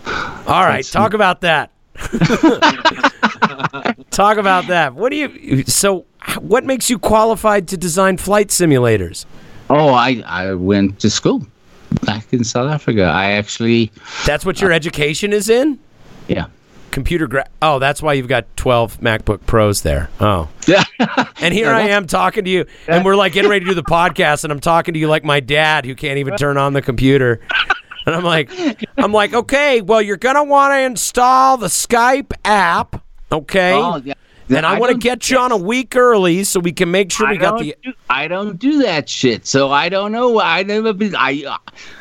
All right, talk about that. talk about that. What do you? So, what makes you qualified to design flight simulators? Oh, I I went to school back in South Africa. I actually That's what your education is in. yeah. Computer gra- Oh, that's why you've got 12 MacBook Pros there. Oh. Yeah. And here I am talking to you, and we're like getting ready to do the podcast, and I'm talking to you like my dad who can't even turn on the computer. And I'm like, I'm like, okay, well, you're gonna want to install the Skype app, okay? Oh, yeah. And I, want to get you on a week early so we can make sure we I got the. do, I don't do that shit. So I don't know. I never been. I,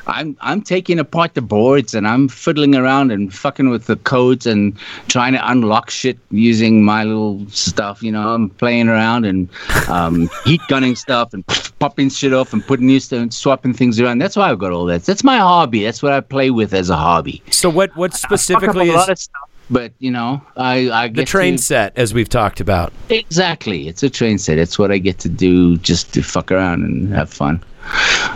I'm I'm taking apart the boards and I'm fiddling around and fucking with the codes and trying to unlock shit using my little stuff. You know, I'm playing around and um, heat gunning stuff and popping shit off and putting new stuff and swapping things around. That's why I've got all that. That's my hobby. That's what I play with as a hobby. So what? What specifically a lot is of stuff. But you know, I I the train to- set, as we've talked about? Exactly. It's a train set. It's what I get to do just to fuck around and have fun.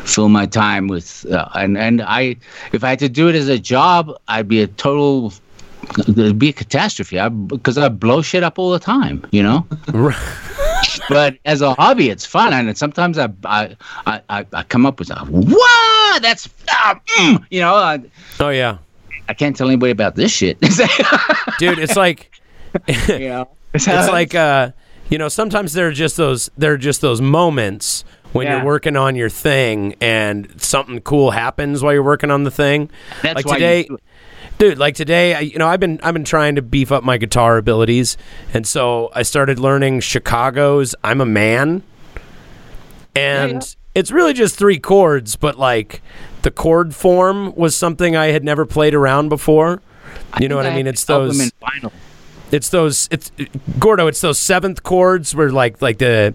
Fill my time with uh, and and I if I had to do it as a job, I'd be a total it'd be a catastrophe I, because I blow shit up all the time, you know. but as a hobby, it's fun, and sometimes I I I, I, come up with a what that's ah, mm, you know I, Oh yeah, I can't tell anybody about this shit. dude, it's like. you know, it's like uh you know sometimes there are just those there are just those moments when Yeah. you're working on your thing and something cool happens while you're working on the thing That's like why today dude like today I, you know i've been i've been trying to beef up my guitar abilities and so i started learning chicago's i'm a man and it's really just three chords but like the chord form was something i had never played around before you know what i mean it's those it's those it's Gordo, it's those seventh chords where like like the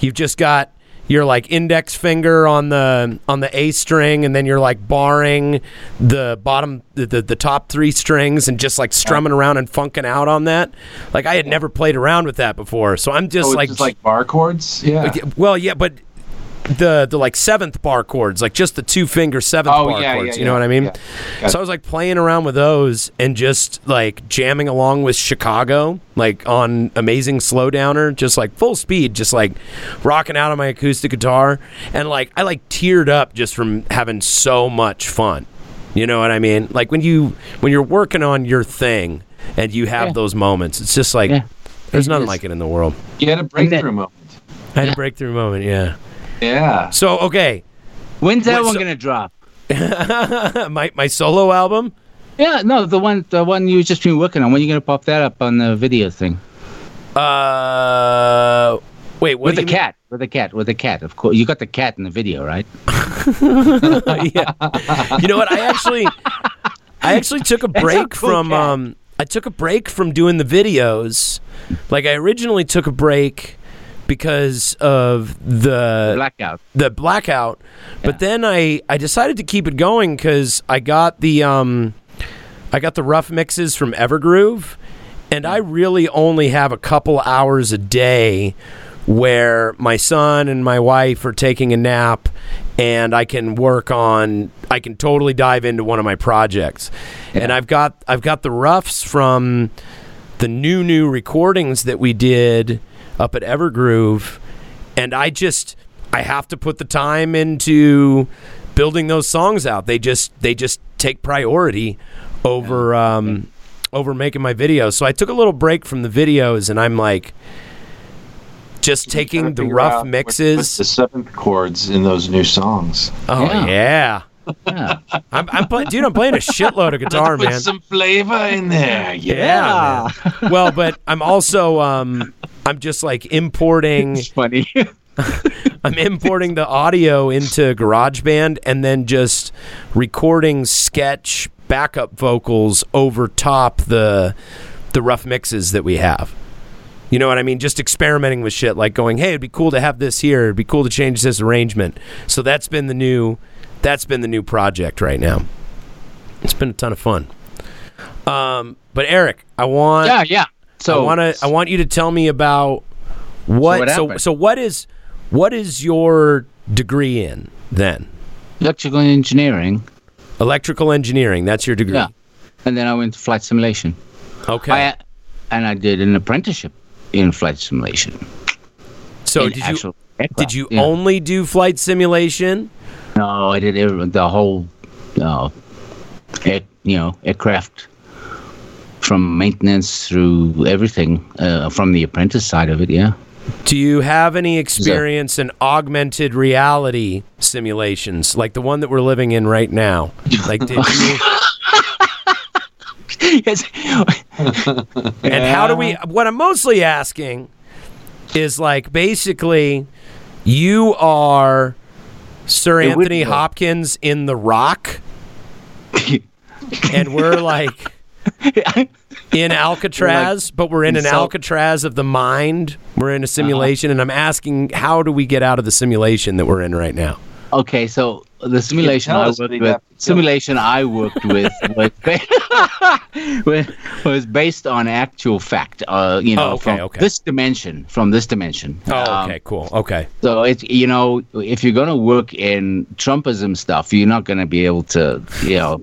you've just got your like index finger on the on the A string and then you're like barring the bottom the, the, the top three strings and just like strumming around and funking out on that. Like I had never played around with that before. So I'm just Oh, it's like just like bar chords. Yeah. well yeah, but the the like seventh bar chords, like just the two finger seventh Oh, bar yeah, chords. yeah, you know yeah, what I mean? So I was like playing around with those and just like jamming along with Chicago, like on Amazing Slowdowner, just like full speed, just like rocking out on my acoustic guitar, and like I like teared up just from having so much fun. You know what I mean? Like when you when you're working on your thing and you have those moments, it's just like there's nothing like it in the world. You had a breakthrough moment. I had a breakthrough moment, yeah. Yeah. So okay, When's that Wait, one so- gonna drop? my my solo album. Yeah, no, the one the one you just been working on. When are you gonna pop that up on the video thing? Uh, wait, what with the cat, with the cat, with the cat. Of course, you got the cat in the video, right? yeah. You know what? I actually, I actually took a break cool from. cat. Um, I took a break from doing the videos. Like I originally took a break because of the Blackout. the blackout, but then I I decided to keep it going because I got the um, I got the rough mixes from Evergroove. and I really only have a couple hours a day where my son and my wife are taking a nap and I can work on I can totally dive into one of my projects. And I've got I've got the roughs from the new new recordings that we did up at Evergroove and I just I have to put the time into building those songs out. They just they just take priority over um over making my videos. So I took a little break from the videos and I'm like just taking the rough mixes. what's the seventh chords in those new songs. oh Yeah. yeah. Yeah. I'm, I'm playing, dude. I'm playing a shitload of guitar, Put man. some flavor in there. Yeah. Yeah, well, but I'm also um, I'm just like importing. It's funny. I'm importing the audio into GarageBand and then just recording sketch backup vocals over top the the rough mixes that we have. You know what I mean? Just experimenting with shit like going, "Hey, it'd be cool to have this here. It'd be cool to change this arrangement." So that's been the new that's been the new project right now. It's been a ton of fun. Um, but Eric, I want yeah, yeah. So I want to I want you to tell me about what what so so what is what is your degree in then? electrical engineering. Electrical engineering, that's your degree. Yeah. And then I went to flight simulation. Okay. I, and I did an apprenticeship in flight simulation. so in did you actual aircraft. did you Yeah. only do flight simulation? No, I did every, the whole, uh, air, you know, aircraft from maintenance through everything uh, from the apprentice side of it. Yeah. Do you have any experience in augmented reality simulations like the one that we're living in right now? Like did you yes. And how do we? What I'm mostly asking is like basically, you are Sir It Anthony Hopkins in The Rock, and we're like in Alcatraz, but we're in an so- Alcatraz of the mind. We're in a simulation, uh-huh. and I'm asking, how do we get out of the simulation that we're in right now? Okay, so the simulation tell I us, but worked with, have to kill simulation I worked with was, was- based on actual fact. Uh, you know, Oh, okay, from okay. this dimension, from this dimension. Oh, Um, okay, cool. Okay, So it's you know, if you're gonna work in Trumpism stuff, you're not gonna be able to, you know,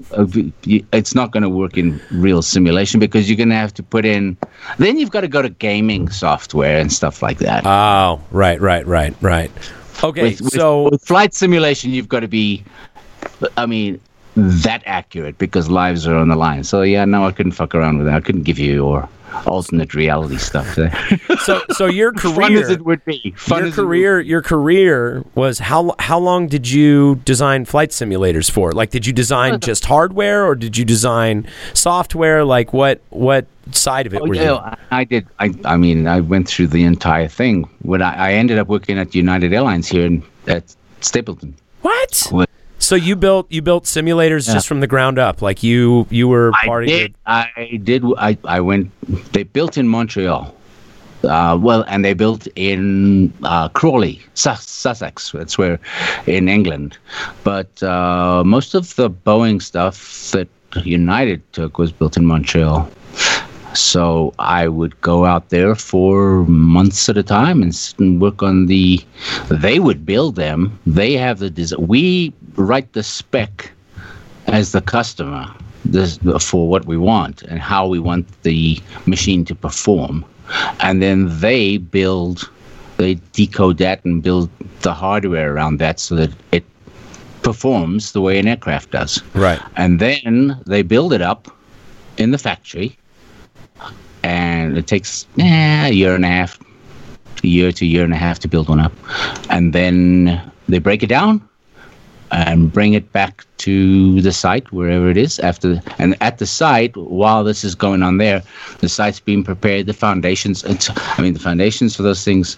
it's not gonna work in real simulation because you're gonna have to put in. Then you've got to go to gaming software and stuff like that. oh, right, right, right, right. Okay, with, with- so with flight simulation, you've got to be, I mean, that accurate because lives are on the line. So yeah, no, I couldn't fuck around with that. I couldn't give you your alternate reality stuff there. so so your Fun as career. it would be. Fun your career your career was how how long did you design flight simulators for like did you design just hardware or did you design software like what what side of it Oh, were yeah, you I, I did. I, I mean, I went through the entire thing. When I, I ended up working at United Airlines here in, at Stapleton. what What? So you built you built simulators Yeah. just from the ground up like you you were I part of did. I did. I, I went. They built in Montreal. Uh, well, and they built in uh, Crawley, Sus- Sussex. That's where, in England. But uh, most of the Boeing stuff that United took was built in Montreal. So I would go out there for months at a time and, s- and work on the. They would build them. They have the design. We write the spec as the customer this, for what we want and how we want the machine to perform. And then they build, they decode that and build the hardware around that so that it performs the way an aircraft does. right And then they build it up in the factory. And it takes eh, a year and a half, a year to a year and a half to build one up. And then they break it down and bring it back to the site wherever it is after and at the site while this is going on there the site's being prepared the foundations it's, i mean the foundations for those things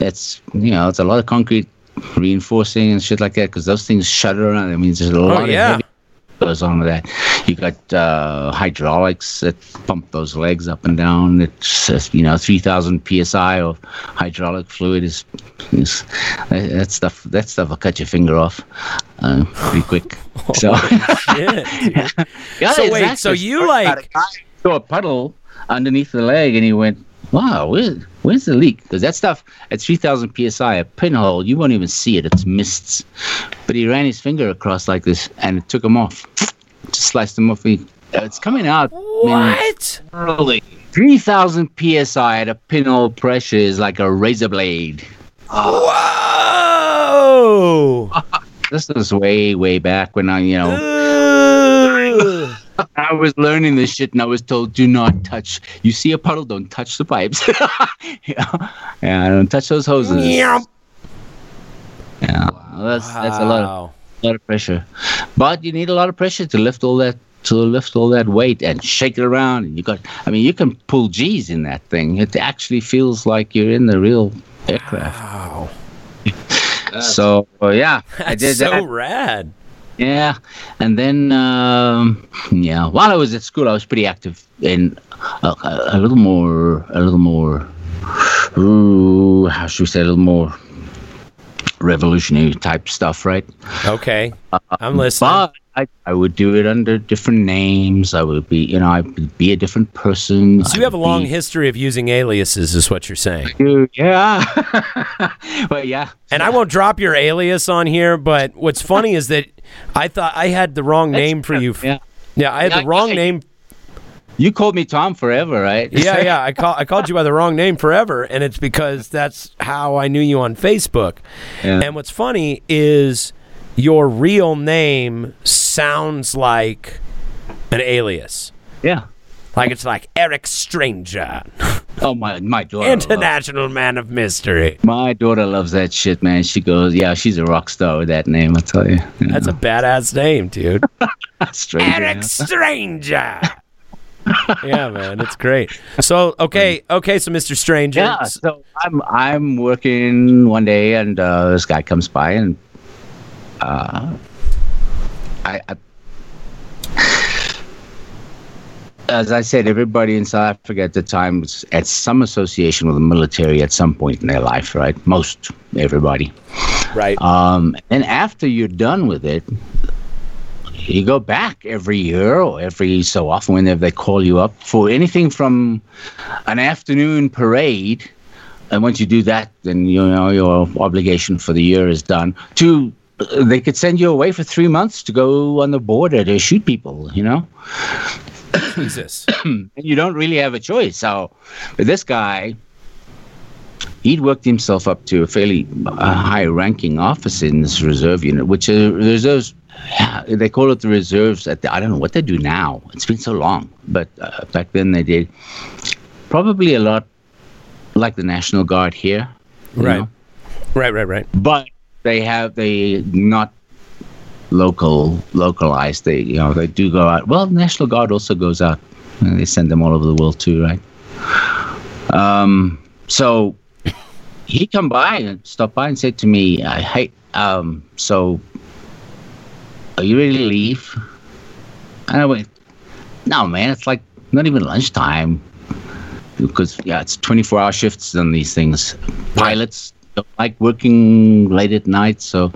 it's you know it's a lot of concrete reinforcing and shit like that because those things shudder around i mean there's a lot yeah. of heavy goes on with that. You got uh, hydraulics that pump those legs up and down. It's uh, you know 3000 psi of hydraulic fluid is, is that, that stuff that stuff will cut your finger off uh, pretty quick. So Shit, yeah, So wait, so you, like-. I- a puddle underneath the leg, and he went, "Wow, where, where's the leak?" Because that stuff at 3,000 psi, a pinhole, you won't even see it. It's mists. But he ran his finger across like this, and it took him off. Just sliced him off. He, uh, it's coming out. What? Early. 3,000 psi at a pinhole pressure is like a razor blade. Whoa! This was way, way back when I, you know. I was learning this shit and I was told, do not touch. You see a puddle, don't touch the pipes. yeah, yeah, don't touch those hoses. Yeah, Yep. well, that's that's a lot of Wow. lot of pressure, but you need a lot of pressure to lift all that to lift all that weight and shake it around. And you got, I mean, you can pull G's in that thing. It actually feels like you're in the real aircraft. Wow. So uh, yeah, I That's did so that. rad. Yeah, and then um, yeah, while I was at school, I was pretty active in a, a, a little more, a little more. Ooh, how should we say? A little more revolutionary type stuff, right? Okay. Uh, I'm listening. But I, I would do it under different names. I would be, you know, I would be a different person. So you have a I'd long be- history of using aliases, is what you're saying. Dude, yeah. but yeah, And I won't drop your alias on here, but what's funny is that I thought I had the wrong name for you. yeah. Yeah, I had the wrong yeah. name. You called me Tom forever, right? Yeah, yeah. I call I called you by the wrong name forever, and it's because that's how I knew you on Facebook. Yeah. And what's funny is your real name sounds like an alias. yeah. Like it's like Eric Stranger, Oh my, my daughter. loves- international man of mystery. My daughter loves that shit, man. She goes, yeah, she's a rock star with that name. I tell you. That's a badass name, dude. Stranger, Eric. Stranger. Yeah, man, it's great. So, okay, okay, so Mr. Stranger. Yeah, so I'm I'm working one day, and uh, this guy comes by, and uh, I, I, as I said, everybody in South Africa at the time was at some association with the military at some point in their life, right? Most everybody. right. Um, and after you're done with it, you go back every year or every so often whenever they call you up for anything from an afternoon parade. And once you do that, then you know your obligation for the year is done. To uh, they could send you away for three months to go on the border to shoot people. You know, Jesus. and you don't really have a choice. So, but this guy, he'd worked himself up to a fairly uh, high-ranking officer in this reserve unit, which are reserves. Yeah, they call it the reserves. At the, I don't know what they do now. It's been so long, but uh, back then they did probably a lot like the National Guard here, Right. know? Right, right, right. But they have they not local localized. They you know they do go out. Well, National Guard also goes out. And they send them all over the world too, right? Um, so he come by and stopped by and said to me, "I hate. Um, so you ready to leave?" And I went, "No, man. It's like not even lunchtime." Because yeah, it's 24-hour shifts on these things. Pilots don't like working late at night, so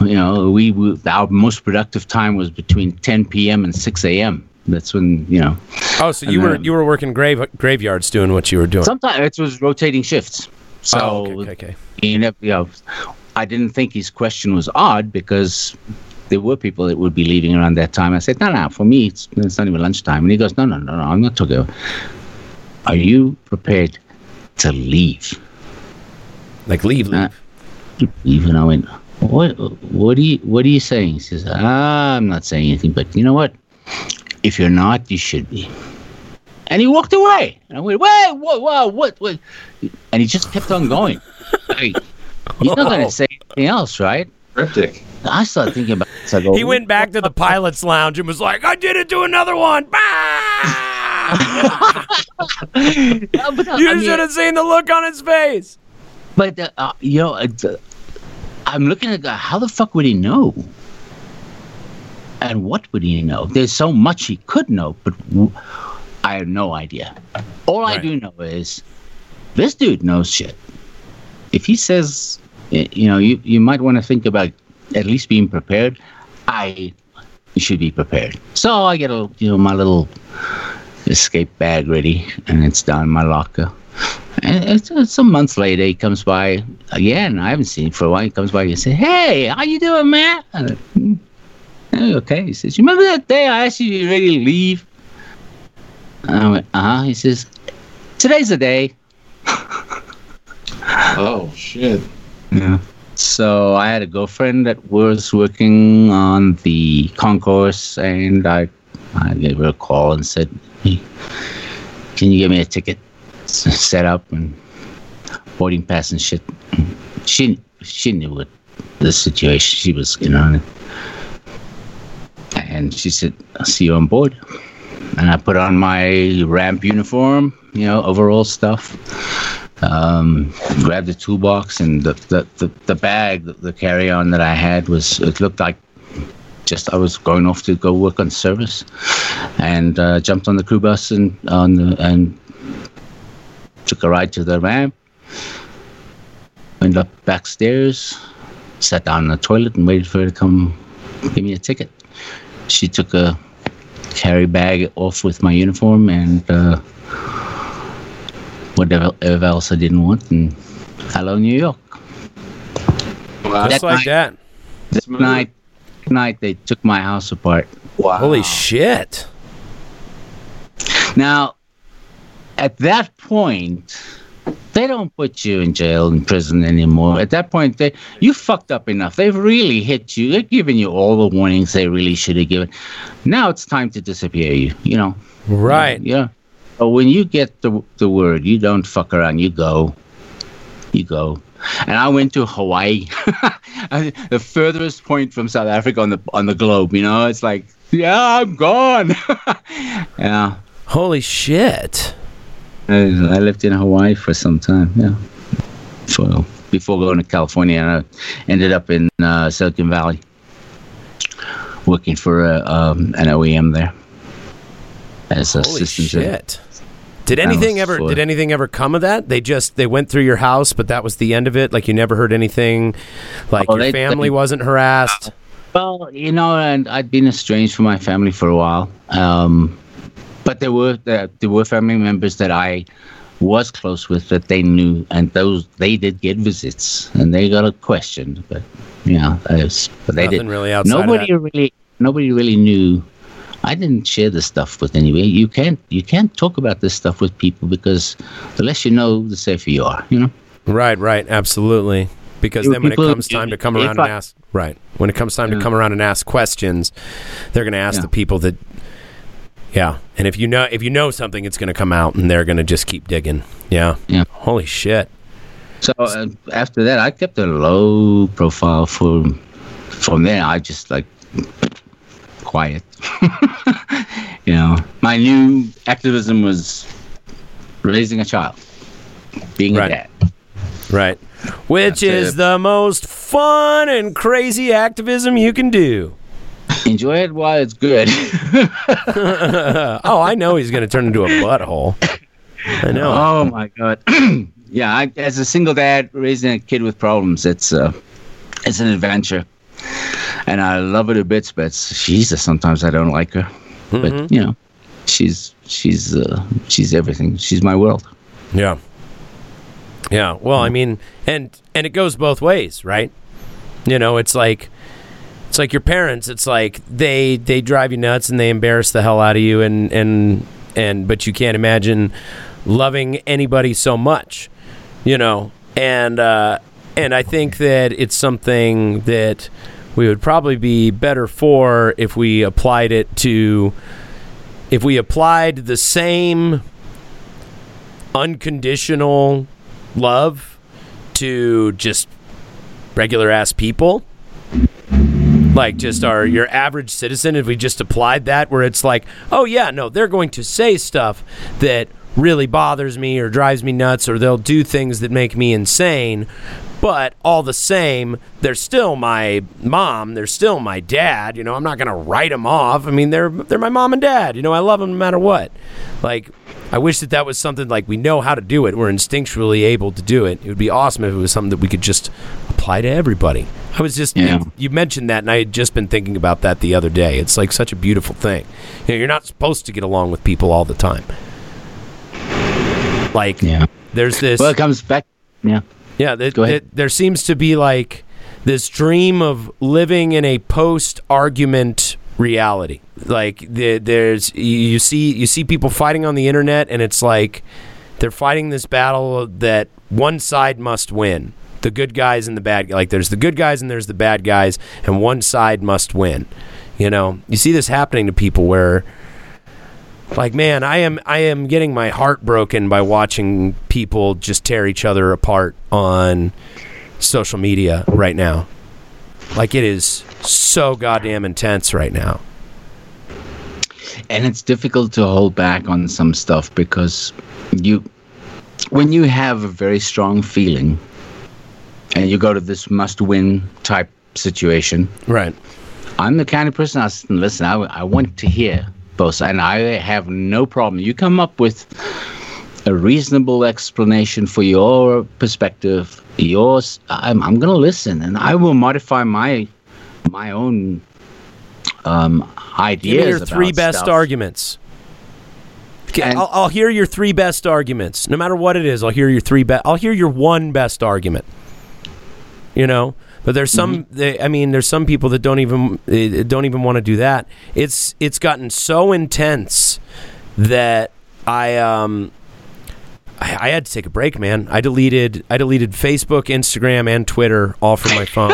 you know we, we our most productive time was between 10 p.m. and 6 a.m. That's when you know. Oh, so you were you were working grave graveyards doing what you were doing. Sometimes it was rotating shifts. Oh, so oh, okay, okay, okay. you know, you know, I didn't think his question was odd because there were people that would be leaving around that time. I said, no, no, for me, it's, it's not even lunchtime. And he goes, no, no, no, no, I'm not talking. About. Are you prepared to leave? Like leave, leave. Uh, Leave? And I went, what, what are you, what are you saying? He says, ah, I'm not saying anything, but you know what? If you're not, you should be. And he walked away. And I went, wait, what, what, what, what? And he just kept on going. Hey, he's not going to say anything else, right? Cryptic. I started thinking about this. I go, he went back to the pilot's lounge and was like, "I did it to another one." Bah! Yeah, but, uh, you should have seen the look on his face. But uh, uh, you know, uh, I'm looking at. How the fuck would he know? And what would he know? There's so much he could know, but w- I have no idea. All I do know is this dude knows shit. If he says, you know, you you might want to think about at least being prepared. I should be prepared. So I get a you know my little escape bag ready, and it's down in my locker. And it's, it's a month later, he comes by again. I haven't seen him for a while. He comes by and says, "Hey, how you doing, man?" I'm like, "Hmm, "Hey, okay. He says, "You remember that day I asked you you ready to leave?" I went, "Uh huh." He says, "Today's the day." Oh shit. Yeah. So I had a girlfriend that was working on the concourse, and I, I gave her a call and said, hey, "Can you give me a ticket, set up and boarding pass and shit?" She she knew what the situation she was in on, and she said, "I'll see you on board." And I put on my ramp uniform, you know, overall stuff um, grabbed the toolbox and the the, the, the bag, the, the carry on that I had was it looked like just I was going off to go work on service, and uh, jumped on the crew bus and on the, and took a ride to the ramp. Went up backstairs, sat down in the toilet and waited for her to come give me a ticket. She took a carry bag off with my uniform and. Uh, whatever else I didn't want. And hello, New York. Wow. Just That like night- that. That night, night they took my house apart. wow. Holy shit. Now, at that point, they don't put you in jail in prison anymore. At that point, they you fucked up enough. They've really hit you. They've given you all the warnings they really should have given. Now it's time to disappear you. You know. Right. Yeah. But when you get the the word, you don't fuck around. You go. You go. And I went to Hawaii, the furthest point from South Africa on the on the globe. You know, it's like, yeah, I'm gone. yeah. Holy shit. I, lived in Hawaii for some time. Yeah. For before going to California, and I ended up in uh, Silicon Valley, working for a, um, an OEM there as a Holy systems shit. Did anything was ever for- did anything ever come of that? They just they went through your house, but that was the end of it. Like you never heard anything. Like Oh, your they- family they- wasn't harassed. Well, you know, and I'd been estranged from my family for a while. Um, but there were there, there were family members that I was close with that they knew, and those they did get visits, and they got a question. But yeah, I was, but they Nothing did. really outside of Nobody that. really, nobody really knew. I didn't share this stuff with anybody. You can't you can't talk about this stuff with people because the less you know, the safer you are. You know. Right, right, absolutely. Because then when it comes time to come around and ask right. When it comes time to come around and ask questions, they're gonna ask Yeah. the people that Yeah. And if you know if you know something it's gonna come out and they're gonna just keep digging. Yeah. Yeah. Holy shit. So uh, after that, I kept a low profile for. From there, I just like quiet. you know, my new activism was raising a child, being Right. a dad. Right. Which That's is it. the most fun and crazy activism you can do. Enjoy it while it's good. oh, I know he's going to turn into a butthole. I know. oh my god. yeah, I, as a single dad raising a kid with problems, it's uh, it's an adventure, and I love her to bits. But Jesus, sometimes I don't like her. But you know, she's she's uh, she's everything. She's my world. Yeah. Yeah. Well, I mean, and and it goes both ways, right? You know, it's like it's like your parents. It's like they they drive you nuts and they embarrass the hell out of you, and and and but you can't imagine loving anybody so much, you know. And uh, and I think that it's something that we would probably be better for if we applied it to if we applied the same unconditional love to just regular ass people. Like just our your average citizen if we just applied that where it's like oh yeah no they're going to say stuff that really bothers me or drives me nuts or they'll do things that make me insane but all the same they're still my mom they're still my dad you know i'm not going to write them off i mean they're they're my mom and dad you know i love them no matter what like i wish that that was something like we know how to do it we're instinctually able to do it it would be awesome if it was something that we could just apply apply to everybody. I was just Yeah. you, you mentioned that, and I had just been thinking about that the other day. It's like such a beautiful thing. You know, you're not supposed to get along with people all the time. Like Yeah. there's this Well, it comes back. Yeah. Yeah, th- th- there seems to be like this dream of living in a post-argument reality. Like the, there's you you see you see people fighting on the internet, and it's like they're fighting this battle that one side must win. The good guys and the bad like there's the good guys and there's the bad guys, and one side must win. You know, you see this happening to people where like man i am i am getting my heart broken by watching people just tear each other apart on social media right now. Like it is so goddamn intense right now. And it's difficult to hold back on some stuff because you when you have a very strong feeling and you go to this must win type situation right. I'm the kind of person i listen i, I want to hear both and i have no problem. You come up with a reasonable explanation for your perspective yours i'm, I'm going to listen and i will modify my my own um ideas give me your three best stuff. arguments. Okay, And- I'll, I'll hear your three best arguments. No matter what it is i'll hear your three best i'll hear your one best argument. You know but there's some they, i mean there's some people that don't even eh, don't even want to do that. It's it's gotten so intense that i um I, I had to take a break man. I deleted i deleted facebook instagram and twitter all from my phone.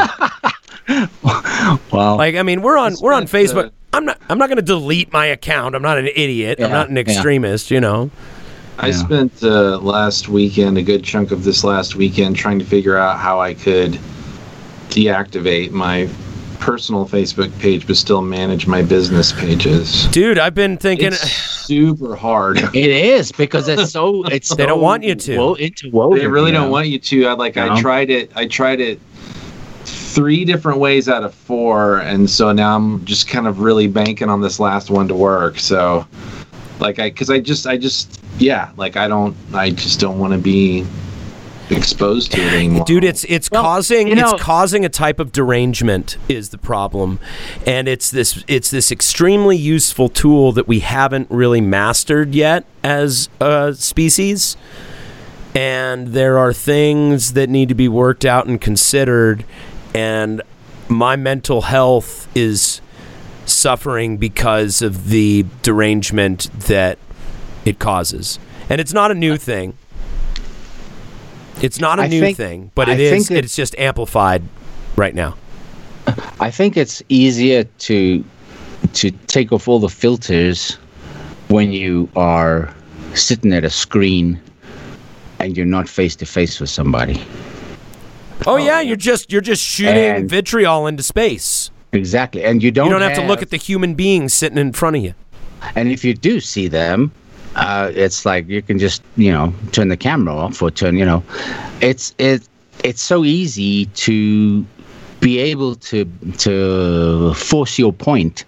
Well, like i mean we're on we're on facebook. I'm not i'm not going to delete my account. I'm not an idiot. I'm not an yeah. extremist you know? I Yeah. spent uh, last weekend, a good chunk of this last weekend, trying to figure out how I could deactivate my personal Facebook page, but still manage my business pages. dude i've been thinking It's super hard. It is because it's so it's They don't want you to. wo- interwoven. They really you don't know? want you to. I like. I No. tried it. I tried it three different ways out of four, and so now I'm just kind of really banking on this last one to work. So, like, I because I just I just yeah, like I don't I just don't want to be exposed to it anymore. dude it's it's Well, causing you know- it's causing a type of derangement is the problem. And it's this it's this extremely useful tool that we haven't really mastered yet as a species. And there are things that need to be worked out and considered. And my mental health is suffering because of the derangement that it causes. And it's not a new thing it's not a I new think- thing but I it is think that- it's just amplified right now I think it's easier to to take off all the filters when you are sitting at a screen and you're not face to face with somebody. oh yeah you're just you're just shooting vitriol into space Exactly, and you don't. you don't have to look at the human being sitting in front of you And if you do see them, uh, it's like you can just you know turn the camera off or turn you know, it's it it's so easy to be able to to force your point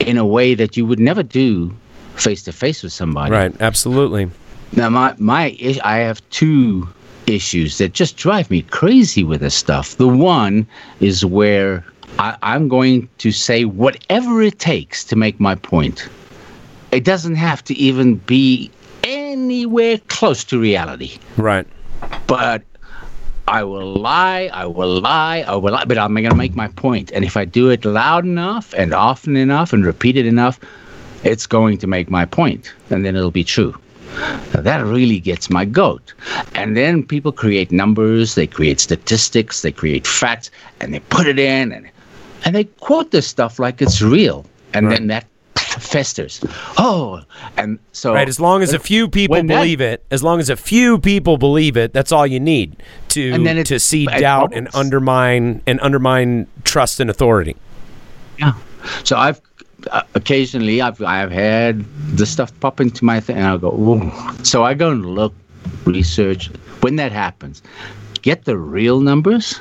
in a way that you would never do face to face with somebody. right absolutely Now my my is- I have two issues that just drive me crazy with this stuff. The one is where I, I'm going to say whatever it takes to make my point. It doesn't have to even be anywhere close to reality. right But I will lie, I will lie, I will lie, but I'm going to make my point. And if I do it loud enough and often enough and repeat it enough, it's going to make my point, and then it'll be true. Now, that really gets my goat. And then people create numbers, they create statistics, they create facts, and they put it in, and and they quote this stuff like it's real, and then that festers. Oh, and so right as long as a few people that- believe it as long as a few people believe it that's all you need to And then it- to see doubt and undermine and undermine trust and authority Yeah. So I've uh, occasionally I've I've had the stuff pop into my thing, and I'll go, Ooh. so I go and look, research. When that happens, get the real numbers,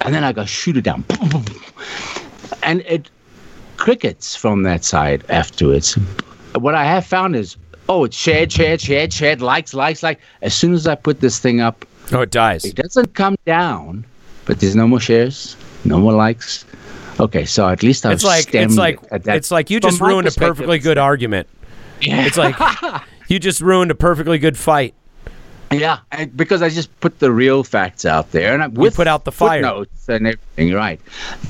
and then I go shoot it down, and it crickets from that side afterwards. What I have found is, oh, it's shared, shared, shared, shared, likes, likes, like. As soon as I put this thing up, oh it dies it doesn't come down, but there's no more shares, no more likes. Okay, so at least I've It's like it's like it at that- it's like you just ruined a perfectly good argument. Yeah. It's like you just ruined a perfectly good fight. Yeah, and because I just put the real facts out there, and I, with put out the fire. footnotes and everything. Right.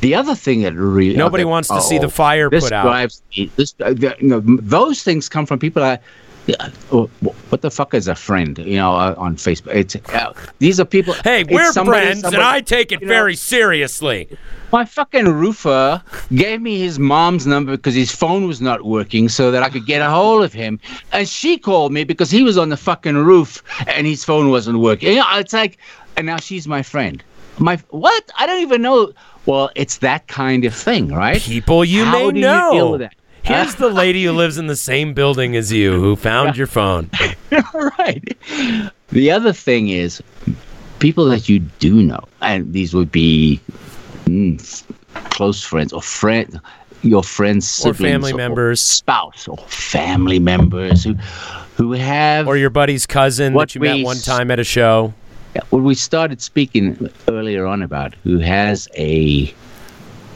The other thing that really Nobody okay, wants to see the oh, fire put out. drives me. This, uh, the, you know, those things come from people that. Oh, what the fuck is a friend? You know, uh, on Facebook. It's uh, these are people. Hey, we're somebody- friends, somebody- and I take it you know, very seriously. my fucking roofer gave me his mom's number because his phone was not working so that I could get a hold of him. And she called me because he was on the fucking roof and his phone wasn't working. You know, it's like, and now she's my friend. My what? I don't even know. Well, it's that kind of thing, right? People you How may do you know. deal with that? Here's the lady who lives in the same building as you who found your phone. right. The other thing is people that you do know, and these would be mm, close friends or friend, your friends, Or siblings, family members. spouse, or family members who who have. Or your buddy's cousin What that you met one time at a show. what we started speaking earlier on about, who has a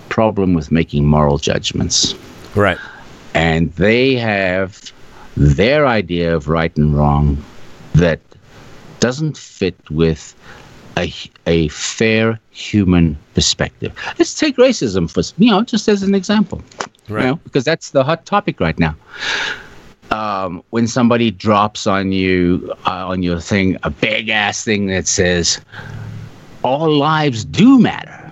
problem with making moral judgments. Right. And they have their idea of right and wrong that doesn't fit with a, a fair human perspective. Let's take racism for you know just as an example, Right. you know, because that's the hot topic right now. Um, when somebody drops on you uh, on your thing a big ass thing that says all lives do matter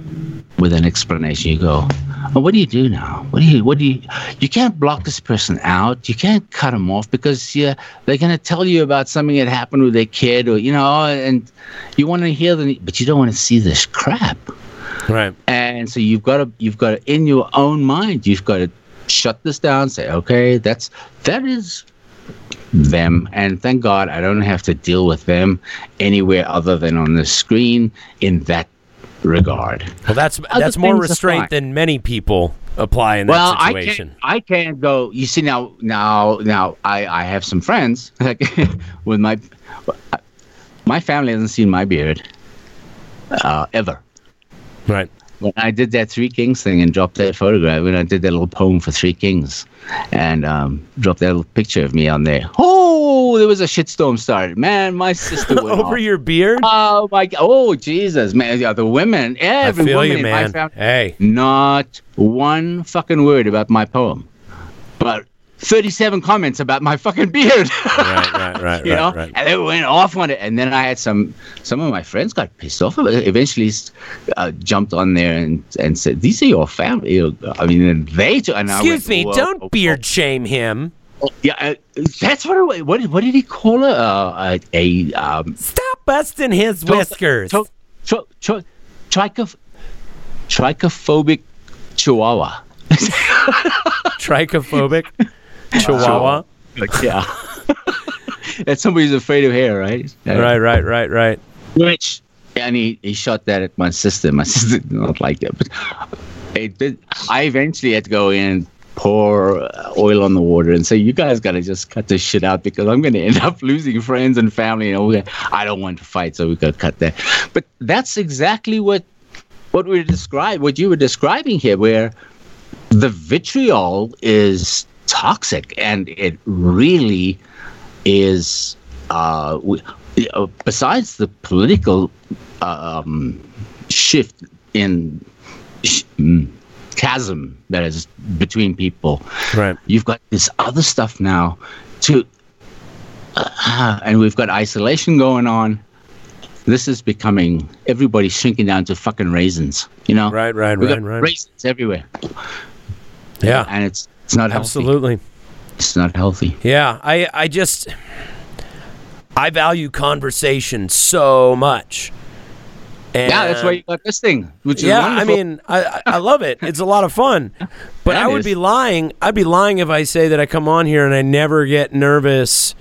with an explanation you go well, what do you do now? What do you what do you you can't block this person out. You can't cut them off because yeah they're going to tell you about something that happened with their kid or you know and you want to hear them but you don't want to see this crap. Right. and so you've got to you've got to in your own mind you've got to shut this down say okay that's that is them. And thank god i don't have to deal with them anywhere other than on the screen in that regard Well, that's Other that's more restraint than many people apply in well that i situation. can't i can't go you see now now now i i have some friends like with my my family hasn't seen my beard uh ever Right. When I did that Three Kings thing and dropped that photograph, when I did that little poem for Three Kings and um, dropped that little picture of me on there, oh, there was a shitstorm started. Man, my sister went Over off. your beard? Oh my God! Oh Jesus, man! Yeah, the women, I every feel woman you, in my family, Hey. not one fucking word about my poem, but thirty-seven comments about my fucking beard. Right, right, right, you right, know, right. and they went off on it. And then I had some some of my friends got pissed off. Eventually, uh, jumped on there and and said, "These are your family." I mean, and they. t- And Excuse went, me, "Whoa, don't whoa, beard shame him. Yeah, uh, that's what. It, what did what did he call it? Uh, a, a um, Stop busting his whiskers. to, to, to, trichophobic chihuahua. Trichophobic chihuahua. Like, yeah. That's somebody who's afraid of hair, right? Right, right, right, right. Which and he, he shot that at my sister. My sister did not like that, but it did. I eventually had to go in and pour uh, oil on the water and say, "You guys got to just cut this shit out because I'm going to end up losing friends and family. and know, we- I don't want to fight, so we got to cut that." But that's exactly what what we describe, what you were describing here, where the vitriol is toxic and it really is uh, we, uh, besides the political um, shift in sh- mm, chasm that is between people Right. you've got this other stuff now to uh, and we've got isolation going on this is becoming everybody's shrinking down to fucking raisins you know Right, right, We've right, right. raisins everywhere Yeah. and it's it's not healthy Absolutely. it's not healthy Yeah, I I just I value conversation so much. And yeah that's why you got this thing which is yeah, I mean, I I- I love it. It's a lot of fun. But That I would is. be lying. I'd be lying if I say that I come on here and I never get nervous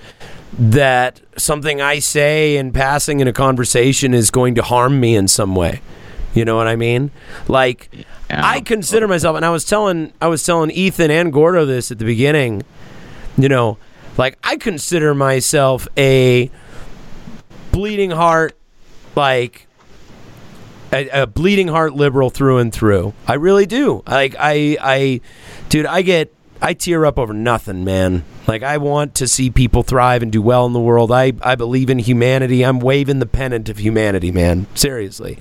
that something I say in passing in a conversation is going to harm me in some way. You know what I mean? Like Yeah. I consider myself and I was telling I was telling Ethan and Gordo this at the beginning. You know, like I consider myself a bleeding heart like a, a bleeding heart liberal through and through. I really do. Like I, I, dude, I get, I tear up over nothing, man. Like I want to see people thrive and do well in the world. I, I believe in humanity. I'm waving the pennant of humanity, man. Seriously.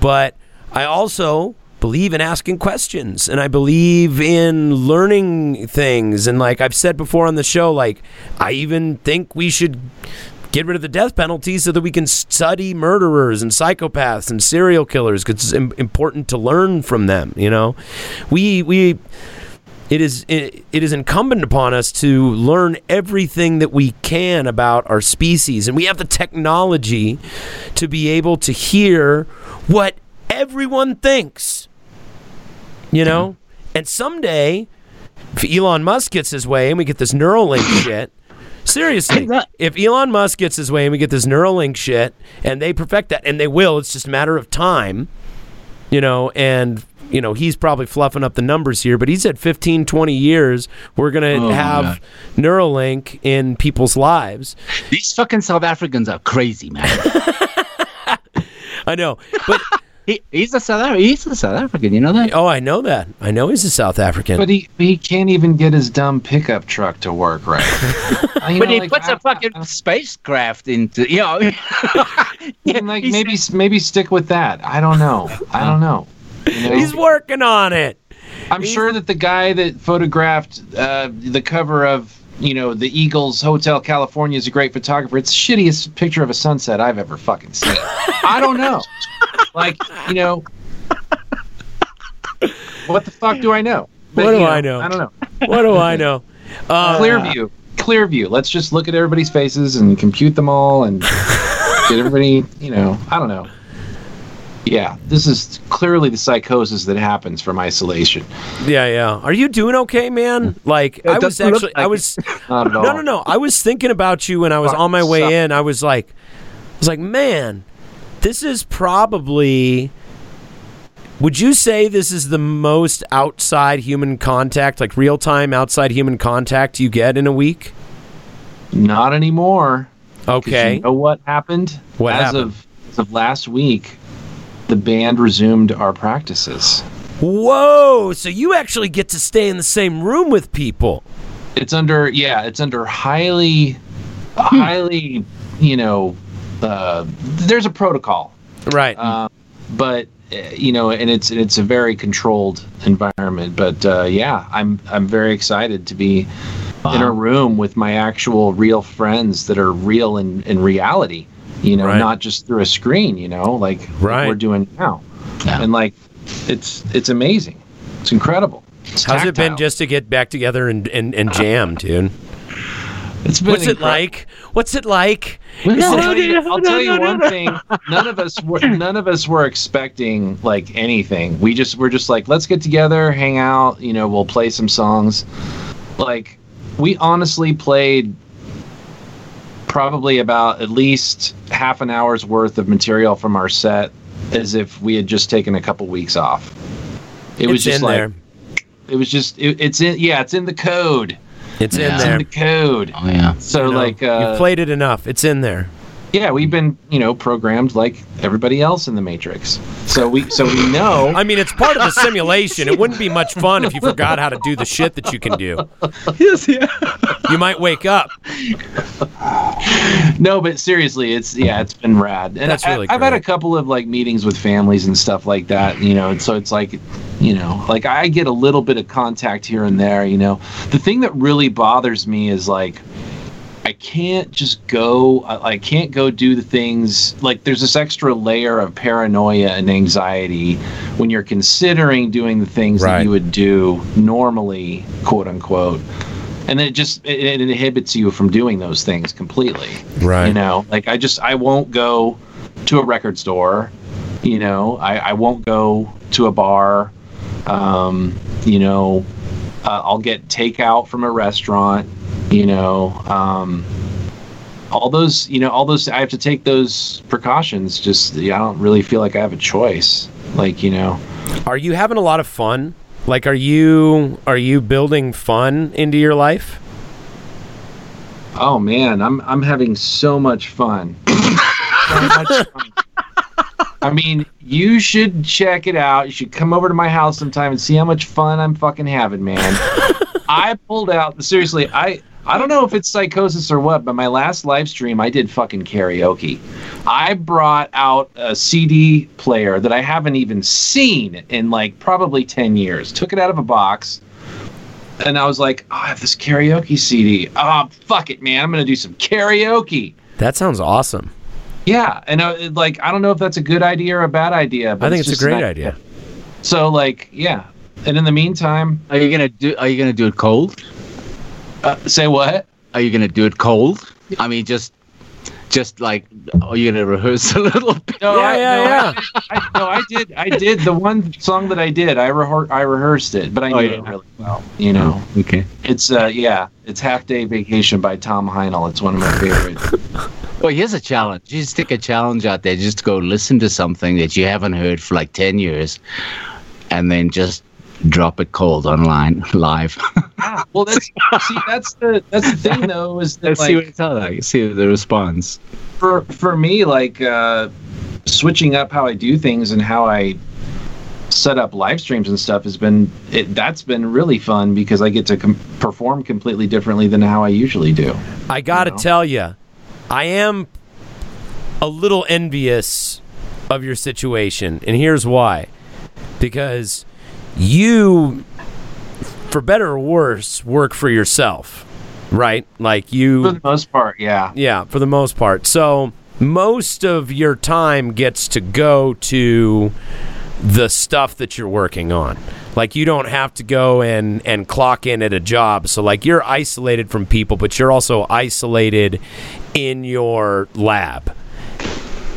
But I also believe in asking questions and I believe in learning things. And like I've said before on the show, like I even think we should get rid of the death penalty so that we can study murderers and psychopaths and serial killers because it's important to learn from them. You know, we we it is it, it is incumbent upon us to learn everything that we can about our species. And we have the technology to be able to hear what everyone thinks you know? And someday if Elon Musk gets his way and we get this Neuralink shit seriously if Elon Musk gets his way and we get this Neuralink shit and they perfect that and they will it's just a matter of time you know, and you know, he's probably fluffing up the numbers here, but he said 15, 20 years we're going to Oh, have God. Neuralink in people's lives. These fucking South Africans are crazy, man. I know. But he, he's a South Af- he's a South African, you know that? oh, I know that. I know he's a South African. But he he can't even get his dumb pickup truck to work right. You But know, he like, puts I- a fucking spacecraft into, you know. I- like maybe maybe stick with that. I don't know. I don't know. You know? he's working on it. I'm sure that the guy that photographed uh, the cover of you know the Eagles Hotel California is a great photographer. It's the shittiest picture of a sunset I've ever fucking seen. I don't know. Like you know, what the fuck do I know? What do you I know? I don't know. What do I know? Uh, Clearview. Clear view. Let's just look at everybody's faces and compute them all and get everybody. You know, I don't know. Yeah, this is clearly the psychosis that happens from isolation. Yeah, yeah. Are you doing okay, man? Mm-hmm. Like I was actually I was Not at all. No, no, no. I was thinking about you when I was oh, on my way in. I was like, I was like, man, this is probably. Would you say this is the most outside human contact, like real time outside human contact you get in a week? Not anymore. Okay. You know what happened? What as happened? of as of last week, the band resumed our practices. Whoa! So you actually get to stay in the same room with people. It's under yeah, it's under highly highly, you know, uh, there's a protocol. Right. Um, but uh, you know, and it's it's a very controlled environment. But uh, yeah, I'm I'm very excited to be in a room with my actual real friends that are real in in reality. You know, Right. not just through a screen. You know, like what Right. we're doing now, Yeah. and like it's it's amazing. It's incredible. It's How's it been just to get back together and, and, and jam, dude? It's been What's it like? What's it like? I'll tell you, I'll tell you one thing. None of us were none of us were expecting like anything. We just we're just like, let's get together, hang out, you know, we'll play some songs. Like we honestly played probably about at least half an hour's worth of material from our set as if we had just taken a couple weeks off. It was just in like there. it was just it, it's in yeah, it's in the code. It's in Yeah. It's there. in the code. Oh, yeah. So You know, like uh, you've played it enough. It's in there. Yeah, we've been, you know, programmed like everybody else in the Matrix. So we so we know I mean, it's part of the simulation. It wouldn't be much fun if you forgot how to do the shit that you can do. Yes, yeah. You might wake up. no, but seriously, it's yeah, it's been rad. And That's really I, I've had a couple of like meetings with families and stuff like that, you know, and so it's like, you know, like I get a little bit of contact here and there, you know. The thing that really bothers me is like I can't just go I, I can't go do the things like there's this extra layer of paranoia and anxiety when you're considering doing the things Right. that you would do normally, quote unquote. And then it just it, it inhibits you from doing those things completely. Right. You know, like I just I won't go to a record store. You know, I, I won't go to a bar. Um, you know, uh, I'll get takeout from a restaurant. You know, um, all those. You know, all those. I have to take those precautions. Just yeah, I don't really feel like I have a choice. Like you know, Are you having a lot of fun? Like, are you are you building fun into your life? oh man, I'm I'm having so much fun. So much fun. I mean, you should check it out. You should come over to my house sometime and see how much fun I'm fucking having, man. I pulled out seriously. I I don't know if it's psychosis or what, but my last live stream I did fucking karaoke. I brought out a CD player that I haven't even seen in like probably 10 years. Took it out of a box. And I was like, oh, I have this karaoke CD. Oh, fuck it, man. I'm going to do some karaoke. That sounds awesome. Yeah, and uh, like I don't know if that's a good idea or a bad idea. But I think it's, just a great an idea. So like, yeah. And in the meantime, Are you gonna do? Are you gonna do it cold? Uh, say what? Are you gonna do it cold? I mean, just, just like, are you gonna rehearse a little bit? No, Yeah, I, yeah, no, yeah. I, I, no, I did. I did the one song that I did. I rehear- I rehearsed it, but I knew Oh, it really well. You know, Okay. it's uh, yeah, it's Half Day Vacation by Tom Heinel. It's one of my favorites. Well, here's a challenge. You stick a challenge out there. Just go listen to something that you haven't heard for like ten years, and then just drop it cold online live. Ah, well, that's see, that's the that's the thing though is that Let's see what like it's like. See the response. for for me like uh, switching up how I do things and how I set up live streams and stuff has been it that's been really fun because I get to com- perform completely differently than how I usually do. I got to You know? tell you, I am a little envious of your situation, and here's why. Because you, for better or worse, work for yourself, right? Like you. For the most part, yeah. yeah, for the most part. So most of your time gets to go to the stuff that you're working on. Like you don't have to go and and clock in at a job. So like you're isolated from people, but you're also isolated in your lab.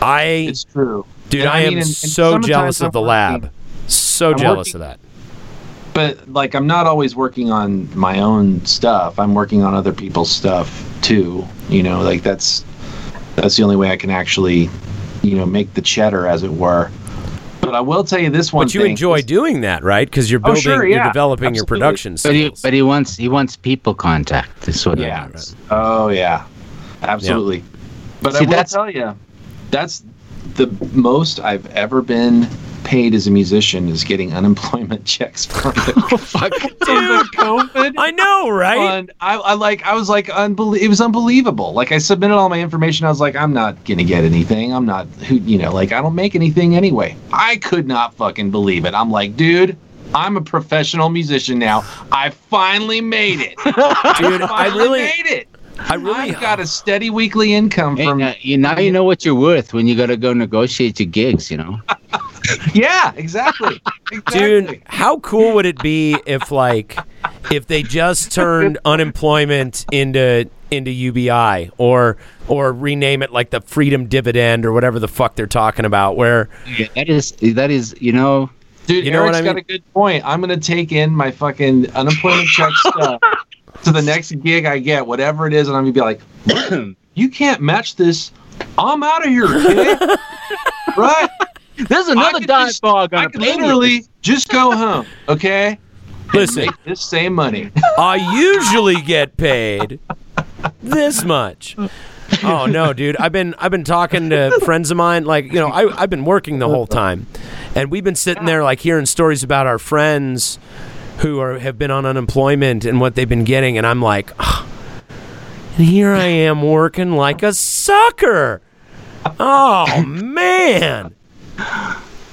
I It's true. dude, And I, am and- and so jealous I'm of the working- lab. So I'm jealous working- of that. But like I'm not always working on my own stuff. I'm working on other people's stuff too. You know, like that's that's the only way I can actually, you know, make the cheddar as it were. But I will tell you this one But you thing. enjoy doing that, right? Because you're Oh, building, sure, you're yeah. developing your Absolutely. production But he, but he wants he wants people contact. That's what Yeah. it is. Oh yeah, absolutely. But See, I will that's- tell you, that's the most I've ever been paid as a musician is getting unemployment checks from the, oh, Fuck. from the COVID. I know, right? And I, I like I was like unbelie- it was unbelievable. Like I submitted all my information. I was like, I'm not gonna get anything. I'm not who you know, like I don't make anything anyway. I could not fucking believe it. I'm like, dude, I'm a professional musician now. I finally made it. Dude, I finally really, made it. I really, I've got a steady weekly income Hey, from now, you now you know what you're worth when you got to go negotiate your gigs. You know. Yeah, exactly. exactly. dude. How cool would it be if, like, if they just turned unemployment into into UBI or or rename it like the Freedom Dividend or whatever the fuck they're talking about? Where Yeah, that is that is you know. Dude, You know what Eric's I mean? got a good point. I'm gonna take in my fucking unemployment check stuff to the next gig I get, whatever it is, and I'm gonna be like, "You can't match this. I'm out of here, kid." right? There's another could dive just- bar I gonna can pay you. literally just go home, okay? Listen, make this same money. I usually get paid this much. Oh no, dude! I've been I've been talking to friends of mine. Like you know, I I've been working the whole time, and we've been sitting there like hearing stories about our friends who are have been on unemployment and what they've been getting, and I'm like, "Ah." and here I am working like a sucker. Oh man,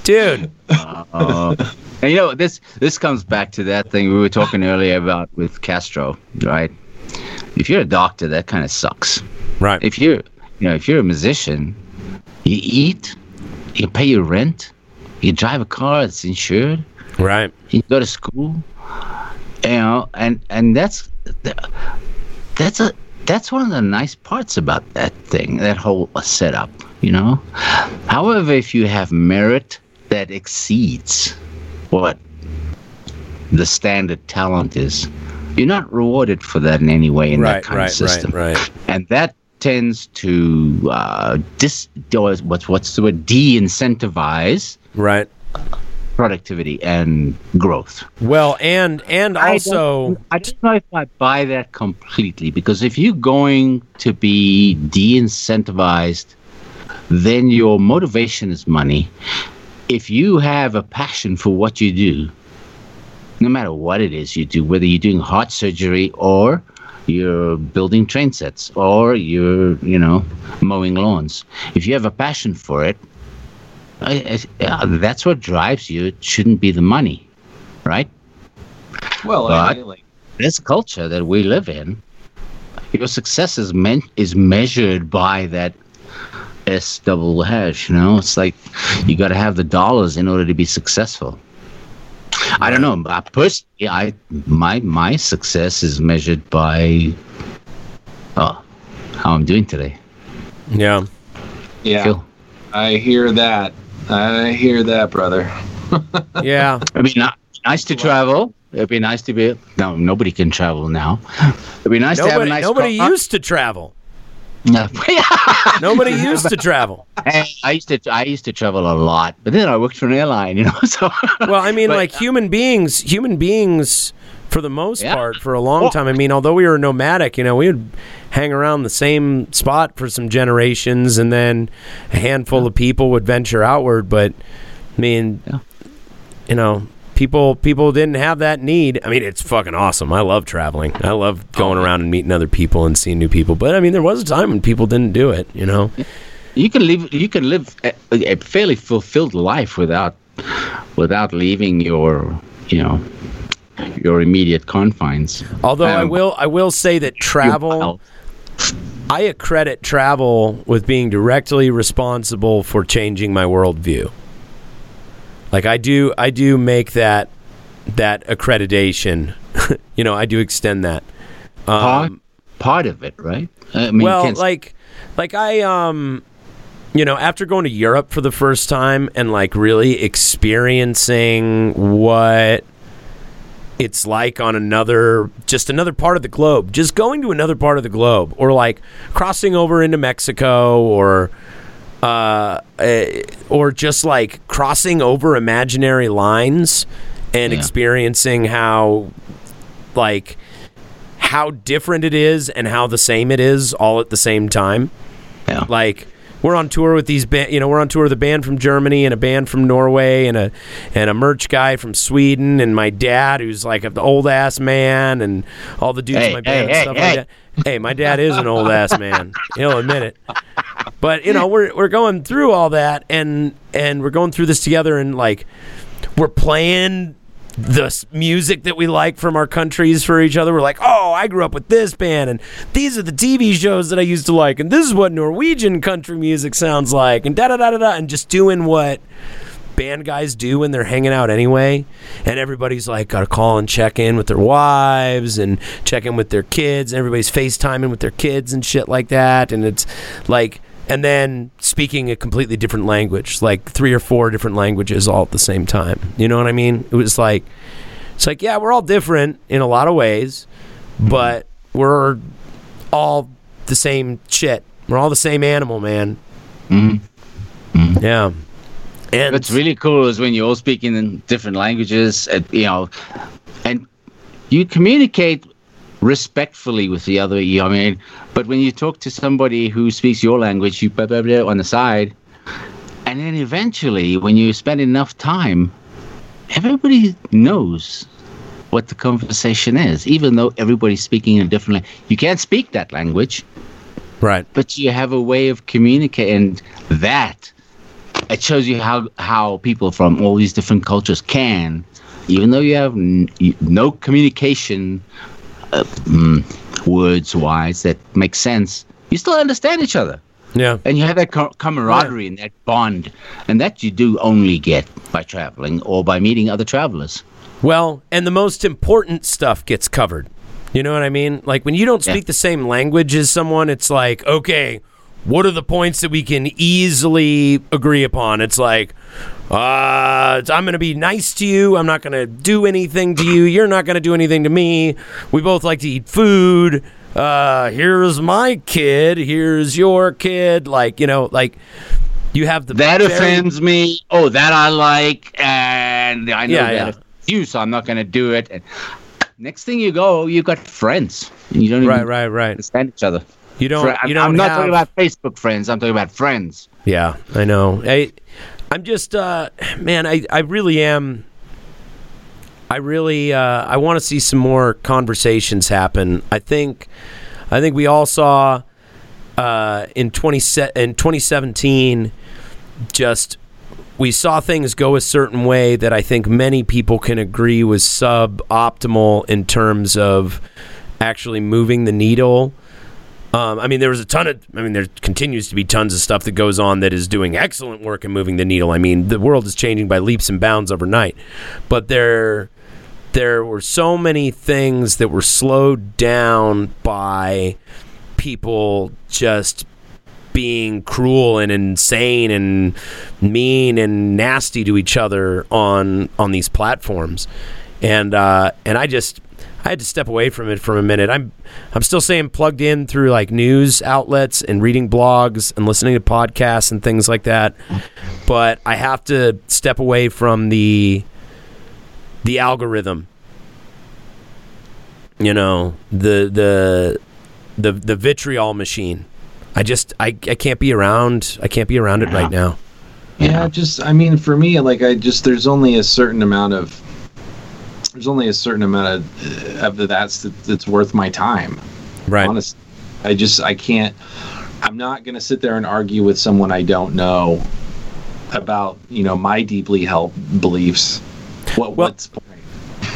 dude. Uh, and you know this this comes back to that thing we were talking earlier about with Castro, right? If you're a doctor, that kind of sucks. Right. If you're you know if you're a musician, you eat, you pay your rent, you drive a car that's insured, Right. you go to school, you know, and and that's that's a that's one of the nice parts about that thing, that whole setup, you know. However, if you have merit that exceeds what the standard talent is, you're not rewarded for that in any way in that kind Right. of system, Right. Right. and that tends to uh, dis what's what's the word de-incentivize Right. Productivity and growth. Well, and and I also. don't, I don't know if I buy that completely because if you're going to be de-incentivized then your motivation is money. If you have a passion for what you do, no matter what it is you do, whether you're doing heart surgery or you're building train sets or you're, you know, mowing lawns, if you have a passion for it, I, I, that's what drives you. It shouldn't be the money, right? Well, I mean, like, this culture that we live in, your success is meant is measured by that S double hash. You know, it's like you got to have the dollars in order to be successful. I don't know. but Personally, I my my success is measured by oh how I'm doing today. Yeah. yeah, Phil. I hear that. I hear that, brother. Yeah. It'd be not, nice to travel. It'd be nice to be. No, nobody can travel now. It'd be nice to have a Nobody, nice. nobody car. used to travel. No. Nobody used to travel. Hey, I used to I used to travel a lot, but then I worked for an airline, you know. So Well, I mean, But- like uh, human beings, human beings, for the most Yeah. part, for a long Well- time. I mean, although we were nomadic, you know, we would hang around the same spot for some generations, and then a handful of people would venture outward. But I mean, Yeah. you know, people people didn't have that need. I mean, it's fucking awesome. I love traveling. I love Oh, going around and meeting other people and seeing new people. But I mean, there was a time when people didn't do it. You know. you can live you can live a, a fairly fulfilled life without without leaving your you know your immediate confines. Although I Um, will, I will say that travel. I accredit travel with being directly responsible for changing my worldview. Like I do, I do make that that accreditation. you know, I do extend that. part, Um, part of it, right? I mean, well, like, like I, um, you know, after going to Europe for the first time and like really experiencing what it's like on another just another part of the globe just going to another part of the globe or like crossing over into mexico or uh, eh, or just like crossing over imaginary lines and Yeah. experiencing how like how different it is and how the same it is all at the same time yeah. like we're on tour with these band, you know, we're on tour with a band from Germany and a band from Norway and a and a merch guy from Sweden and my dad who's like the old ass man and all the dudes Hey, in my band hey, and stuff hey, like hey. that. Hey, my dad is an old ass man. He'll admit it. But you know, we're we're going through all that and and we're going through this together and like we're playing the music that we like from our countries for each other. We're like, oh, I grew up with this band, and these are the TV shows that I used to like, and this is what Norwegian country music sounds like, and da da da da da, and just doing what band guys do when they're hanging out anyway. And everybody's like, got to call and check in with their wives and check in with their kids, and everybody's FaceTiming with their kids and shit like that. And it's like, and then speaking a completely different language, like three or four different languages all at the same time. You know what I mean? It was like, it's like, yeah, we're all different in a lot of ways, but we're all the same shit. We're all the same animal, man. Mhm. Yeah. And What's really cool is when you're all speaking in different languages, and, you know, and you communicate respectfully with the other. You know, I mean, but when you talk to somebody who speaks your language, you blah, blah, blah, on the side, and then eventually, when you spend enough time, everybody knows what the conversation is, even though everybody's speaking a different language. You can't speak that language, right. but you have a way of communicating that it shows you how how people from all these different cultures can even though you have n- no communication uh, mm, words wise that makes sense you still understand each other Yeah. and you have that camaraderie and that bond and that you do only get by traveling or by meeting other travelers Well, and the most important stuff gets covered. You know what I mean? Like when you don't Yeah. speak the same language as someone, it's like, okay, what are the points that we can easily agree upon? It's like, uh, I'm going to be nice to you. I'm not going to do anything to you. You're not going to do anything to me. We both like to eat food. Uh, here's my kid. Here's your kid. Like, you know, like you have the that very- offends me oh that i like and i know Yeah, that yeah. offends you so i'm not going to do it and next thing you go you've got friends you don't Right, even right, right. understand each other You don't. You don't I'm not have- talking about Facebook friends. I'm talking about friends. Yeah, I know. I, I'm just, uh, man. I, I really am. I really, uh, I want to see some more conversations happen. I think, I think we all saw uh, in twenty se- in 2017, just we saw things go a certain way that I think many people can agree was suboptimal in terms of actually moving the needle. Um, I mean, there was a ton of. I mean, there continues to be tons of stuff that goes on that is doing excellent work in moving the needle. I mean, the world is changing by leaps and bounds overnight, but there, there were so many things that were slowed down by people just being cruel and insane and mean and nasty to each other on on these platforms, and uh, and I just I had to step away from it for a minute. I'm I'm still saying plugged in through like news outlets and reading blogs and listening to podcasts and things like that, but I have to step away from the the algorithm. You know the the the the vitriol machine. I just I, I can't be around I can't be around it right now. Yeah, just I mean, for me, like I just there's only a certain amount of there's only a certain amount of of that's that's worth my time. Right. Honestly, I just I can't. I'm not gonna sit there and argue with someone I don't know about you know my deeply held beliefs. What Well- what's point?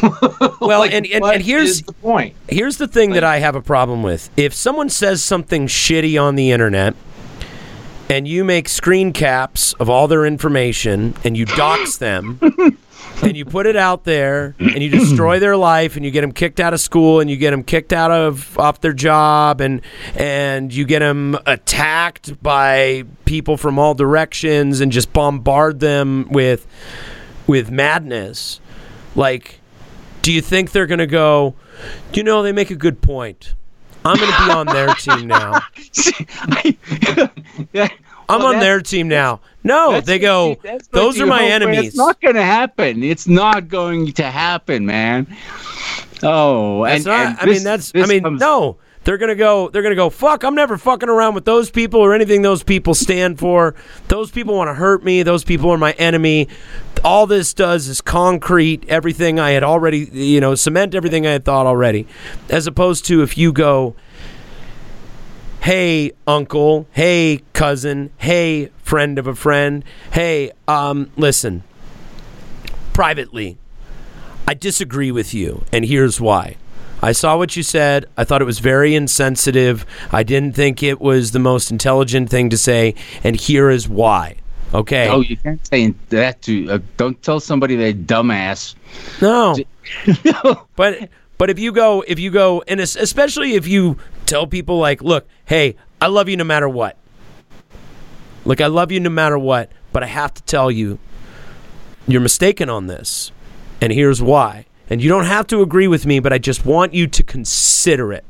Well, Like, and, and, and here's the point. here's the thing that I have a problem with. If someone says something shitty on the internet and you make screen caps of all their information and you dox them and you put it out there and you destroy their life and you get them kicked out of school and you get them kicked out of off their job and and you get them attacked by people from all directions and just bombard them with with madness like do you think they're going to go, you know, they make a good point. I'm going to be on their team now. yeah. I'm Well, on their team now. No, they go, you- those are my for. enemies. It's not going to happen. It's not going to happen, man. Oh, That's and, not, and I this- mean, that's, I mean, comes- no. They're gonna go. They're gonna go. Fuck! I'm never fucking around with those people or anything those people stand for. Those people want to hurt me. Those people are my enemy. All this does is concrete everything I had already, you know, cement everything I had thought already. As opposed to if you go, hey uncle hey cousin hey friend of a friend hey um listen privately i disagree with you and here's why i saw what you said i thought it was very insensitive i didn't think it was the most intelligent thing to say and here is why okay Oh, you can't say that to. Uh, don't tell somebody they're dumbass. No. no. but but if you go if you go and especially if you tell people like, look, hey, I love you no matter what. Look, I love you no matter what, but I have to tell you you're mistaken on this. And here's why. And you don't have to agree with me, but I just want you to consider it.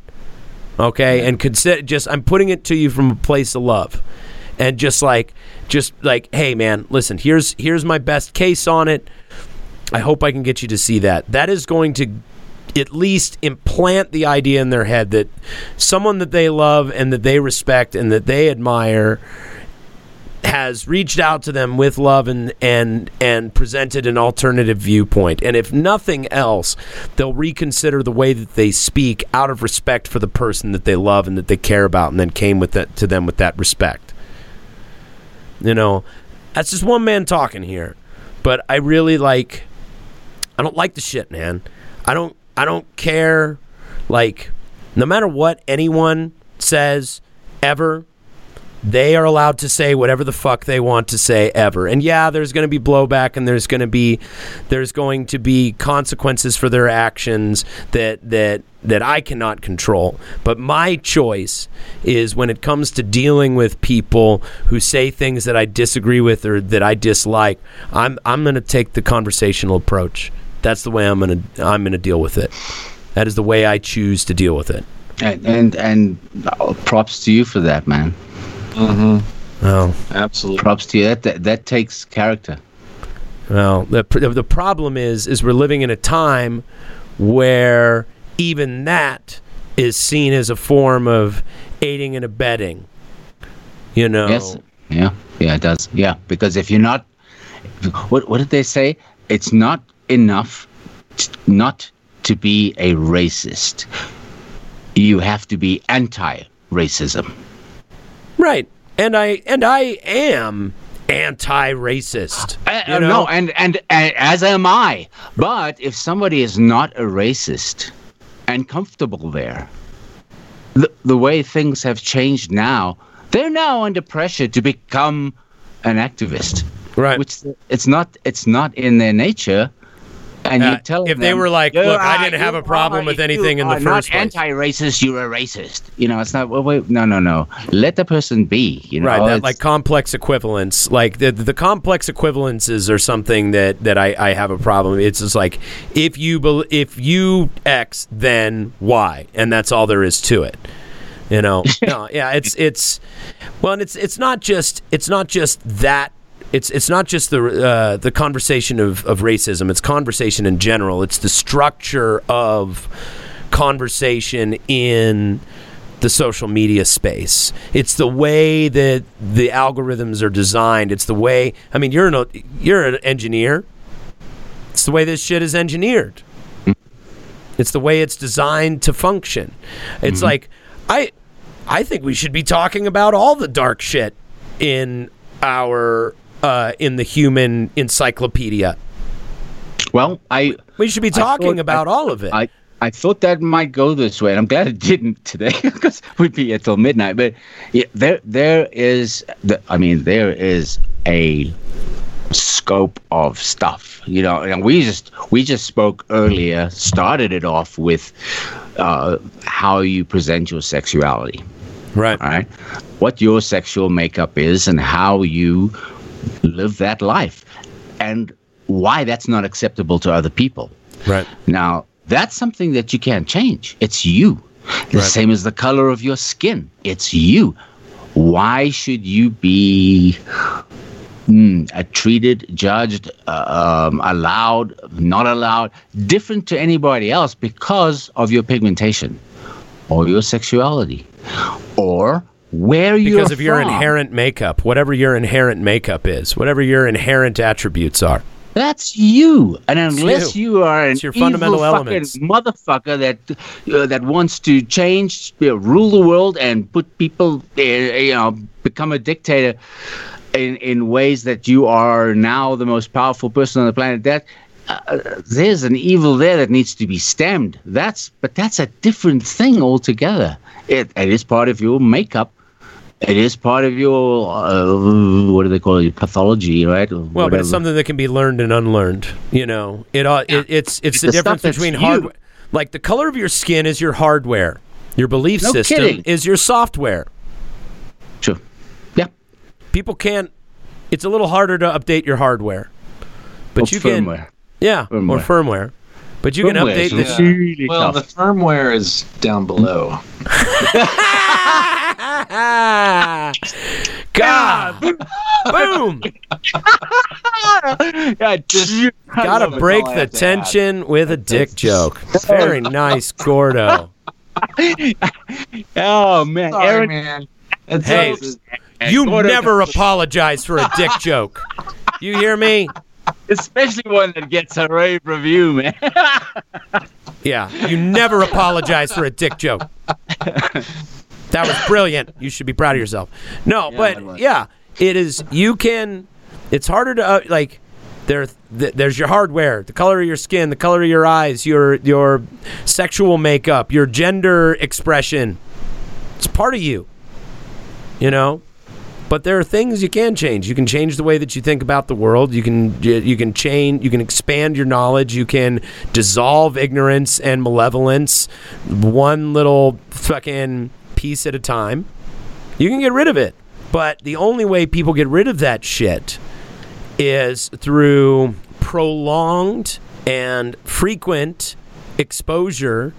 Okay? And consider just I'm putting it to you from a place of love. And just like just like, hey man, listen, here's here's my best case on it. I hope I can get you to see that. That is going to at least implant the idea in their head that someone that they love and that they respect and that they admire has reached out to them with love and and and presented an alternative viewpoint. And if nothing else, they'll reconsider the way that they speak out of respect for the person that they love and that they care about and then came with that to them with that respect. You know, that's just one man talking here. But I really like I don't like the shit, man. I don't I don't care like no matter what anyone says ever they are allowed to say whatever the fuck they want to say ever. And yeah, there's going to be blowback and there's going to be there's going to be consequences for their actions that that that I cannot control. But my choice is when it comes to dealing with people who say things that I disagree with or that I dislike, I'm I'm going to take the conversational approach. That's the way I'm going to I'm going to deal with it. That is the way I choose to deal with it. And and, and uh, props to you for that, man. Hmm. Oh. Absolutely. Props to you. That that, that takes character. Well, the the problem is is we're living in a time where even that is seen as a form of aiding and abetting. You know. Yes. Yeah. Yeah, it does. Yeah, because if you're not, what what did they say? It's not enough t- not to be a racist. You have to be anti-racism. Right. And I and I am anti-racist. Uh, you uh, know? no, and, and and as am I. But if somebody is not a racist and comfortable there, the the way things have changed now, they're now under pressure to become an activist. Right. Which it's not it's not in their nature. And Uh, you tell them. if they were like, "Look, I didn't have a problem with anything in the first not place." anti-racist, you're a racist. You know, it's not. Well, wait, no, no, no. Let the person be. You know, right, that like complex equivalence, like the the complex equivalences are something that that I, I have a problem. It's just like if you bel if you X, then Y, and that's all there is to it. You know, no, yeah, it's it's well, and it's it's not just it's not just that. It's it's not just the uh, the conversation of, of racism. It's conversation in general. It's the structure of conversation in the social media space. It's the way that the algorithms are designed. It's the way. I mean, you're an you're an engineer. It's the way this shit is engineered. It's the way it's designed to function. It's like I I think we should be talking about all the dark shit in our uh, in the human encyclopedia. well, I We should be talking thought- about I- all of it. I, I thought that might go this way, and I'm glad it didn't today because we'd be here till midnight. But yeah, there, there is, the, I mean, there is a scope of stuff, you know. And we just, we just spoke earlier, started it off with uh, how you present your sexuality right. all right what your sexual makeup is and how you live that life. And why that's not acceptable to other people. Right. now that's something that you can't change. It's you. The Right. same as the color of your skin. It's you. Why should you be mm, treated judged uh, um, allowed not allowed different to anybody else because of your pigmentation or your sexuality or where you're because of your inherent makeup, whatever your inherent makeup is, whatever your inherent attributes are. That's you, and unless you. you. are an It's your evil fundamental fucking elements. motherfucker that uh, that wants to change, uh, rule the world, and put people, uh, you know, become a dictator in in ways that you are now the most powerful person on the planet. That uh, there's an evil there that needs to be stemmed. That's but that's a different thing altogether. It it is part of your makeup. It is part of your uh, what do they call it? Pathology, right? Well, but it's something that can be learned and unlearned. You know, it, uh, it it's it's the, The difference between hardware. Like the color of your skin is your hardware. Your belief No system kidding. is your software. Sure. Yeah. People can't. It's a little harder to update your hardware, but Or you can. firmware. Yeah, or Firmware. Firmware. But you can Firmware update is the. really Well, tough. the firmware is down below. God, boom! yeah, just, Gotta break the have add. tension with a dick joke. Very nice, Gordo. oh man, Sorry, Aaron, man. It's Hey, it's- You Gordo- never apologize for a dick joke. You hear me? Especially one that gets a rave review, man. Yeah, you never apologize for a dick joke. That was brilliant. You should be proud of yourself. No, it but yeah, it is. You can. It's harder to uh, like. There, th- there's your hardware, the color of your skin, the color of your eyes, your your sexual makeup, your gender expression. It's part of you. You know, but there are things you can change. You can change the way that you think about the world. You can you can change. You can expand your knowledge. You can dissolve ignorance and malevolence, one little fucking piece at a time. You can get rid of it, but the only way people get rid of that shit is through prolonged and frequent exposure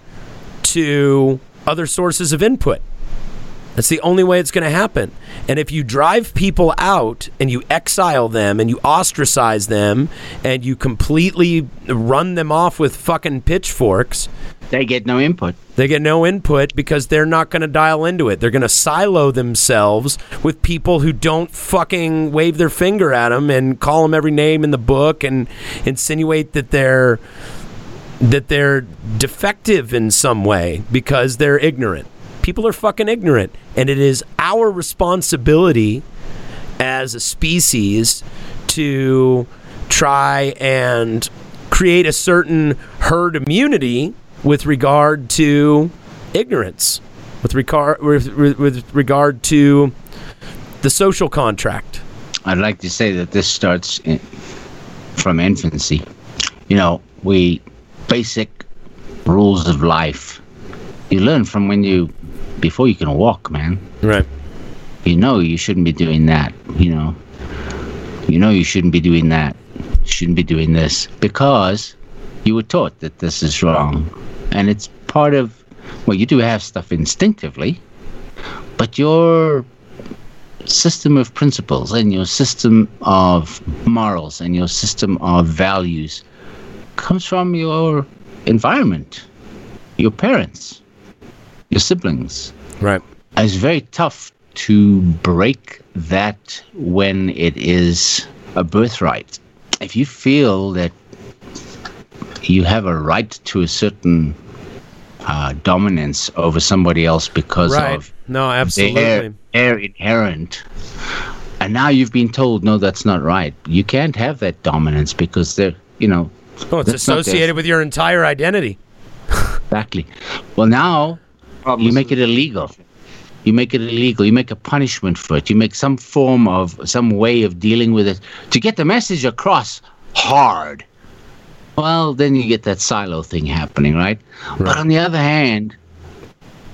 to other sources of input. That's the only way it's going to happen. And if you drive people out and you exile them and you ostracize them and you completely run them off with fucking pitchforks, They get no input. They get no input because they're not going to dial into it. They're going to silo themselves with people who don't fucking wave their finger at them and call them every name in the book and insinuate that they're that they're defective in some way because they're ignorant. People are fucking ignorant, and it is our responsibility as a species to try and create a certain herd immunity with regard to ignorance, with regard with, with, regard to the social contract. I'd like to say that this starts in, from infancy. You know, we basic rules of life. You learn from when you before you can walk, man. Right. You know you shouldn't be doing that. You know. You know you shouldn't be doing that. You shouldn't be doing this because you were taught that this is wrong, and it's part of. Well, you do have stuff instinctively, but your system of principles and your system of morals and your system of values comes from your environment, your parents, your siblings. Right. It's very tough to break that when it is a birthright. If you feel that you have a right to a certain uh, dominance over somebody else because Right. of No, absolutely. their, their inherent. And now you've been told, no, that's not right. You can't have that dominance because they're, you know, Oh, it's that's not their- associated with your entire identity. Exactly. Well, now Problem you make it illegal. You make it illegal. You make a punishment for it. You make some form of some way of dealing with it to get the message across hard. Well, then you get that silo thing happening, right? But on the other hand,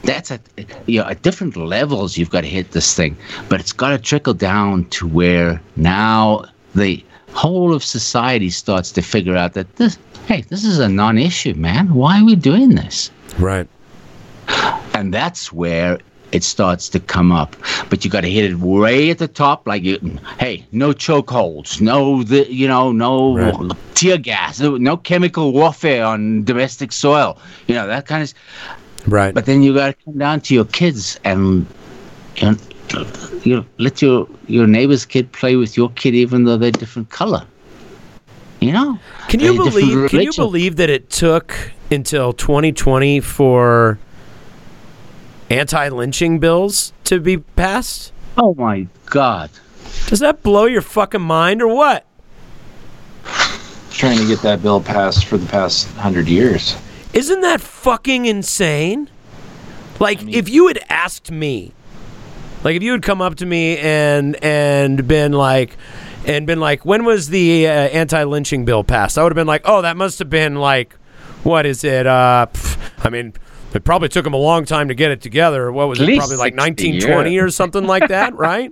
that's at you know at different levels you've got to hit this thing, but it's got to trickle down to where now the whole of society starts to figure out that this hey this is a non-issue, man. Why are we doing this? Right. And that's where it starts to come up. But you got to hit it way at the top, like you, hey, no chokeholds, no, the, you know, no Right. tear gas, no, no chemical warfare on domestic soil, you know that kind of. Right. But then you got to come down to your kids and, and you let your your neighbor's kid play with your kid, even though they're different color. You know. Can you believe? Can you believe that it took until 2020 for anti-lynching bills to be passed? Oh my God. Does that blow your fucking mind or what? trying to get that bill passed for the past hundred years. Isn't that fucking insane? Like, if you had asked me, like, if you had come up to me and and been like, and been like, when was the uh, anti-lynching bill passed? I would have been like, oh, that must have been like, what is it? Uh, pff, I mean, it probably took them a long time to get it together. What was At it? Probably like 1920 years. or something like that, right?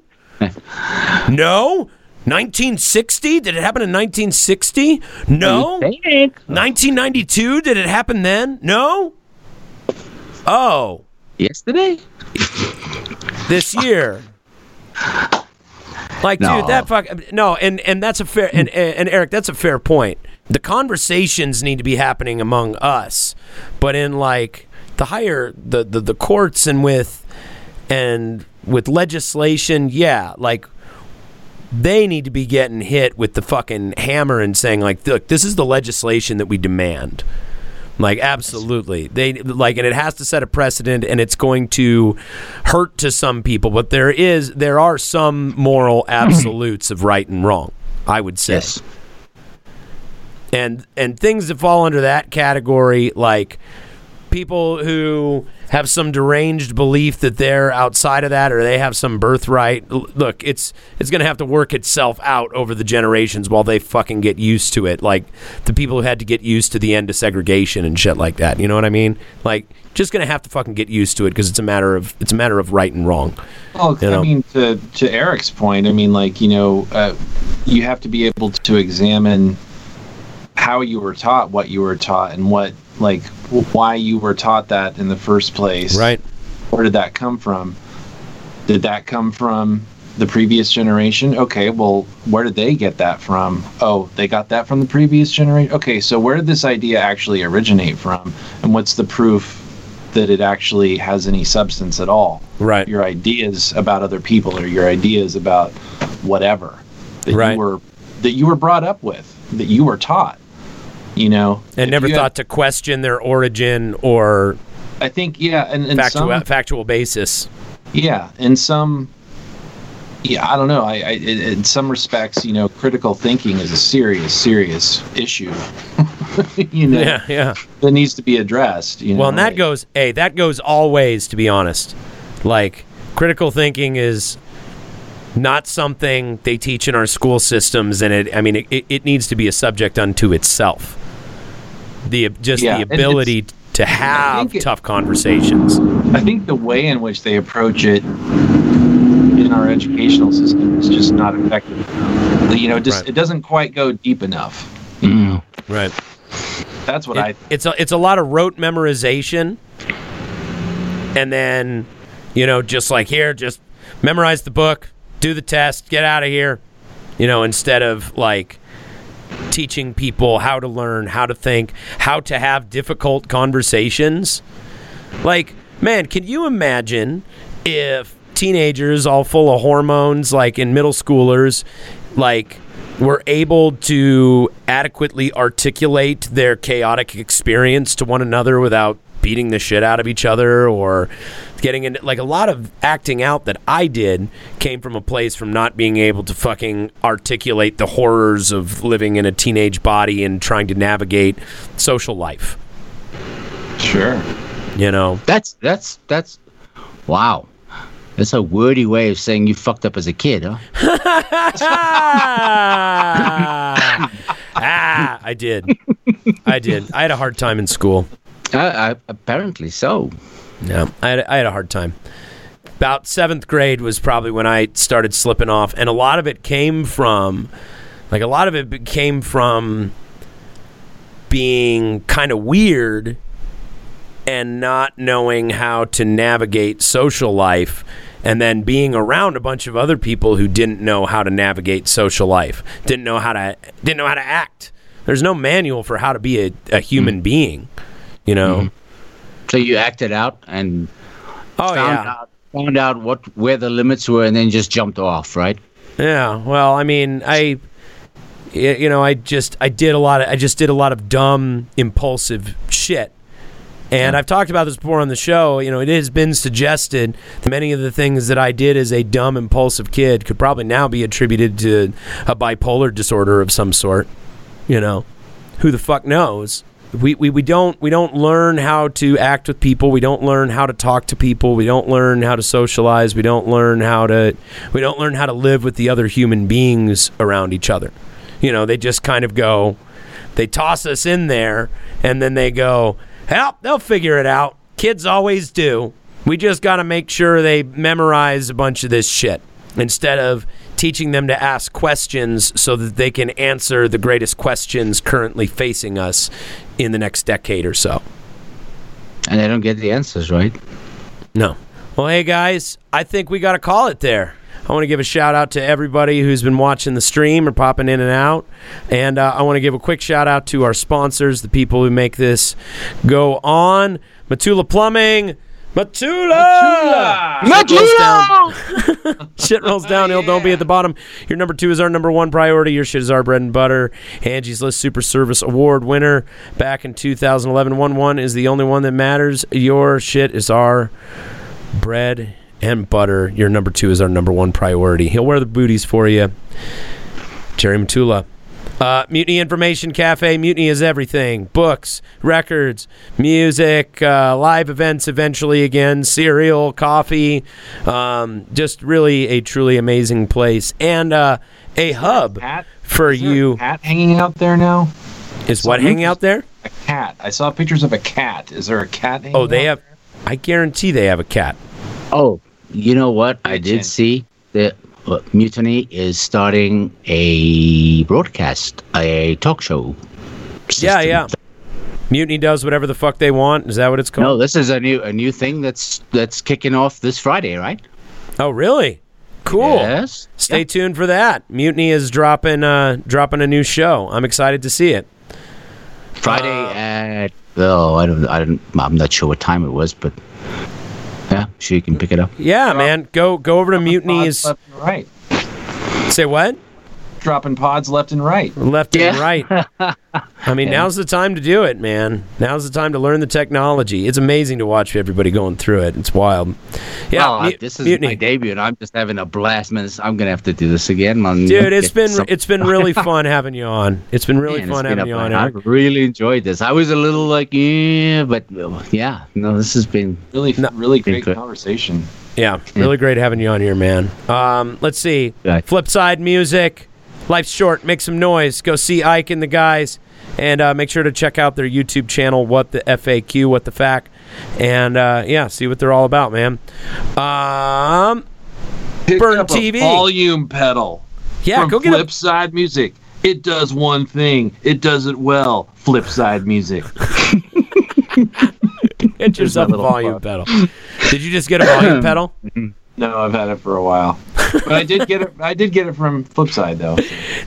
no. 1960? Did it happen in 1960? No. 1992? Did it happen then? No. Oh, Yesterday. this year. Like, No. dude, that fuck. No, and and that's a fair and and Eric, that's a fair point. The conversations need to be happening among us, but in like the higher the the, the courts and with and with legislation, yeah, like they need to be getting hit with the fucking hammer and saying like, look, this is the legislation that we demand. Like absolutely, they like, and it has to set a precedent, and it's going to hurt to some people. But there is, there are some moral absolutes of right and wrong. I would say, Yes. and and things that fall under that category, like people who have some deranged belief that they're outside of that or they have some birthright look it's it's going to have to work itself out over the generations while they fucking get used to it like the people who had to get used to the end of segregation and shit like that you know what i mean like just going to have to fucking get used to it because it's a matter of it's a matter of right and wrong Well, You know? I mean, to to Eric's point, I mean, like you know, uh, you have to be able to examine how you were taught, what you were taught, and what like why you were taught that in the first place. Right. Where did that come from? Did that come from, the previous generation. Okay, well, where did they get that from? Oh, they got that from the previous generation. Okay, so where did this idea actually originate from? And what's the proof that it actually has any substance at all? Right. Your ideas about other people or your ideas about whatever that Right. you were that you were brought up with, that you were taught. You know, and never you have- thought to question their origin or I think yeah, and, and factual some, factual basis. Yeah, in some, yeah, I don't know. I, I in some respects, you know, critical thinking is a serious, serious issue. you know, Yeah, yeah. that needs to be addressed. You know, Well, and that like- goes, hey, that goes all ways, to be honest. Like, critical thinking is not something they teach in our school systems, and it, I mean, it, it needs to be a subject unto itself. The just Yeah, the ability to have think it- tough conversations. I think the way in which they approach it in our educational system is just not effective. You know, just Right. it doesn't quite go deep enough. Mm. Right. That's what It- I. it's a it's a lot of rote memorization, and then you know just like here, just memorize the book, do the test, get out of here. You know, instead of like teaching people how to learn, how to think, how to have difficult conversations. Like, man, can you imagine if teenagers all full of hormones, like in middle schoolers, like were able to adequately articulate their chaotic experience to one another without beating the shit out of each other or getting into like a lot of acting out that I did came from a place from not being able to fucking articulate the horrors of living in a teenage body and trying to navigate social life. Sure. You know, That's that's that's wow. That's a wordy way of saying you fucked up as a kid, huh? ah, ah, I did. I did. I had a hard time in school. Uh, apparently so. Yeah, I had, I had a hard time. About seventh grade was probably when I started slipping off, and a lot of it came from, like, a lot of it came from being kind of weird and not knowing how to navigate social life and then being around a bunch of other people who didn't know how to navigate social life didn't know how to didn't know how to act there's no manual for how to be a, a human being you know mm-hmm. So you acted out and oh found yeah out found out what where the limits were, and then just jumped off, right? Yeah, well, I mean, I you know, I just I did a lot of I just did a lot of dumb, impulsive shit. And I've talked about this before on the show. You know, it has been suggested that many of the things that I did as a dumb, impulsive kid could probably now be attributed to a bipolar disorder of some sort. You know, who the fuck knows? We, we, we don't we don't learn how to act with people. We don't learn how to talk to people. We don't learn how to socialize. We don't learn how to we don't learn how to live with the other human beings around each other. You know, they just kind of go they toss us in there and then they go, "Help, they'll figure it out." Kids always do. We just got to make sure they memorize a bunch of this shit instead of teaching them to ask questions so that they can answer the greatest questions currently facing us in the next decade or so. And they don't get the answers, right? No. Well, hey guys, I think we got to call it there. I want to give a shout out to everybody who's been watching the stream or popping in and out. And uh, I want to give a quick shout out to our sponsors, the people who make this go on Matula Plumbing. Matula! Shit rolls down- Shit rolls downhill. Don't be at the bottom. Your number two is our number one priority. Your shit is our bread and butter. Angie's List Super Service Award winner back in 2011. 1 1 is the only one that matters. Your shit is our bread and butter. Your number two is our number one priority. He'll wear the booties for you. Jerry Matula. Uh, Mutiny Information Cafe. Mutiny is everything books, records, music, uh, live events eventually again, cereal, coffee. Um, just really a truly amazing place. And uh, a hub Cat? for Is there a you. cat hanging out there now? Is what hanging out there? A cat. I saw pictures of a cat. Is there a cat? Hanging Oh, they out have. I guarantee they have a cat. Oh, you know what? I did see that Mutiny is starting a broadcast, a talk show. Yeah, system. yeah. Mutiny does whatever the fuck they want. Is that what it's called? No, this is a new a new thing that's that's kicking off this Friday, right? Oh, really? Cool. Yes. Stay tuned for that. Mutiny is dropping uh, dropping a new show. I'm excited to see it. Friday Uh, at oh I don't I don't I'm not sure what time it was, but yeah, sure you can pick it up. Yeah, man. Go go over to Pods Mutiny's. right. Say what? Dropping pods left and right. Left and right. I mean, now's the time to do it, man. Now's the time to learn the technology. It's amazing to watch everybody going through it. It's wild. Yeah, well, mu- uh, this is Mutiny. my debut, and I'm just having a blast, man. I'm gonna have to do this again, man. Dude, it's Get been some- it's been really fun having you on. It's been really Man, fun been having you on, I really enjoyed this. I was a little like, yeah, but yeah, no, this has been Really, No. really great Good. conversation. Yeah, really great having you on here, man. Um, let's see. Right. Flipside music. Life's short. Make some noise. Go see Ike and the guys, and uh, make sure to check out their YouTube channel. What the FAQ? What the fact? And uh, yeah, see what they're all about, man. Um, Picked Burn up a TV. volume pedal yeah, from go get a Flipside Music. It does one thing. It does it well. Flipside Music. get yourself a little volume pedal. Did you just get a volume pedal? No, I've had it for a while, but I did get it. I did get it from Flipside though.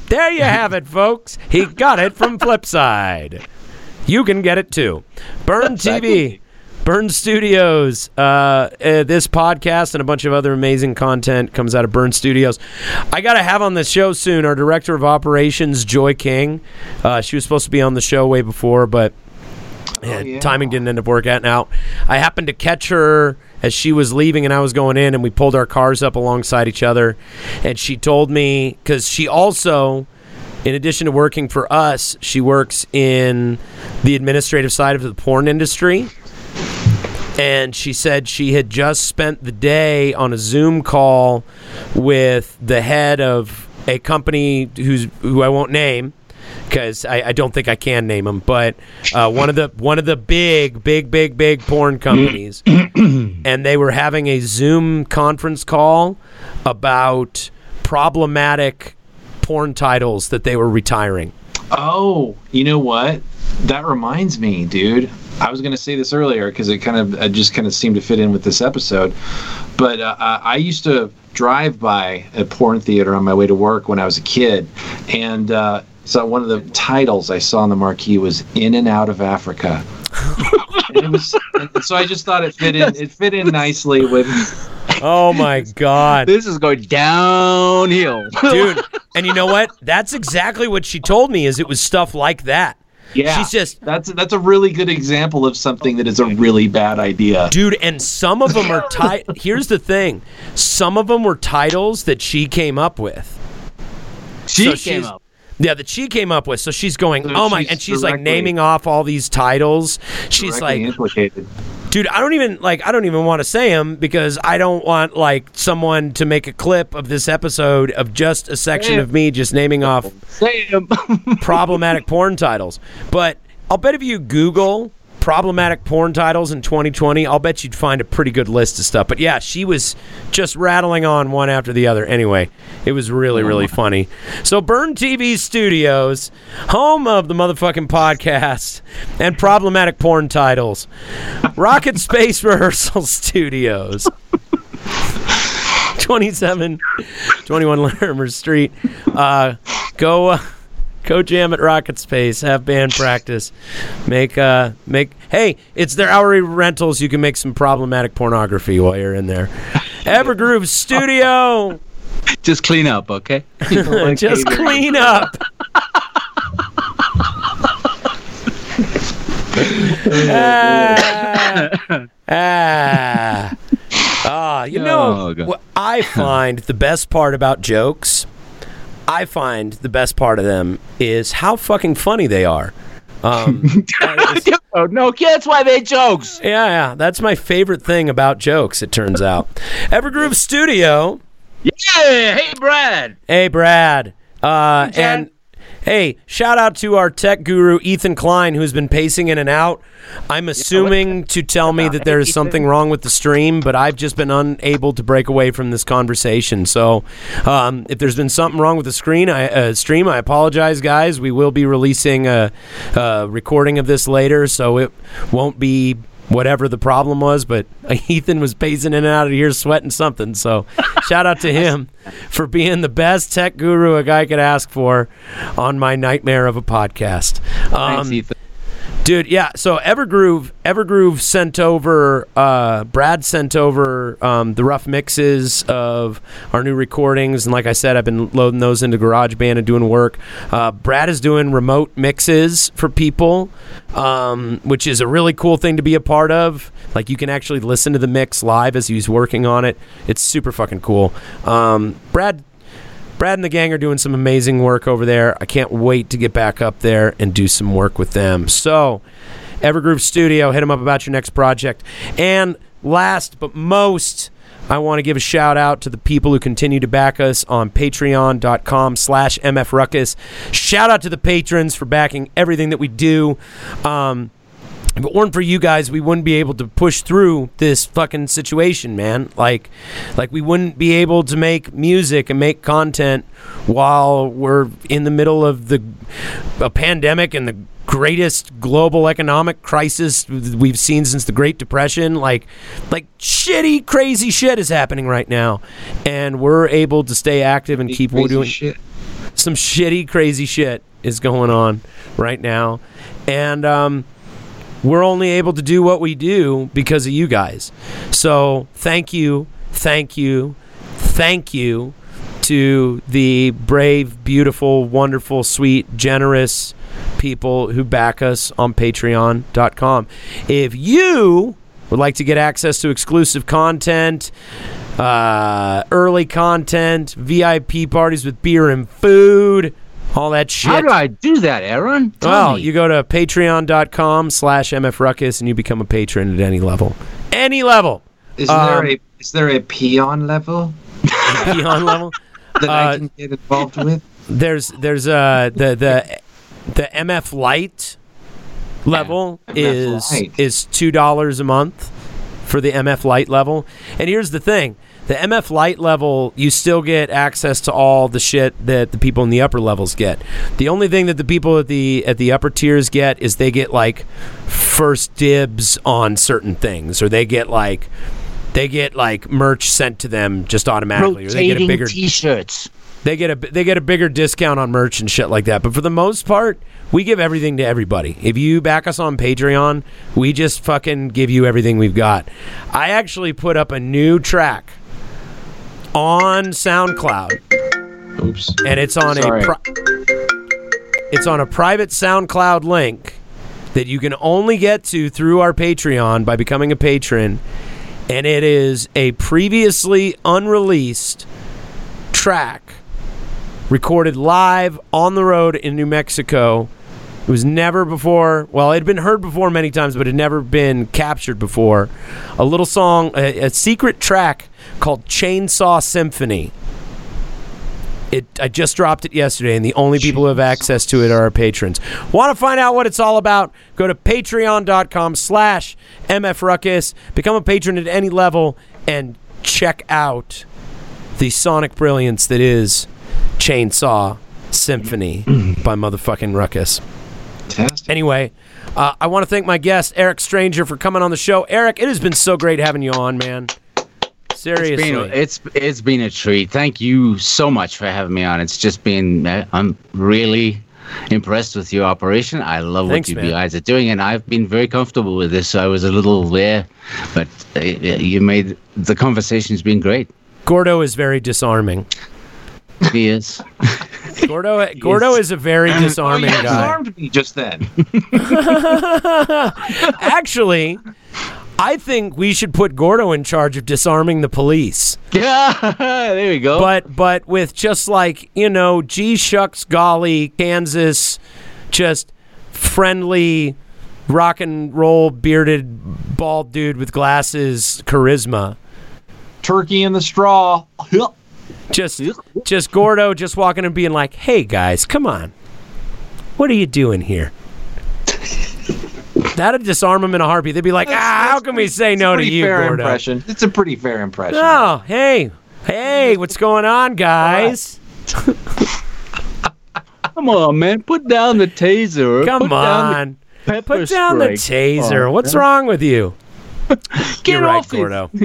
There you have it, folks. He got it from Flipside. You can get it too. Burn TV, Burn Studios. Uh, uh, this podcast and a bunch of other amazing content comes out of Burn Studios. I got to have on the show soon our director of operations, Joy King. Uh, she was supposed to be on the show way before, but yeah, yeah. timing didn't end up working out. Now, I happened to catch her as she was leaving and I was going in, and we pulled our cars up alongside each other. And she told me, because she also, in addition to working for us, she works in the administrative side of the porn industry. And she said she had just spent the day on a Zoom call with the head of a company who's who I won't name because I, I don't think I can name them, but uh, one of the one of the big, big, big, big porn companies, and they were having a Zoom conference call about problematic porn titles that they were retiring. Oh, you know what? That reminds me, dude. I was going to say this earlier because it kind of it just kind of seemed to fit in with this episode. But uh, I I used to drive by a porn theater on my way to work when I was a kid, and uh, so one of the titles I saw on the marquee was "In and Out of Africa." and it was, and so I just thought it fit in. It fit in nicely with. Oh my god, this is going downhill, dude! And you know what? That's exactly what she told me. Is it was stuff like that. Yeah, She's just that's that's a really good example of something that is a really bad idea. Dude, and some of them are ti- Here's the thing: some of them were titles that she came up with. She So came up. Yeah, that she came up with. So she's going, So oh my, she's and she's like naming off all these titles. She's like, implicated. dude, I don't even like, I don't even want to say them because I don't want like someone to make a clip of this episode of just a section Yeah. of me just naming off problematic porn titles. But I'll bet if you Google problematic porn titles in 2020, I'll bet you'd find a pretty good list of stuff. But yeah, she was just rattling on one after the other. Anyway, it was really, really funny. So, Burn TV Studios, home of the motherfucking podcast and problematic porn titles, Rocket Space Rehearsal Studios. 27 21 Larimer Street. Uh, go uh, go jam at Rocket Space, have band practice. Make uh make hey, it's their hourly rentals. You can make some problematic pornography while you're in there. Evergroove Studio. Just clean up, okay? Just clean up. ah, ah. Ah, you know Oh, what I find the best part about jokes. I find the best part of them is how fucking funny they are. Um, oh, no kids, why they jokes? yeah, yeah, that's my favorite thing about jokes. It turns out, Evergroove Studio. Yeah, hey Brad. Hey, Brad. Uh, and hey, shout out to our tech guru, Ethan Klein, who's been pacing in and out. I'm assuming to tell me that there is something wrong with the stream, but I've just been unable to break away from this conversation. So, um, if there's been something wrong with the screen, I, uh, stream, I apologize, guys. We will be releasing a, a recording of this later, so it won't be whatever the problem was, but Ethan was pacing in and out of here sweating something. So shout out to him for being the best tech guru a guy could ask for on my nightmare of a podcast. Um, Thanks, Ethan. Dude, yeah. So Evergroove, Evergroove sent over. Uh, Brad sent over um, the rough mixes of our new recordings, and like I said, I've been loading those into GarageBand and doing work. Uh, Brad is doing remote mixes for people, um, which is a really cool thing to be a part of. Like you can actually listen to the mix live as he's working on it. It's super fucking cool. Um, Brad Brad and the gang are doing some amazing work over there. I can't wait to get back up there and do some work with them. So, Evergroove Studio, hit them up about your next project. And last but most, I want to give a shout out to the people who continue to back us on patreon.com slash mfruckus. Shout out to the patrons for backing everything that we do. Um, if it weren't for you guys, we wouldn't be able to push through this fucking situation, man. Like, like we wouldn't be able to make music and make content while we're in the middle of the a pandemic and the greatest global economic crisis we've seen since the Great Depression. Like, like shitty, crazy shit is happening right now, and we're able to stay active and keep doing shit. some shitty, crazy shit is going on right now, and um, we're only able to do what we do because of you guys. So thank you, thank you, thank you to the brave, beautiful, wonderful, sweet, generous people who back us on patreon.com. If you would like to get access to exclusive content, uh, early content, VIP parties with beer and food, all that shit. How do I do that, Aaron? Tell Well, me. you go to patreon.com slash mfruckus and you become a patron at any level. Any level. Is Um, there a is there a peon level Peon level. that Uh, I can get involved with? There's there's uh the the the MF Light level MF is Lite. is two dollars a month for the MF Light level. And here's the thing. The MF Lite level, you still get access to all the shit that the people in the upper levels get. The only thing that the people at the at the upper tiers get is they get like first dibs on certain things, or they get like they get like merch sent to them just automatically, or they get a rotating bigger T-shirts. they get a they get a bigger discount on merch and shit like that. But for the most part, we give everything to everybody. If you back us on Patreon, we just fucking give you everything we've got. I actually put up a new track on SoundCloud, Oops. and it's on Sorry. a pri- it's on a private SoundCloud link that you can only get to through our Patreon by becoming a patron, and it is a previously unreleased track recorded live on the road in New Mexico. It was never before, well, it had been heard before many times, but it had never been captured before. A little song, a, a secret track called Chainsaw Symphony. It, I just dropped it yesterday, and the only people who have access to it are our patrons. Want to find out what it's all about? Go to patreon.com slash mfruckus. Become a patron at any level and check out the sonic brilliance that is Chainsaw Symphony by motherfucking Ruckus. Fantastic. Anyway, uh, I want to thank my guest, Eric Stranger, for coming on the show. Eric, it has been so great having you on, man. Seriously. It's been, it's it's been a treat. Thank you so much for having me on. It's just been uh, I'm really impressed with your operation. I love Thanks, what you man. guys are doing, and I've been very comfortable with this. I was a little there, but uh, you made the conversation's been great. Gordo is very disarming. He is. Gordo, Gordo is a very Oh, disarming you guy. disarmed me just then. Actually, I think we should put Gordo in charge of disarming the police. yeah, there we go. but but with just like you know g shucks golly kansas just friendly rock and roll bearded bald dude with glasses charisma Turkey in the straw. just just gordo just walking and being like hey guys come on what are you doing here that'd disarm them in a heartbeat they'd be like ah how can we say no to you fair gordo impression. It's a pretty fair impression. oh hey hey what's going on guys Come on, man, put down the taser. come put down the on pepper Put down the taser. Oh, What's God. wrong with you? Get You're right, off it. Gordo.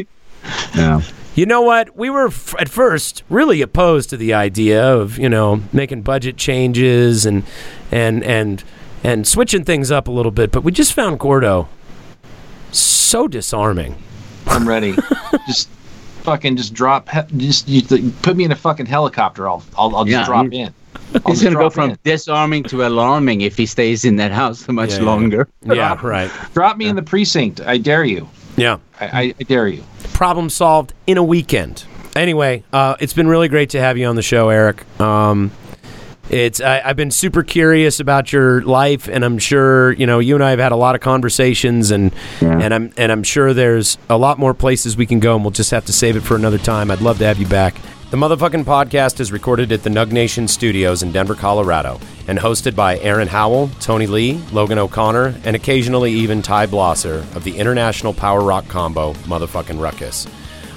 Yeah. You know what? We were f- at first really opposed to the idea of you know making budget changes and and and and switching things up a little bit, but we just found Gordo so disarming. I'm ready. just fucking just drop. Just you, put me in a fucking helicopter. I'll I'll, I'll just Yeah, drop in. I'll He's gonna go from in. disarming to alarming if he stays in that house much Yeah, yeah. longer. Yeah, right. drop me in the precinct. I dare you. Yeah. I, I, I dare you. problem solved in a weekend. Anyway, uh, it's been really great to have you on the show, Eric. Um, it's I, I've been super curious about your life, and I'm sure you know you and I have had a lot of conversations, and and I'm and I'm sure there's a lot more places we can go, and we'll just have to save it for another time. I'd love to have you back. The motherfucking podcast is recorded at the Nug Nation Studios in Denver, Colorado, and hosted by Aaron Howell, Tony Lee, Logan O'Connor, and occasionally even Ty Blosser of the international power rock combo Motherfucking Ruckus.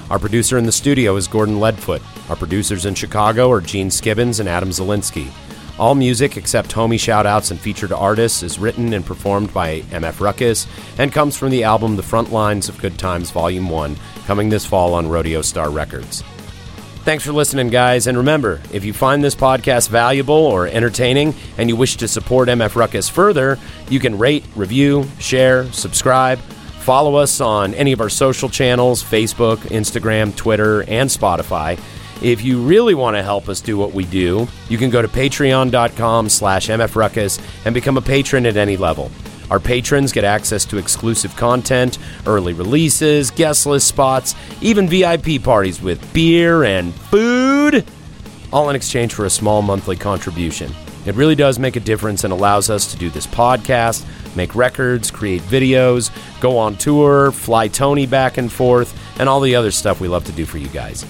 Our producer in the studio is Gordon Leadfoot. Our producers in Chicago are Gene Skibbons and Adam Zelinsky. All music except homie shoutouts and featured artists is written and performed by MF Ruckus and comes from the album The Front Lines of Good Times Volume 1, coming this fall on Rodeo Star Records. Thanks for listening, guys. And remember, if you find this podcast valuable or entertaining and you wish to support MF Ruckus further, you can rate, review, share, subscribe, follow us on any of our social channels Facebook, Instagram, Twitter, and Spotify. If you really want to help us do what we do, you can go to patreon.com slash mfruckus and become a patron at any level. Our patrons get access to exclusive content, early releases, guest list spots, even VIP parties with beer and food, all in exchange for a small monthly contribution. It really does make a difference and allows us to do this podcast, make records, create videos, go on tour, fly Tony back and forth, and all the other stuff we love to do for you guys.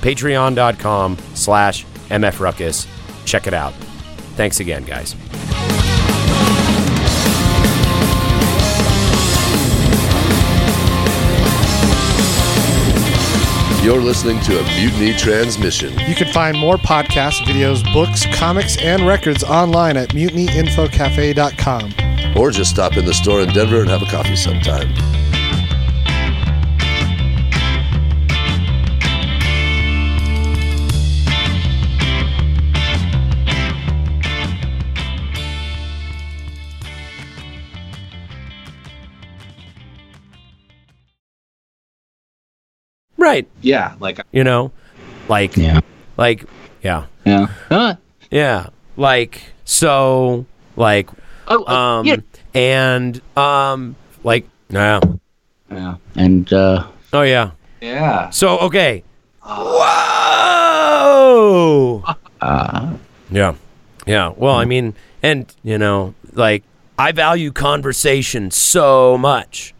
Patreon.com slash MFRuckus. Check it out. Thanks again, guys. You're listening to a Mutiny Transmission. You can find more podcasts, videos, books, comics, and records online at mutinyinfocafe.com. Or just stop in the store in Denver and have a coffee sometime. Right. Yeah, like You know, like, Yeah. like, yeah. Yeah. Uh, Yeah. Like, so, like, oh, uh, um, yeah. And, um, like, yeah. yeah. And uh, Oh, yeah. yeah. So, okay. Whoa! uh, Yeah. Yeah. Well, I mean, and, you know, like, I value conversation so much.